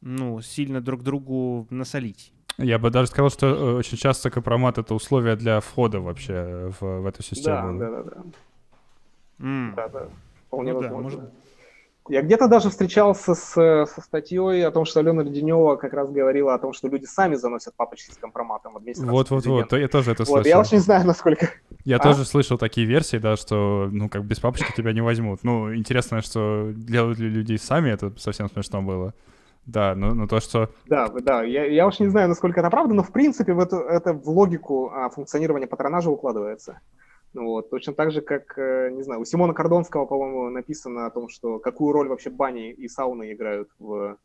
ну, сильно друг другу насолить. Я бы даже сказал, что э, очень часто компромат — это условие для входа вообще в, в эту систему. Да, да, да. Да, mm. да, да. Вполне ну, возможно. Да, может... Я где-то даже встречался с, со статьей о том, что Алена Леденева как раз говорила о том, что люди сами заносят папочки с компроматом в администрацию Вот-вот-вот, я тоже это слышал. Вот, я очень не знаю, насколько... Я а? тоже слышал такие версии, да, что, ну, как без папочки тебя не возьмут. Ну, интересно, что делают ли люди сами, это совсем смешно было. Да, но, но то, что... Да, да, я, я уж не знаю, насколько это правда, но в принципе в эту, это в логику а, функционирования патронажа укладывается. Ну, вот, точно так же, как, э, не знаю, у Симона Кордонского, по-моему, написано о том, что какую роль вообще бани и сауны играют в,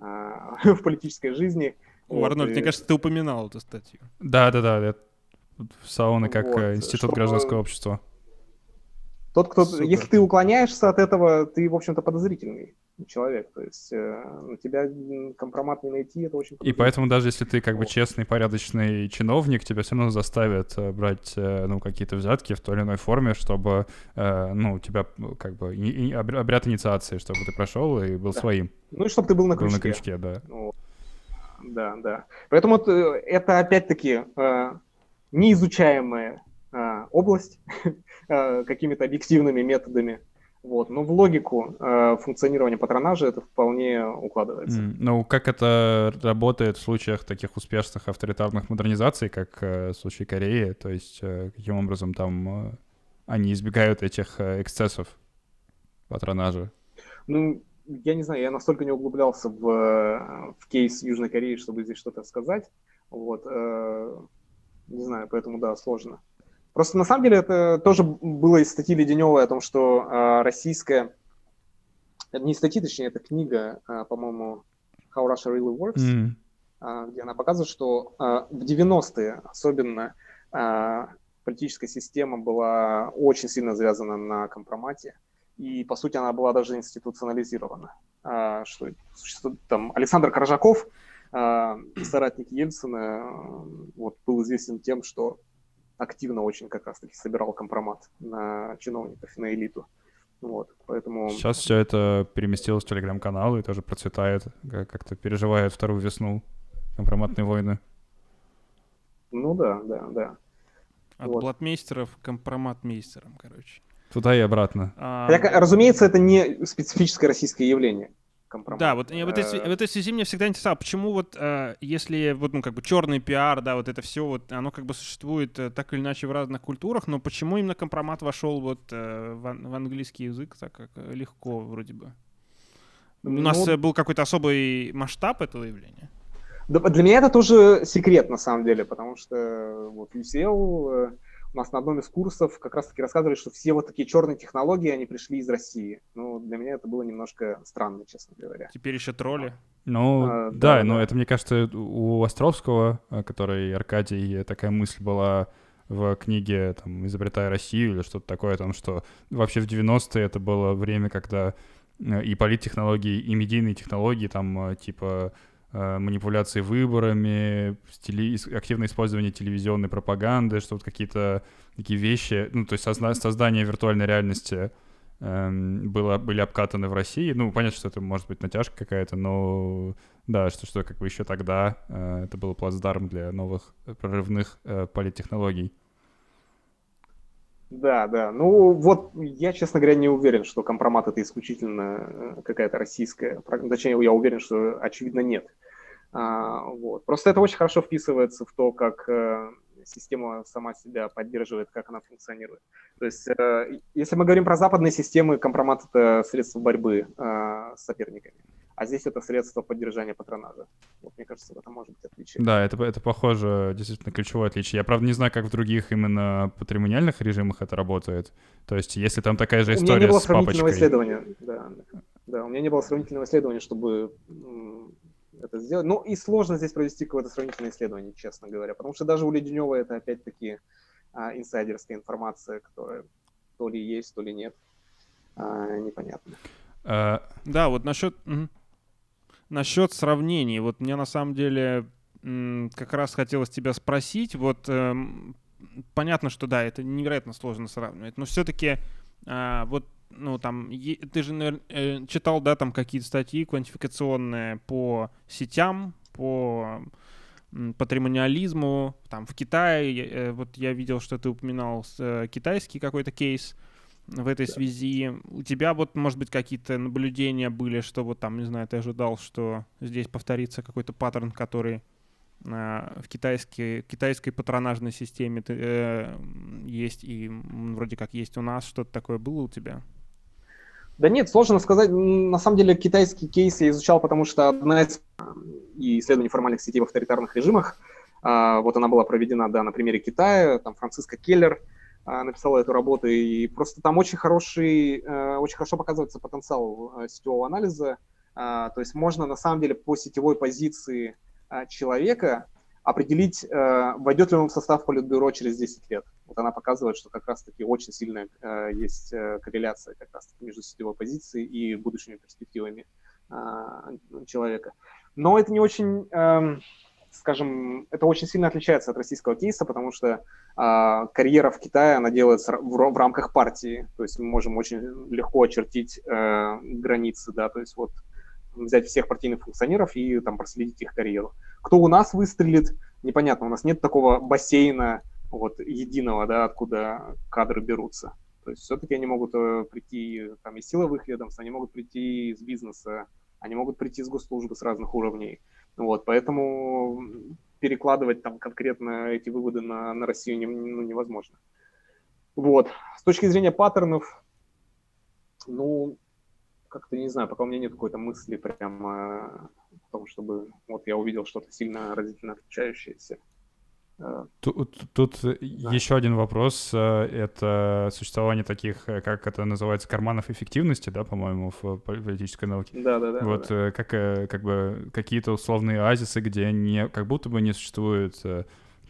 а, в политической жизни. О, вот, Арнольд, и... мне кажется, ты упоминал эту статью. Да-да-да, сауны как вот, э, институт чтобы... гражданского общества. Тот, кто, Супер. если ты уклоняешься от этого, ты, в общем-то, подозрительный человек. То есть э, тебя компромат не найти, это очень И поэтому даже если ты как бы честный, порядочный чиновник, тебя все равно заставят э, брать, э, ну, какие-то взятки в той или иной форме, чтобы, э, ну, у тебя как бы и, и обряд инициации, чтобы ты прошел и был да. своим. Ну и чтобы ты был на крючке. Был на крючке, да. Ну, да, да. Поэтому э, это опять-таки э, неизучаемая э, область какими-то объективными методами. Вот. Но в логику э, функционирования патронажа это вполне укладывается. Mm. Ну, как это работает в случаях таких успешных авторитарных модернизаций, как э, в случае Кореи? То есть э, каким образом там э, они избегают этих э, эксцессов патронажа? Ну, я не знаю, я настолько не углублялся в, э, в кейс Южной Кореи, чтобы здесь что-то сказать. Вот. Э, не знаю, поэтому, да, сложно. Просто на самом деле это тоже было из статьи Леденевой о том, что э, российская не статьи, точнее, это книга, а, по-моему, How Russia Really Works, mm. где она показывает, что в 90-е особенно политическая система была очень сильно завязана на компромате, и, по сути, она была даже институционализирована. Что, что там Александр Коржаков, соратник Ельцина, вот, был известен тем, что активно очень как раз-таки собирал компромат на чиновников, на элиту. Вот, поэтому... Сейчас все это переместилось в телеграм-канал и тоже процветает, как-то переживает вторую весну компроматные войны. Ну да, да, да. От вот. блатмейстеров к компроматмейстерам, короче. Туда и обратно. А... Разумеется, это не специфическое российское явление компромат. Да, вот в этой, в этой связи мне всегда интересовало, почему вот э, если вот, ну, как бы черный пиар, да, вот это все, вот оно как бы существует э, так или иначе в разных культурах, но почему именно компромат вошел вот э, в, в английский язык так как легко вроде бы? У ну, нас был какой-то особый масштаб этого явления? для меня это тоже секрет, на самом деле, потому что вот UCL у нас на одном из курсов как раз-таки рассказывали, что все вот такие черные технологии, они пришли из России. Ну, для меня это было немножко странно, честно говоря. Теперь еще тролли. Ну, а, да, да, но да. это, мне кажется, у Островского, э, который Аркадий, такая мысль была в книге там, «Изобретая Россию» или что-то такое, там, что вообще в 90-е это было время, когда э, и политтехнологии, и медийные технологии, там, э, типа манипуляции выборами, теле... активное использование телевизионной пропаганды, что вот какие-то такие вещи, ну, то есть созна... создание виртуальной реальности эм, было, были обкатаны в России. Ну, понятно, что это может быть натяжка какая-то, но да, что, что как бы еще тогда э, это был плацдарм для новых прорывных э, политтехнологий. Да, да. Ну вот я, честно говоря, не уверен, что компромат это исключительно э, какая-то российская. Точнее, я уверен, что очевидно нет. А, вот. Просто это очень хорошо вписывается в то, как э, система сама себя поддерживает, как она функционирует. То есть, э, если мы говорим про западные системы, компромат — это средство борьбы э, с соперниками, а здесь это средство поддержания патронажа. Вот, мне кажется, в этом может быть отличие. Да, это, это похоже, действительно, ключевое отличие. Я, правда, не знаю, как в других именно патримониальных режимах это работает. То есть, если там такая же история с папочкой... У меня не было сравнительного исследования, да, да. У меня не было сравнительного исследования, чтобы это сделать. Ну и сложно здесь провести какое-то сравнительное исследование, честно говоря, потому что даже у Леденева это опять-таки а, инсайдерская информация, которая то ли есть, то ли нет, а, непонятно. А... Да, вот насчет, насчет сравнений, вот мне на самом деле как раз хотелось тебя спросить, вот эм, понятно, что да, это невероятно сложно сравнивать, но все-таки а, вот ну, там, ты же, наверное, э, читал, да, там какие-то статьи квантификационные по сетям, по патримониализму, там, в Китае, э, вот я видел, что ты упоминал э, китайский какой-то кейс в этой связи. У тебя вот, может быть, какие-то наблюдения были, что вот там, не знаю, ты ожидал, что здесь повторится какой-то паттерн, который в китайской, китайской патронажной системе э, есть и вроде как есть у нас. Что-то такое было у тебя? Да нет, сложно сказать. На самом деле китайский кейс я изучал, потому что одна из исследований формальных сетей в авторитарных режимах, а, вот она была проведена, да, на примере Китая, там Франциско Келлер а, написала эту работу, и просто там очень хороший, э, очень хорошо показывается потенциал э, сетевого анализа, а, то есть можно на самом деле по сетевой позиции человека определить, э, войдет ли он в состав Политбюро через 10 лет. Вот она показывает, что как раз-таки очень сильная э, есть э, корреляция как раз-таки между сетевой позицией и будущими перспективами человека. Но это не очень, эм, скажем, это очень сильно отличается от российского кейса, потому что карьера в Китае, она делается в, рамках партии, то есть мы можем очень легко очертить границы, да, то есть вот взять всех партийных функционеров и там проследить их карьеру. Кто у нас выстрелит, непонятно. У нас нет такого бассейна вот единого, да, откуда кадры берутся. То есть все-таки они могут э, прийти там, из силовых ведомств, они могут прийти из бизнеса, они могут прийти из госслужбы с разных уровней. Вот, поэтому перекладывать там конкретно эти выводы на, на Россию не, ну, невозможно. Вот. С точки зрения паттернов, ну, как-то не знаю, пока у меня нет какой-то мысли прямо о том, чтобы вот я увидел что-то сильно разительно отличающееся. Э, тут, тут да. еще один вопрос. Э, это существование таких, э, как это называется, карманов эффективности, да, по-моему, в политической науке. Да, да, да. Вот да. Как, как бы какие-то условные оазисы, где не, как будто бы не существует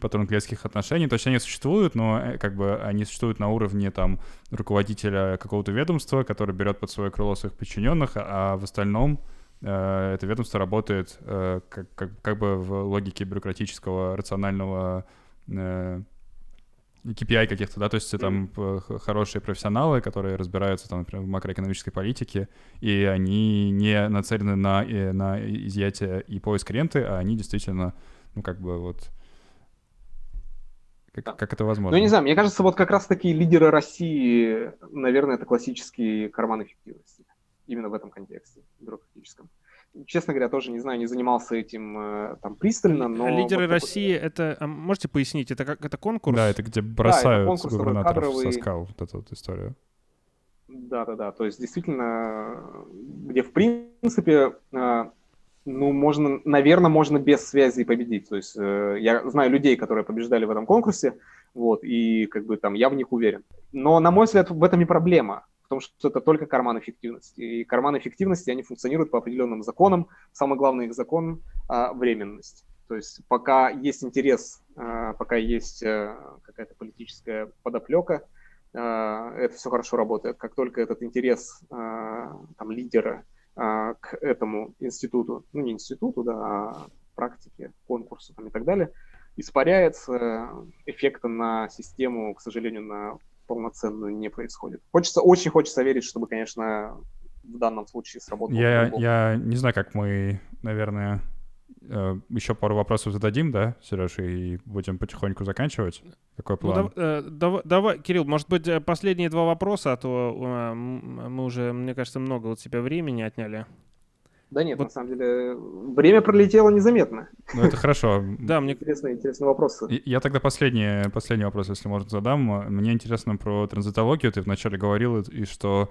патронклетских отношений. То есть они существуют, но как бы они существуют на уровне там руководителя какого-то ведомства, который берет под свое крыло своих подчиненных, а в остальном Э, это ведомство работает э, как, как, как бы в логике бюрократического, рационального KPI э, каких-то, да, то есть там хорошие профессионалы, которые разбираются там, например, в макроэкономической политике, и они не нацелены на, на изъятие и поиск ренты, а они действительно, ну, как бы вот... Как, как это возможно? Ну, не знаю, мне кажется, вот как раз таки лидеры России, наверное, это классический карман эффективности именно в этом контексте бюрократическом. Честно говоря, тоже не знаю, не занимался этим э, там пристально, но... Лидеры вот России, это, а можете пояснить, это как это конкурс? Да, это где бросают да, это губернаторов кадровый... со скал, вот эту вот историю. Да-да-да, то есть действительно, где в принципе, э, ну, можно, наверное, можно без связи победить. То есть э, я знаю людей, которые побеждали в этом конкурсе, вот, и как бы там я в них уверен. Но, на мой взгляд, в этом не проблема потому что это только карман эффективности. И карман эффективности, они функционируют по определенным законам. Самый главный их закон а, – временность. То есть пока есть интерес, а, пока есть а, какая-то политическая подоплека, а, это все хорошо работает. Как только этот интерес а, там, лидера к этому институту, ну не институту, да, а практике, конкурсу там, и так далее, испаряется, эффекта на систему, к сожалению, на полноценную не происходит. Хочется, очень хочется верить, чтобы, конечно, в данном случае сработало. Я, я не знаю, как мы, наверное, еще пару вопросов зададим, да, Сереж, и будем потихоньку заканчивать. Какой ну, план? Ну, да, давай, давай, Кирилл, может быть, э, последние два вопроса, а то э, мы уже, мне кажется, много от себя времени отняли. Да нет, вот. на самом деле, время пролетело незаметно. Ну, это хорошо. Да, мне... Интересные, интересные вопросы. Я тогда последний, последний вопрос, если можно, задам. Мне интересно про транзитологию. Ты вначале говорил, и что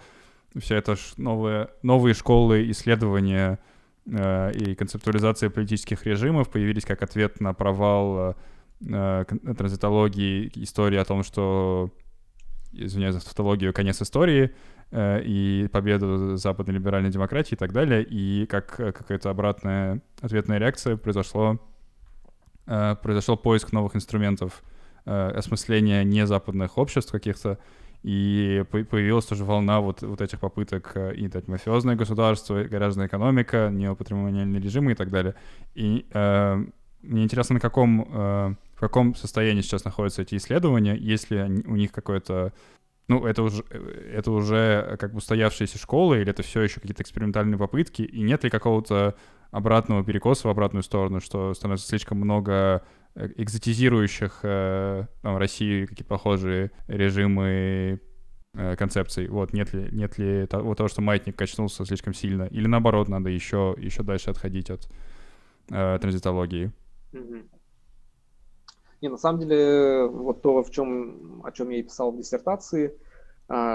вся эта новые, новые школы исследования э, и концептуализация политических режимов появились как ответ на провал э, транзитологии, истории о том, что, извиняюсь за тавтологию, конец истории — Э, и победу западной либеральной демократии и так далее. И как э, какая-то обратная ответная реакция произошло, э, произошел поиск новых инструментов осмысления незападных обществ каких-то, и появилась тоже волна вот, вот этих попыток и дать мафиозное государство, гражданская экономика, неопатримониальный режимы и так далее. И э, мне интересно, на каком, э, в каком состоянии сейчас находятся эти исследования, если у них какое-то ну, это уже, это уже как бы устоявшиеся школы, или это все еще какие-то экспериментальные попытки, и нет ли какого-то обратного перекоса в обратную сторону, что становится слишком много э, экзотизирующих э, там, России какие похожие режимы э, концепций. Вот, нет ли, нет ли того, того, что маятник качнулся слишком сильно, или наоборот, надо еще, еще дальше отходить от э, транзитологии? Mm-hmm. Не, на самом деле, вот то, в чем, о чем я и писал в диссертации, а,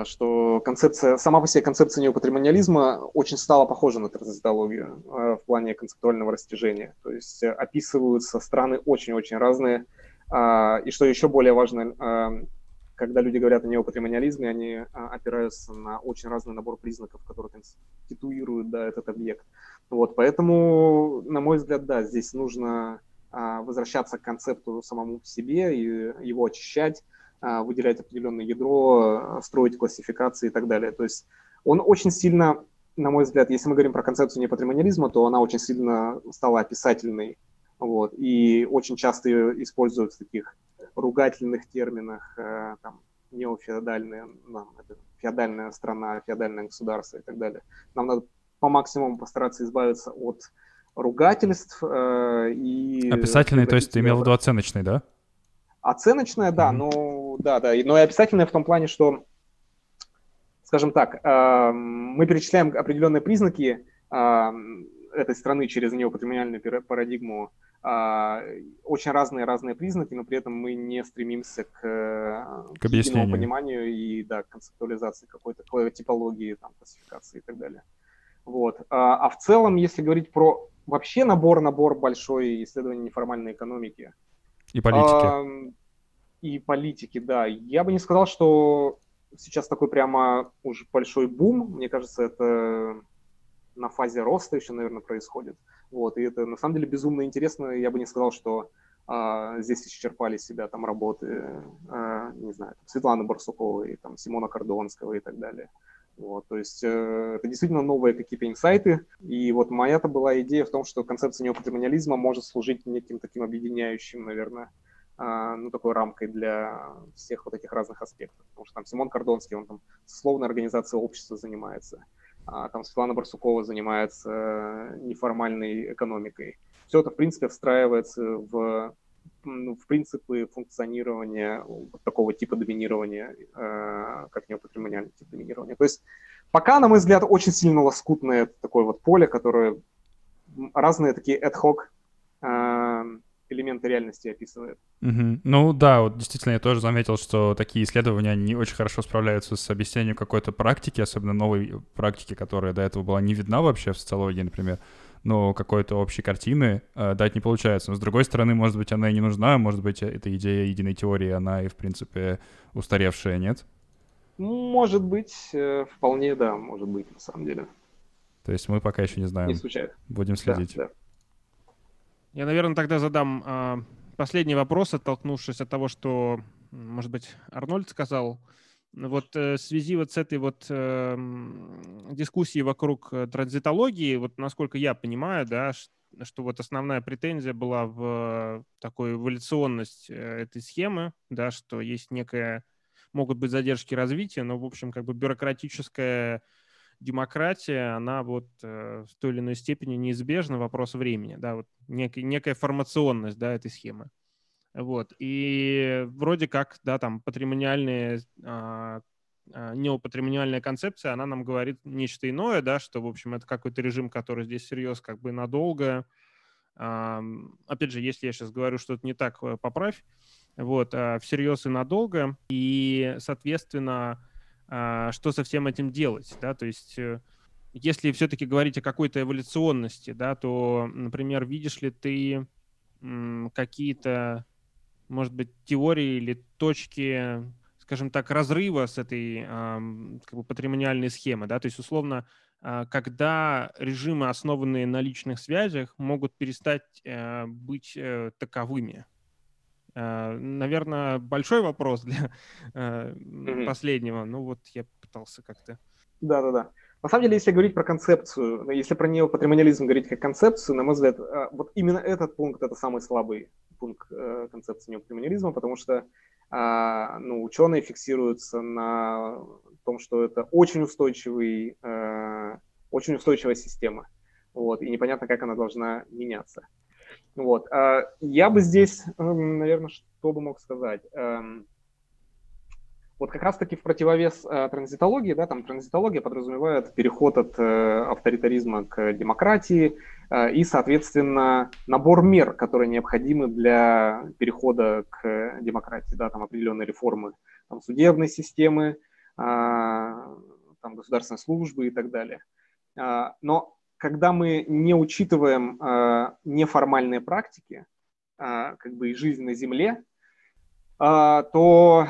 что концепция, сама по себе концепция неопатримониализма очень стала похожа на транзитологию а, в плане концептуального растяжения. То есть описываются страны очень-очень разные. А, и что еще более важно, когда люди говорят о неопатримониализме, они опираются на очень разный набор признаков, которые конституируют да, этот объект. Вот, поэтому, на мой взгляд, да, здесь нужно а, возвращаться к концепту самому по себе и его очищать, а, выделять определенное ядро, а, строить классификации и так далее. То есть он очень сильно, на мой взгляд, если мы говорим про концепцию непатримониализма, то она очень сильно стала описательной. Вот, и очень часто ее используют в таких ругательных терминах, там, неофеодальная, нам, это феодальная страна, феодальное государство и так далее. Нам надо по максимуму постараться избавиться от ругательств э, и... Описательные, то есть ты имел в виду оценочные, да? Оценочная, да, mm-hmm. ну, да, да, но и описательная в том плане, что, скажем так, э, мы перечисляем определенные признаки э, этой страны через неопатримониальную парадигму, э, очень разные-разные признаки, но при этом мы не стремимся к, к, к пониманию и, да, концептуализации какой-то типологии, там, классификации и так далее. Вот. А, а в целом, если говорить про вообще набор-набор большой исследований неформальной экономики. И политики. И политики, да. Я бы не сказал, что сейчас такой прямо уж большой бум. Мне кажется, это на фазе роста еще, наверное, происходит. Вот, и это на самом деле безумно интересно. Я бы не сказал, что а, здесь исчерпали себя там работы, а, не знаю, Светланы Барсуковой, там, Симона Кордонского и так далее. Вот, то есть э, это действительно новые какие-то инсайты. И вот моя-то была идея в том, что концепция неопатримониализма может служить неким таким объединяющим, наверное, ну, такой рамкой для всех вот этих разных аспектов. Потому что там Симон Кордонский, он там словной организацией общества занимается. А там Светлана Барсукова занимается неформальной экономикой. Все это, в принципе, встраивается в ну, в принципы функционирования такого типа доминирования, э, как неопатримониальный тип доминирования. То есть пока, на мой взгляд, очень сильно лоскутное такое вот поле, которое разные такие ad-hoc э, элементы реальности описывает. Угу. Ну да, вот действительно я тоже заметил, что такие исследования не очень хорошо справляются с объяснением какой-то практики, особенно новой практики, которая до этого была не видна вообще в социологии, например но какой-то общей картины э, дать не получается. Но с другой стороны, может быть, она и не нужна, может быть, эта идея единой теории, она и, в принципе, устаревшая, нет? Может быть, э, вполне, да, может быть, на самом деле. То есть мы пока еще не знаем. Не случайно. Будем следить. Да, да. Я, наверное, тогда задам э, последний вопрос, оттолкнувшись от того, что, может быть, Арнольд сказал. Вот э, в связи вот с этой вот э, дискуссией вокруг э, транзитологии, вот насколько я понимаю, да, что вот основная претензия была в такой эволюционность этой схемы, да, что есть некая, могут быть задержки развития, но, в общем, как бы бюрократическая демократия, она вот в той или иной степени неизбежна, вопрос времени, да, вот некая, некая формационность, да, этой схемы. Вот. И вроде как, да, там патримониальная, а, а, неопатримониальная концепция, она нам говорит нечто иное, да, что, в общем, это какой-то режим, который здесь серьез как бы надолго. Опять же, если я сейчас говорю что-то не так, э, поправь. Вот, а, всерьез и надолго. И, соответственно, что со всем этим делать, да, то есть э, если все-таки говорить о какой-то эволюционности, да, то, например, видишь ли ты какие-то может быть, теории или точки, скажем так, разрыва с этой как бы, патримониальной схемы, да, то есть, условно, а, когда режимы, основанные на личных связях, могут перестать э, быть э, таковыми. Э, наверное, большой вопрос для mm-hmm. последнего, ну вот я пытался как-то. Да-да-да. На самом деле, если говорить про концепцию, если про неопатримониализм говорить как концепцию, на мой взгляд, вот именно этот пункт это самый слабый пункт э, концепции неопремиализма, потому что а, ну, ученые фиксируются на том, что это очень устойчивый, э, очень устойчивая система, вот, и непонятно, как она должна меняться. Вот. А я бы здесь, эм, наверное, что бы мог сказать. Эм, вот как раз-таки в противовес э, транзитологии, да, там транзитология подразумевает переход от э, авторитаризма к демократии э, и, соответственно, набор мер, которые необходимы для перехода к демократии, да, там определенные реформы там, судебной системы, э, там, государственной службы и так далее. Э, но когда мы не учитываем э, неформальные практики, э, как бы и жизнь на Земле, э, то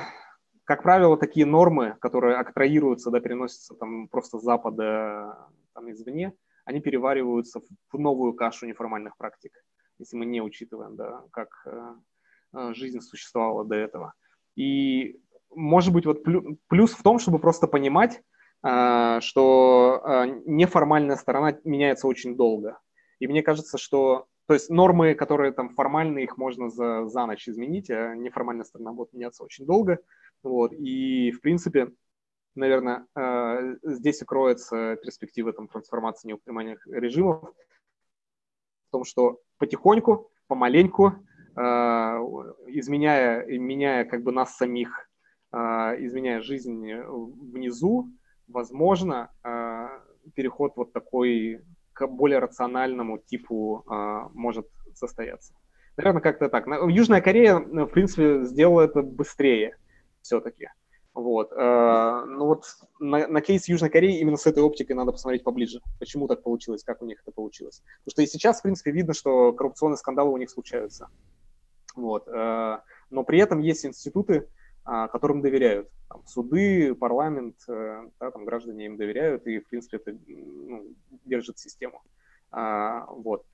как правило, такие нормы, которые октраюются, да, переносятся там просто с запада, там, извне, они перевариваются в новую кашу неформальных практик, если мы не учитываем, да, как э, жизнь существовала до этого. И может быть вот плюс в том, чтобы просто понимать, что э, неформальная сторона меняется очень долго. И мне кажется, что то есть нормы, которые там формальные, их можно за, за ночь изменить, а неформальная сторона будет меняться очень долго. Вот, и, в принципе, наверное, э, здесь и кроется перспектива там, трансформации неуправляемых режимов в том, что потихоньку, помаленьку, изменяя, меняя как бы нас самих, изменяя жизнь внизу, возможно, переход вот такой к более рациональному типу может состояться. Наверное, как-то так. Южная Корея, в принципе, сделала это быстрее все-таки. Вот. Э, ну вот на, на кейс Южной Кореи именно с этой оптикой надо посмотреть поближе. Почему так получилось, как у них это получилось. Потому что и сейчас, в принципе, видно, что коррупционные скандалы у них случаются. Вот. Но при этом есть институты, которым доверяют. Там, суды, парламент, да, там, граждане им доверяют, и, в принципе, это ну, держит систему. Вот.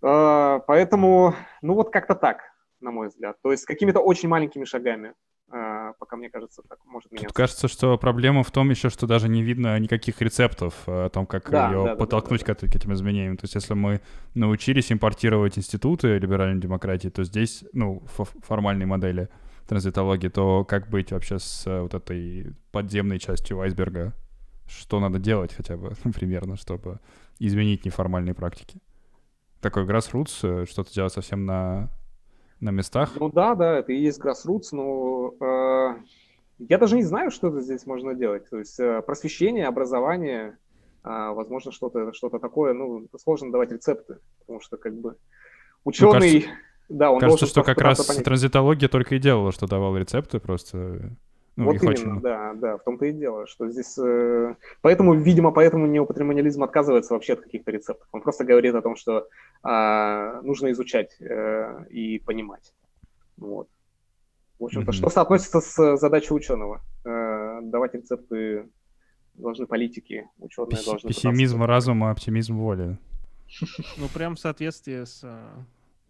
Поэтому, ну вот как-то так, на мой взгляд. То есть какими-то очень маленькими шагами. А, пока, мне кажется, так может меняться. Тут кажется, что проблема в том еще, что даже не видно никаких рецептов э, о том, как да, ее да, подтолкнуть да, да, да. К, этим изменениям. То есть если мы научились импортировать институты либеральной демократии, то здесь, ну, формальной модели транзитологии, то как быть вообще с э, вот этой подземной частью айсберга? Что надо делать хотя бы примерно, чтобы изменить неформальные практики? Такой grassroots, э, что-то делать совсем на на местах? Ну да, да, это и есть grassroots, но э, я даже не знаю, что здесь можно делать. То есть э, просвещение, образование, э, возможно, что-то что такое, ну, сложно давать рецепты, потому что как бы ученый... Ну, кажется, да, он кажется, что как раз понять. транзитология только и делала, что давал рецепты, просто ну, вот именно, очень... да, да, в том-то и дело, что здесь... Э, поэтому, видимо, поэтому неопатримониализм отказывается вообще от каких-то рецептов. Он просто говорит о том, что э, нужно изучать э, и понимать. Вот. В общем-то, mm-hmm. что соотносится с задачей ученого? Э, давать рецепты должны политики, ученые Пес- должны... Пессимизм разума, оптимизм воли. Ну, прям в соответствии с э,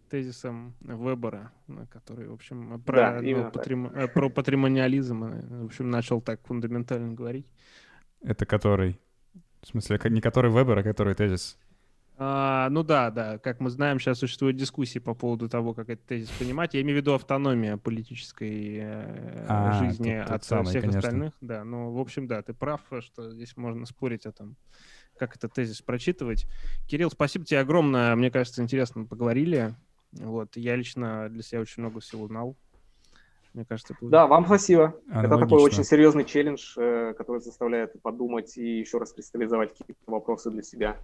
тезисом Вебера, который, в общем, про, да, ну, патрим... Э, про патримониализм, э, в общем, начал так фундаментально говорить. Это который? В смысле, не который Вебер, а который тезис? А, ну да, да. Как мы знаем, сейчас существуют дискуссии по поводу того, как этот тезис понимать. Я имею в виду автономия политической э, а, жизни тут, от самый, всех конечно. остальных. Да, ну, в общем, да, ты прав, что здесь можно спорить о том, как этот тезис прочитывать. Кирилл, спасибо тебе огромное. Мне кажется, интересно поговорили. Вот, я лично для себя очень много всего узнал. Мне кажется, это... Да, вам спасибо. Аналогично. Это такой очень серьезный челлендж, э, который заставляет подумать и еще раз кристаллизовать какие-то вопросы для себя.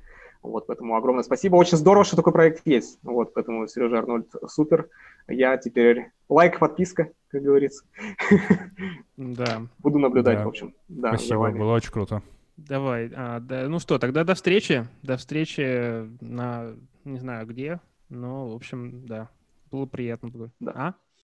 Вот, поэтому огромное спасибо. Очень здорово, что такой проект есть. Вот, поэтому Сережа Арнольд супер. Я теперь лайк, подписка, как говорится. Да. Буду наблюдать, да. в общем. Да, спасибо, было очень круто. Давай. А, да, ну что, тогда до встречи. До встречи на, не знаю где, но, в общем, да, было приятно. Да. А?